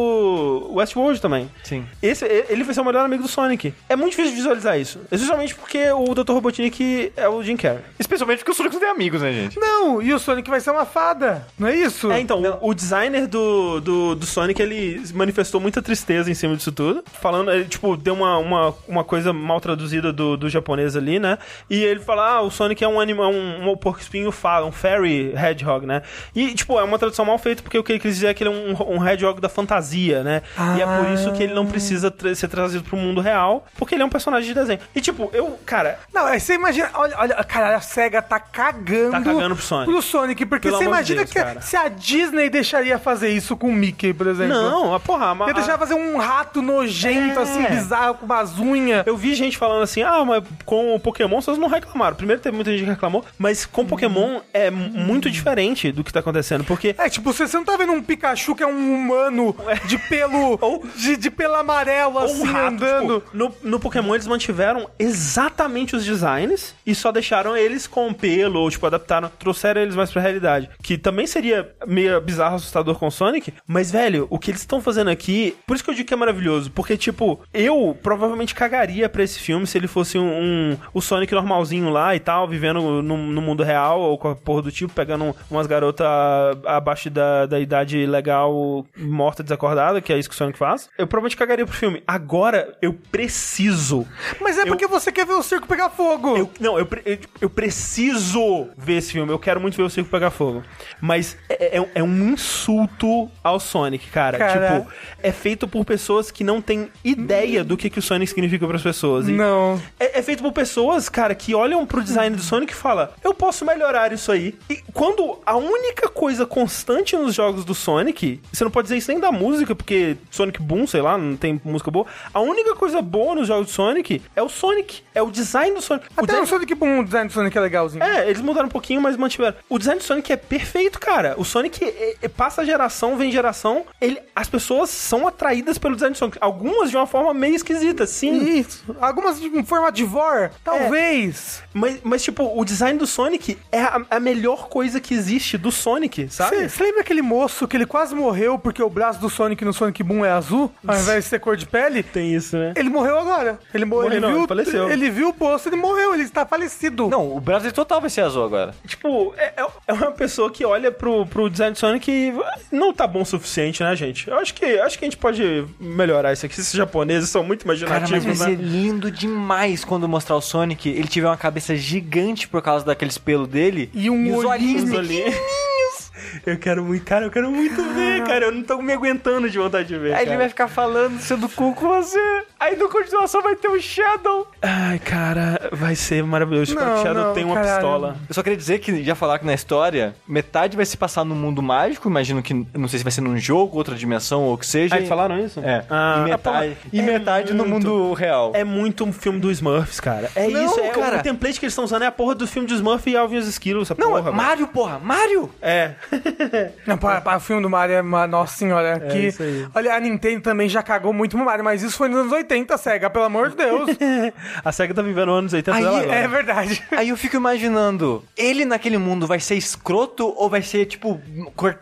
Westworld também. Sim. Esse, ele vai ser o melhor amigo do Sonic. É muito difícil visualizar isso. Especialmente porque o Dr. Robotnik é o Jim Carrey. Especialmente porque o Sonic não tem amigos, né, gente? Não, e o Sonic vai ser uma fada. Não é isso? É, então, o designer do, do, do Sonic, ele manifestou muita tristeza em cima disso tudo. Falando, ele, tipo, deu uma, uma, uma coisa mal traduzida do, do japonês ali, né? E ele fala, ah, o Sonic é um animal, um, um porco espinho fala, um fairy hedgehog, né? E, tipo, é uma tradução mal feita, porque o que ele quis dizer é que ele é um, um hedgehog da fantasia, né? E é por isso que ele não precisa tra- ser trazido pro mundo real, porque ele é um personagem de desenho. E, tipo, eu, cara, Não, aí você imagina, olha, olha, cara, a SEGA tá cagando, Tá cagando pro Sonic. pro Sonic, porque Pelo você imagina Deus, que cara. se a Disney deixaria fazer isso com o Mickey, por exemplo. não, a porra, a, Ia deixar fazer um rato nojento, É. assim, bizarro, com umas unhas. Eu vi gente falando assim, ah, mas com o Pokémon vocês não reclamaram. Primeiro teve muita gente que reclamou, mas com Pokémon é m- muito diferente do que tá acontecendo, porque É, tipo, você, você não tá vendo um Pikachu que é um humano de pelo. Ou- de, de pelo amarelo, ou assim, um rato, andando. tipo, no, no Pokémon eles mantiveram exatamente os designs e só deixaram eles com pelo, ou tipo, adaptaram, trouxeram eles mais pra realidade. Que também seria meio bizarro, assustador com o Sonic, mas, velho, o que eles estão fazendo aqui, por isso que eu digo que é maravilhoso, porque, tipo, eu provavelmente cagaria pra esse filme se ele fosse um, um- o Sonic normalzinho lá e tal, vivendo no, no mundo real, ou com a porra do tipo, pegando umas garotas abaixo da, da idade legal, morta, desacordada, que é isso que o Sonic faz. Eu provavelmente cagaria pro filme. Agora, eu preciso. Mas é Eu- porque você quer ver o circo pegar fogo. Eu, não, eu, eu, eu preciso ver esse filme. Eu quero muito ver o circo pegar fogo. Mas é, é um- é um insulto ao Sonic, cara. Cara. Tipo, é feito por pessoas que não têm ideia do que, que o Sonic significa pras pessoas. E Não. É, é feito por pessoas, cara, que olham pro design do Sonic e falam: Eu posso melhorar isso aí. E quando a única coisa constante nos jogos do Sonic, você não pode dizer isso nem da música, porque Sonic Boom, sei lá, não tem música boa. A única coisa boa nos jogos do Sonic é o Sonic, é o design do Sonic. O Até design- no Sonic Boom, o design do Sonic é legalzinho. é, eles mudaram um pouquinho, mas mantiveram. O design do Sonic é perfeito, cara. O Sonic é- é- passa geração, vem geração. Ele, as pessoas são atraídas pelo design do Sonic. Algumas de uma forma meio esquisita, sim. Isso. Algumas de- forma de vor, talvez. Mas, mas, tipo, o design do Sonic é a, a melhor coisa que existe do Sonic, sabe? Você lembra aquele moço que ele quase morreu porque o braço do Sonic no Sonic Boom é azul, ao invés de ser cor de pele? Tem isso, né? Ele morreu agora. Ele, mo Morreu ele não, viu, ele faleceu. Ele viu o poço, ele morreu, ele está falecido. Não, o braço dele total vai ser azul agora. Tipo, é, é- é uma pessoa que olha pro, pro design do Sonic e não tá bom o suficiente, né, gente? Eu acho que, acho que a gente pode melhorar isso aqui. Esses japoneses são muito Cara, mas imaginativos, vai né? ser lindo demais quando mostrar o Sonic. Ele tiver uma cabeça gigante por causa daqueles pelos dele. E um os olhinho olhinhos. Eu quero muito, cara, eu quero muito ver, cara. Eu não tô me aguentando de vontade de ver. Aí ele cara. vai ficar falando, sendo cu com você. Aí na continuação vai ter o Shadow. Ai, cara, vai ser maravilhoso. Que Não, o Shadow não, tenha uma caralho. pistola. Eu só queria dizer que, já falar que na história, metade vai se passar no mundo mágico, imagino que, não sei se vai ser num jogo, outra dimensão ou o que seja. Ah, eles falaram isso? É, Ah, e metade, porra, e é metade no muito- mundo real. É muito um filme do Smurfs, cara. É Não, isso, é cara. o template que eles estão usando é a porra do filme do Smurf e Alvin e os Esquilos, essa Não, porra. velho. Mario, porra, Mario! É. Não, para, para, o filme do Mario é uma... Nossa senhora, isso aí. Olha, a Nintendo também já cagou muito no Mario, mas isso foi nos anos 80, SEGA, pelo amor de Deus. a SEGA tá vivendo anos 80 Aí, dela agora. é verdade. Aí eu fico imaginando, ele naquele mundo vai ser escroto ou vai ser tipo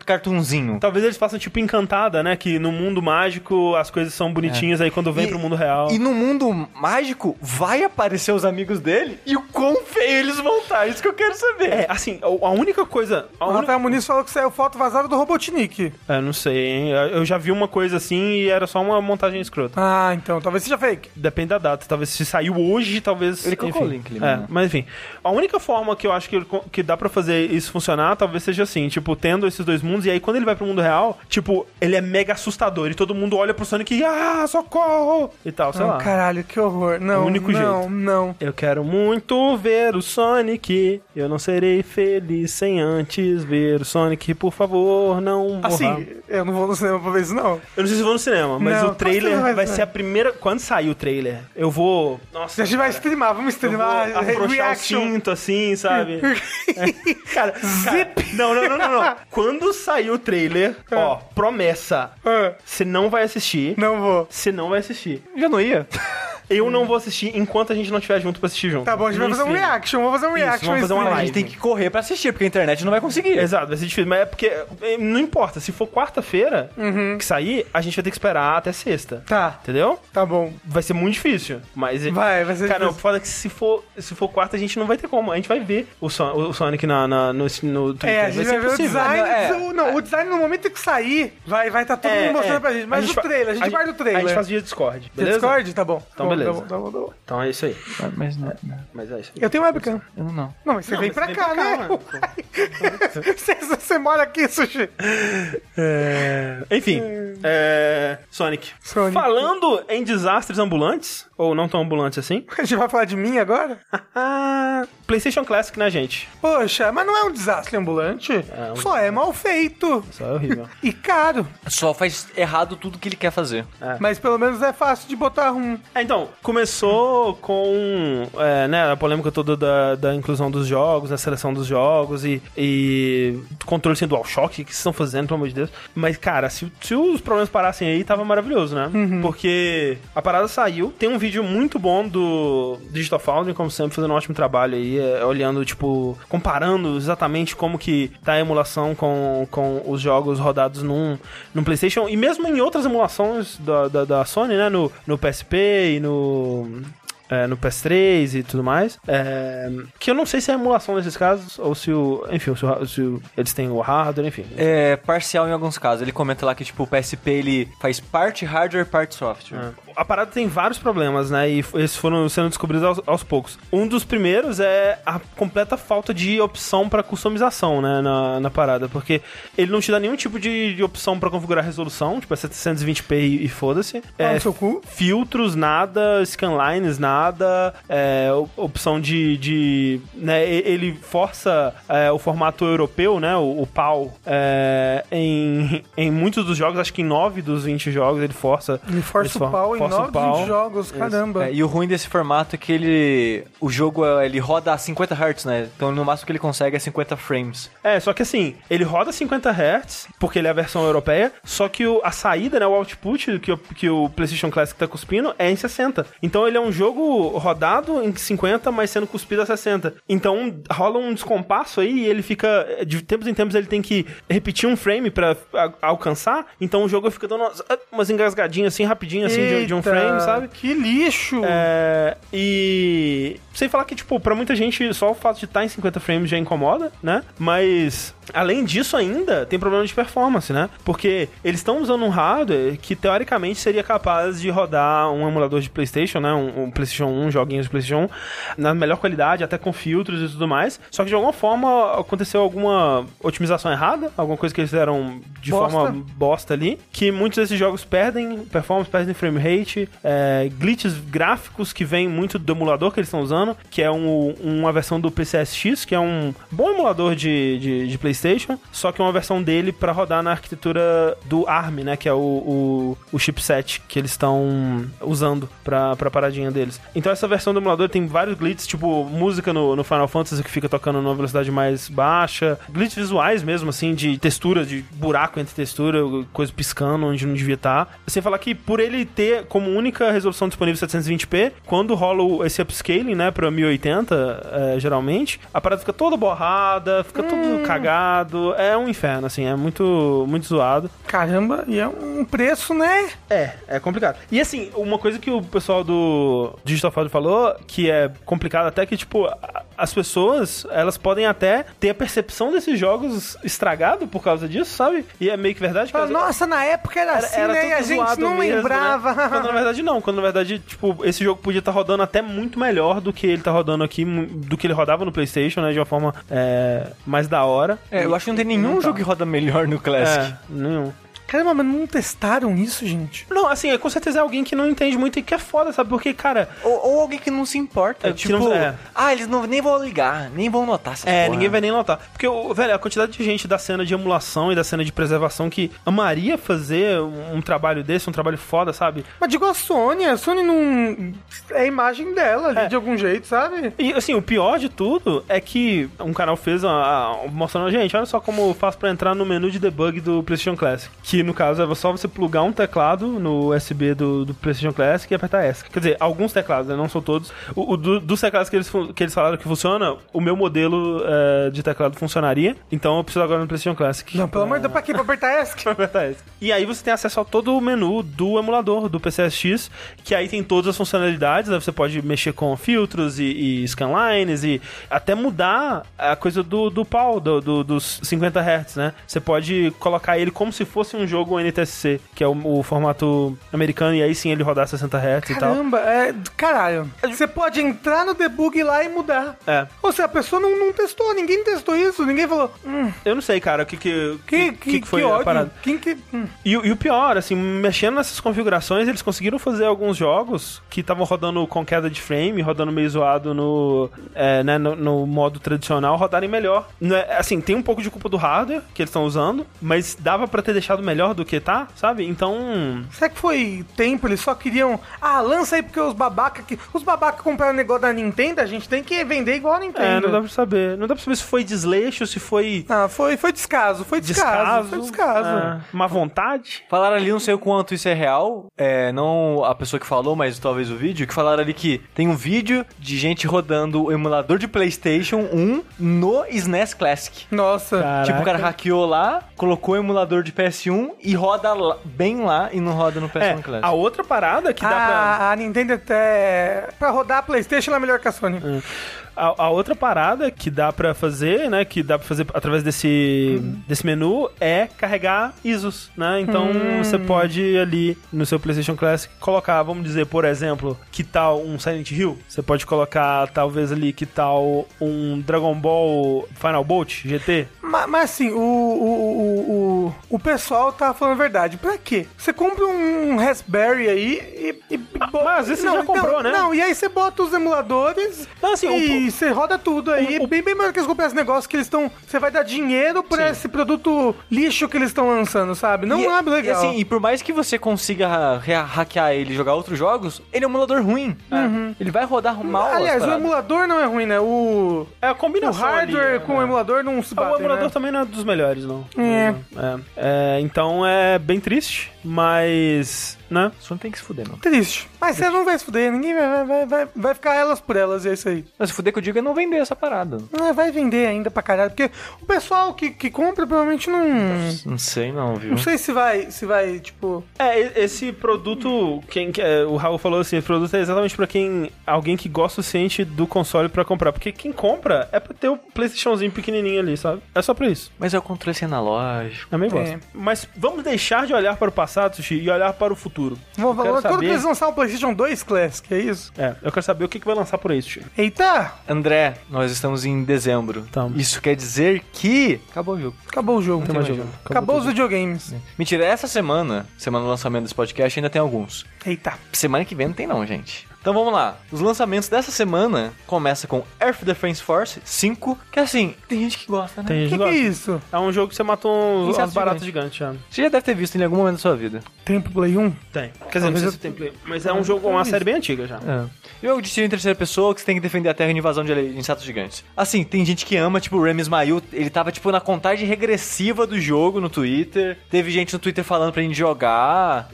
cartunzinho? Talvez eles façam tipo encantada, né? Que no mundo mágico as coisas são bonitinhas, aí quando vem E- pro mundo real. E no mundo mágico vai aparecer os amigos dele e o quão feio eles vão estar. Isso que eu quero saber. É, assim, a única coisa. A única... Rafael Muniz falou que saiu foto vazada do Robotnik. É, não sei, hein? Eu já vi uma coisa assim e era só uma montagem escrota. Ah, então, talvez seja fake. Depende da data. Talvez se saiu hoje, talvez. Ele colocou o link ali, É, né? mas enfim. A única forma que eu acho que, que dá pra fazer isso funcionar, talvez seja assim, tipo, tendo esses dois mundos, e aí quando ele vai pro mundo real, tipo, ele é mega assustador. E todo mundo olha pro Sonic e, ah, socorro! E tal, sei Não, lá. caralho, que horror. Não, É o único não, jeito. não. Eu quero muito ver o Sonic. Eu não serei feliz sem antes ver o Sonic. Por favor, não morra. Assim, eu não vou no cinema pra ver isso, não. Eu não sei se vou no cinema, mas Não, o trailer vai, vai ser ser. a primeira. Quando sair o trailer, eu vou. Nossa. A gente vai streamar, vamos streamar. afrouxar o cinto, assim, sabe? cara, Zip! não, não, não, não, não. Quando sair o trailer, ó, promessa. Ah, Você não vai assistir. não vou. Você não vai assistir. Já não ia? Eu não vou assistir enquanto a gente não estiver junto pra assistir junto. Tá bom, a gente vai fazer um reaction. Vamos fazer um reaction. vamos fazer uma stream. A live. gente tem que correr pra assistir, porque a internet não vai conseguir. Exato, vai ser difícil. Mas é porque eh, não importa. Se for quarta-feira que sair, a gente vai ter que esperar até sexta. Tá, Entendeu? tá bom. Vai ser muito difícil. Mas. Vai, vai ser Cara, não, difícil. foda que se for, se for quarta, a gente não vai ter como. A gente vai ver o, Son- o Sonic na, na- no, no Twitter. É, a gente vai, ser ver o impossível. design. É. o- Não, o design no momento que sair, vai vai tá todo É, mundo mostrando é. pra gente. Mas o fa- trailer, a gente guarda o trailer. A gente faz via Discord, beleza? Discord? Tá bom. Então, Tá bom, beleza. Então é isso aí. Mas não, não, Mas é isso aí. Eu tenho webcam. eu não. Não, mas você Não, vem mas pra você cá, vem pra cá, né? mano. você, você mora aqui, Sushi. É... Enfim, é... Sonic. Sonic. Falando em desastres ambulantes, ou não tão ambulantes assim, A gente vai falar de mim agora? PlayStation Classic, né, gente? Poxa, mas não é um desastre ambulante. É um Só é mal feito. Isso é horrível. E caro. Só faz errado tudo que ele quer fazer. Mas pelo menos é fácil de botar um. É, então, começou com é, né, a polêmica toda da, da inclusão dos jogos, da seleção dos jogos e, e controle sem DualShock, o que vocês estão fazendo, pelo amor de Deus. Mas, cara, se, se os problemas parassem aí, tava maravilhoso, né? Porque a parada saiu, tem um vídeo muito bom do Digital Foundry, como sempre, fazendo um ótimo trabalho aí, é, olhando, tipo, comparando exatamente como que tá a emulação com, com os jogos rodados num, num PlayStation e mesmo em outras emulações da, da, da Sony, né? No, no PSP e no. É, no PS3 e tudo mais. É, que eu não sei se é emulação nesses casos, ou se o. Enfim, se, o- se o- eles têm o hardware, enfim. É parcial em alguns casos. Ele comenta lá que, tipo, o PSP ele faz parte hardware, parte software. A parada tem vários problemas, né? E esses foram sendo descobridos aos, aos poucos. Um dos primeiros é a completa falta de opção pra customização, né? Na, na parada. Porque ele não te dá nenhum tipo de, de opção pra configurar a resolução, tipo é 720p e, e foda-se. Ah, É, no seu cu. filtros, nada, scanlines, nada, é, op- opção de, de né, ele força é, o formato europeu, né, o, o PAL, é, em, em muitos dos jogos, acho que em 9 dos 20 jogos ele força. Ele força ele o pau em força o 9 pau. jogos, caramba. É, e o ruim desse formato é que ele. O jogo é- ele roda a 50 Hz, né? Então no máximo que ele consegue é 50 frames. É, só que assim, ele roda 50 Hz, porque ele é a versão europeia, só que o- a saída, né, o output que o, que o PlayStation Classic tá cuspindo é em 60. Então ele é um jogo rodado em 50, mas sendo cuspido a 60. Então rola um descompasso aí e ele fica, de tempos em tempos ele tem que repetir um frame pra a- alcançar, então o jogo fica dando umas, umas engasgadinhas assim, rapidinho, assim, de, de um frame, sabe? Que lixo. É, e sem falar que, tipo, pra muita gente só o fato de estar em 50 frames já incomoda, né? Mas além disso ainda, tem problema de performance, né? Porque eles estão usando um hardware que teoricamente seria capaz de rodar um emulador de PlayStation, né? Um, um PlayStation 1, joguinhos de PlayStation 1, na melhor qualidade, até com filtros e tudo mais. Só que de alguma forma aconteceu alguma otimização errada, alguma coisa que eles fizeram de Bosta. forma bosta ali, que muitos desses jogos perdem performance, perdem frame rate, é, glitches gráficos que vêm muito do emulador que eles estão usando, que é um- uma versão do PCSX, que é um bom emulador de, de, de PlayStation, só que é uma versão dele para rodar na arquitetura do ARM, né, que é o, o, o chipset que eles estão usando pra, pra paradinha deles. Então essa versão do emulador tem vários glitches, tipo música no, no Final Fantasy que fica tocando numa velocidade mais baixa, glitches visuais mesmo, assim, de textura, de buraco entre textura, coisa piscando onde não devia estar. Sem falar que por ele ter como única resolução disponível 720p, quando rola esse upscaling, né, pra 1080, é, geralmente, a parada fica toda borrada, fica tudo cagado, é um inferno, assim, é muito, muito zoado. Caramba, e é um preço, né? É, é complicado. E assim, uma coisa que o pessoal do Digital Foundry falou, que é complicado até que, tipo, a- as pessoas, elas podem até ter a percepção desses jogos estragado por causa disso, sabe? E é meio que verdade. Que Nossa, na época era, assim, né? E a tudo gente zoado não mesmo, lembrava. né? Quando na verdade não, quando na verdade, tipo, esse jogo podia estar rodando até muito melhor do que ele tá rodando aqui, do que ele rodava no PlayStation, né? De uma forma é, mais da hora. É, eu acho que não tem nenhum Não tá. jogo que roda melhor no Classic. É, nenhum. Caramba, mas não testaram isso, gente? Não, assim, é, com certeza é alguém que não entende muito e que é foda, sabe? Porque, cara, Ou, ou alguém que não se importa. É, tipo, não- é. ah, eles não, nem vão ligar, nem vão notar essa É, porra. ninguém vai nem notar. Porque, velho, a quantidade de gente da cena de emulação e da cena de preservação que amaria fazer um, um trabalho desse, um trabalho foda, sabe? Mas digo a Sony, a Sony não. É a imagem dela ali, É. de algum jeito, sabe? E, assim, o pior de tudo é que um canal fez a, a- mostrando, gente, olha só como eu faço pra entrar no menu de debug do PlayStation Classic. Que, no caso, é só você plugar um teclado no USB do, do PlayStation Classic e apertar ESC. Quer dizer, alguns teclados, né? Não são todos. O, o do- dos teclados que eles, que eles falaram que funciona, o meu modelo é, de teclado funcionaria. Então eu preciso agora no PlayStation Classic. Não, pelo amor de Deus, pra quê? Pra apertar ESC? Pra apertar esse. E aí você tem acesso a todo o menu do emulador, do PCSX, que aí tem todas as funcionalidades, né? Você pode mexer com filtros e, e scanlines e até mudar a coisa do, do pau, do, do- dos 50 Hz, né? Você pode colocar ele como se fosse um jogo NTSC, que é o, o formato americano, e aí sim ele rodar 60 Hz e tal. Caramba, é. Caralho. Você pode entrar no debug lá e mudar. É. Ou seja, a pessoa não, não testou, ninguém testou isso, ninguém falou. Hum, Eu não sei, cara, o que que, que, que, que foi a ódio. parada. Quem que. hum. E, o- e o pior, assim, mexendo nessas configurações, eles conseguiram fazer alguns jogos que estavam rodando com queda de frame, rodando meio zoado no, é, né, no, no modo tradicional, rodarem melhor. Não é- assim, tem um pouco de culpa do hardware que eles estão usando, mas dava pra ter deixado melhor do que tá, sabe? Então. Será que foi tempo? Eles só queriam. Ah, lança aí porque os babaca que. Os babaca compraram o negócio da Nintendo, a gente tem que vender igual a Nintendo. É, não dá pra saber. Não dá pra saber se foi desleixo, se foi Ah, foi, foi descaso, foi descaso. descaso. Foi descaso. é, má vontade. Falaram ali, não sei o quanto isso é real, é, não a pessoa que falou, mas talvez o vídeo, que falaram ali que tem um vídeo de gente rodando o emulador de PlayStation 1 no SNES Classic. Nossa. Caraca. Tipo, o cara hackeou lá, colocou o emulador de PS1 e roda lá- bem lá e não roda no PS1 É, Classic. a outra parada que dá pra. A, a Nintendo até. Pra rodar a PlayStation ela é melhor que a Sony. A, a outra parada que dá pra fazer, né, que dá pra fazer através desse, desse menu é carregar ISOs, né? Então você pode ali no seu PlayStation Classic colocar, vamos dizer, por exemplo, que tal um Silent Hill? Você pode colocar talvez ali que tal um Dragon Ball Final Bolt GT? Ma- Mas, assim, o, o, o, o, pessoal tá falando a verdade. Pra quê? Você compra um Raspberry aí e. e bo- mas às vezes você já comprou, não, né? Não, e aí você bota os emuladores Não, assim, o- e você roda tudo aí. o- o- bem, bem melhor que eles comprar esse negócio que eles estão. Você vai dar dinheiro pra Sim. esse produto lixo que eles estão lançando, sabe? Não e, é legal. E, assim, e por mais que você consiga ha- ha- hackear ele e jogar outros jogos, ele é um emulador ruim. Ele vai rodar mal. as Aliás, o emulador não é ruim, né? O, É a o combinação hardware ali, com né? o emulador não se bate. o emulador né? também não é dos melhores, não. É. É. É, então é bem triste, mas né? Só não tem que se fuder, não. Triste. Mas você não vai se fuder, ninguém vai, vai, vai, vai ficar elas por elas, e é isso aí. Mas se fuder que eu digo é não vender essa parada. Ah, vai vender ainda pra caralho, porque o pessoal que, que compra provavelmente não. Não sei não, viu? Não sei se vai, se vai, tipo. É, esse produto, quem que é, o Raul falou assim, esse produto é exatamente pra quem, alguém que gosta o suficiente do console pra comprar, porque quem compra é pra ter o PlayStationzinho pequenininho ali, sabe? É só pra isso. Mas é o controle analógico. Eu também gosto. É. Mas vamos deixar de olhar para o passado, Sushi, e olhar para o futuro. Vou, Eu quero quando saber- que eles lançar o PlayStation 2 Classic, é isso? É, eu quero saber o que, que vai lançar por aí, Sushi. Eita! André, nós estamos em dezembro. Tamo. Isso quer dizer que acabou o jogo. Acabou o jogo. tem mais jogo. Acabou os videogames. Mentira, essa semana, semana do lançamento desse podcast, ainda tem alguns. Eita. Semana que vem não tem não, gente. Então vamos lá. Os lançamentos dessa semana começa com Earth Defense Force 5, que assim, tem gente que gosta, né? Tem O gente que, que é gosta. isso? É um jogo que você matou uns, umas baratas gigantes já. Você já deve ter visto em algum momento da sua vida. Tempo Play 1? Tem. Quer dizer, não sei eu- se tem play, mas é um jogo, uma série bem antiga já. É. Jogo de tiro em terceira pessoa que você tem que defender a terra de invasão de insetos gigantes. Assim, tem gente que ama, tipo, o Remy Ismail, ele tava, tipo, na contagem regressiva do jogo no Twitter. Teve gente no Twitter falando pra gente jogar.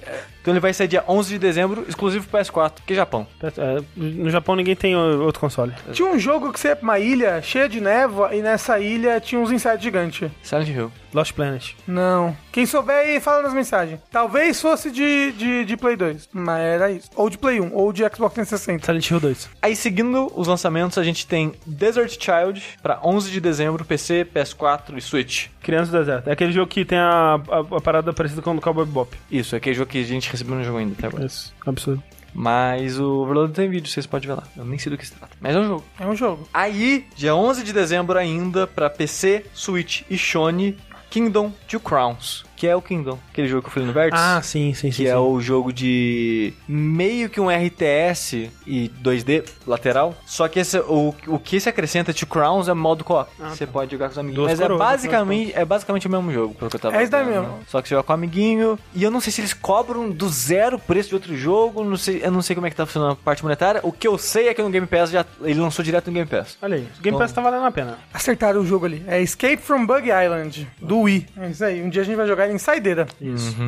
Então ele vai ser dia 11 de dezembro, exclusivo pro PS4, que é Japão. É, no Japão ninguém tem outro console. Tinha um jogo que você ia pra uma ilha cheia de névoa e nessa ilha tinha uns insetos gigantes. Silent Hill. Lost Planet. Não. Quem souber aí, fala nas mensagens. Talvez fosse de, de, de Play 2, mas era isso. Ou de Play 1, ou de Xbox 360. Silent Hill 2. Aí, seguindo os lançamentos, a gente tem Desert Child pra 11 de dezembro, PC, PS4 e Switch. Criança do Deserto. É aquele jogo que tem a, a, a parada parecida com o do Cowboy Bop. Isso, é aquele jogo que a gente recebeu no jogo ainda até agora. Isso. Absurdo. Mas o Overload tem vídeo, vocês podem ver lá. Eu nem sei do que se trata. Mas é um jogo. É um jogo. Aí, dia 11 de dezembro ainda, pra PC, Switch e Sony, Kingdom Two Crowns. Que é o Kingdom, aquele jogo que eu falei no Vértice. Ah, sim, sim, sim. que é sim. o jogo de meio que um RTS e 2D lateral. Só que esse, o, o que se acrescenta Two Crowns é modo co-op. Você pode jogar com os amiguinhos. Duas Mas é coroas, basicamente, é basicamente o mesmo jogo, pelo que eu tava É isso daí mesmo. Só que você joga com um amiguinho. E eu não sei se eles cobram do zero o preço de outro jogo. Não sei, eu não sei como é que tá funcionando a parte monetária. O que eu sei é que no Game Pass já, ele lançou direto no Game Pass. Olha aí. O Game Pass tá valendo a pena. Acertaram o jogo ali. É Escape from Bug Island, do Wii. É isso aí. Um dia a gente vai jogar em saideira. Isso.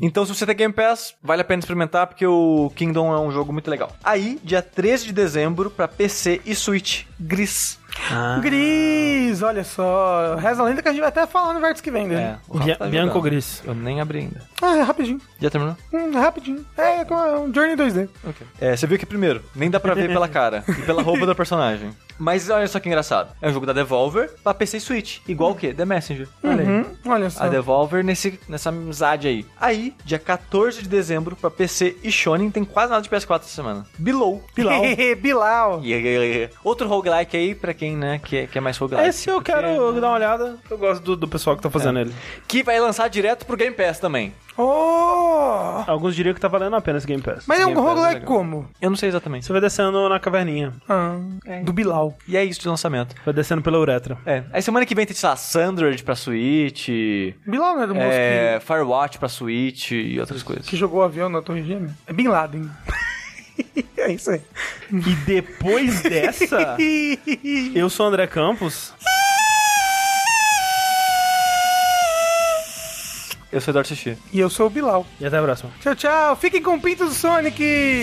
Então, se você tem Game Pass, vale a pena experimentar, porque o Kingdom é um jogo muito legal. Aí, dia 13 de dezembro, pra PC e Switch, Gris. Ah. Gris, olha só. Reza a lenda que a gente vai até falar no vértice que vem dele. É, o Bia- tá Bianco. Gris. Eu nem abri ainda. Ah, é rapidinho. Já terminou? Hum, é rapidinho. É, com um Journey 2D. Ok. É, você viu que primeiro, nem dá pra ver pela cara e pela roupa do personagem. Mas olha só que engraçado. É um jogo da Devolver pra PC e Switch. Igual o quê? The Messenger. Olha aí. Uhum, olha só. A Devolver nesse, nessa amizade aí. Aí, dia 14 de dezembro, pra PC e Shonen, tem quase nada de PS4 essa semana. Below. Bilal. Bilal. Yeah, yeah, yeah. Outro roguelike aí, pra quem, né, que, que é mais roguelike. Esse eu quero dar uma olhada. Eu gosto do, do pessoal que tá fazendo ele. Que vai lançar direto pro Game Pass também. Oh! Alguns diriam que tá valendo a pena esse Game Pass. Mas é um Game é roguelike legal. como? Eu não sei exatamente. Você vai descendo na caverninha. Ah, do Bilal. E é isso de lançamento. Vai descendo pela uretra. É. Aí semana que vem tem, sei lá, Sandred pra Switch, Bilal não é do é, Firewatch pra Switch e outras coisas. que, que jogou o avião na Torre Gêmea? É Bin Laden. é isso aí. E depois dessa, eu sou o André Campos. Eu sou o Eduardo Sushi. E eu sou o Bilal. E até a próxima. Tchau, tchau. Fiquem com o pinto do Sonic.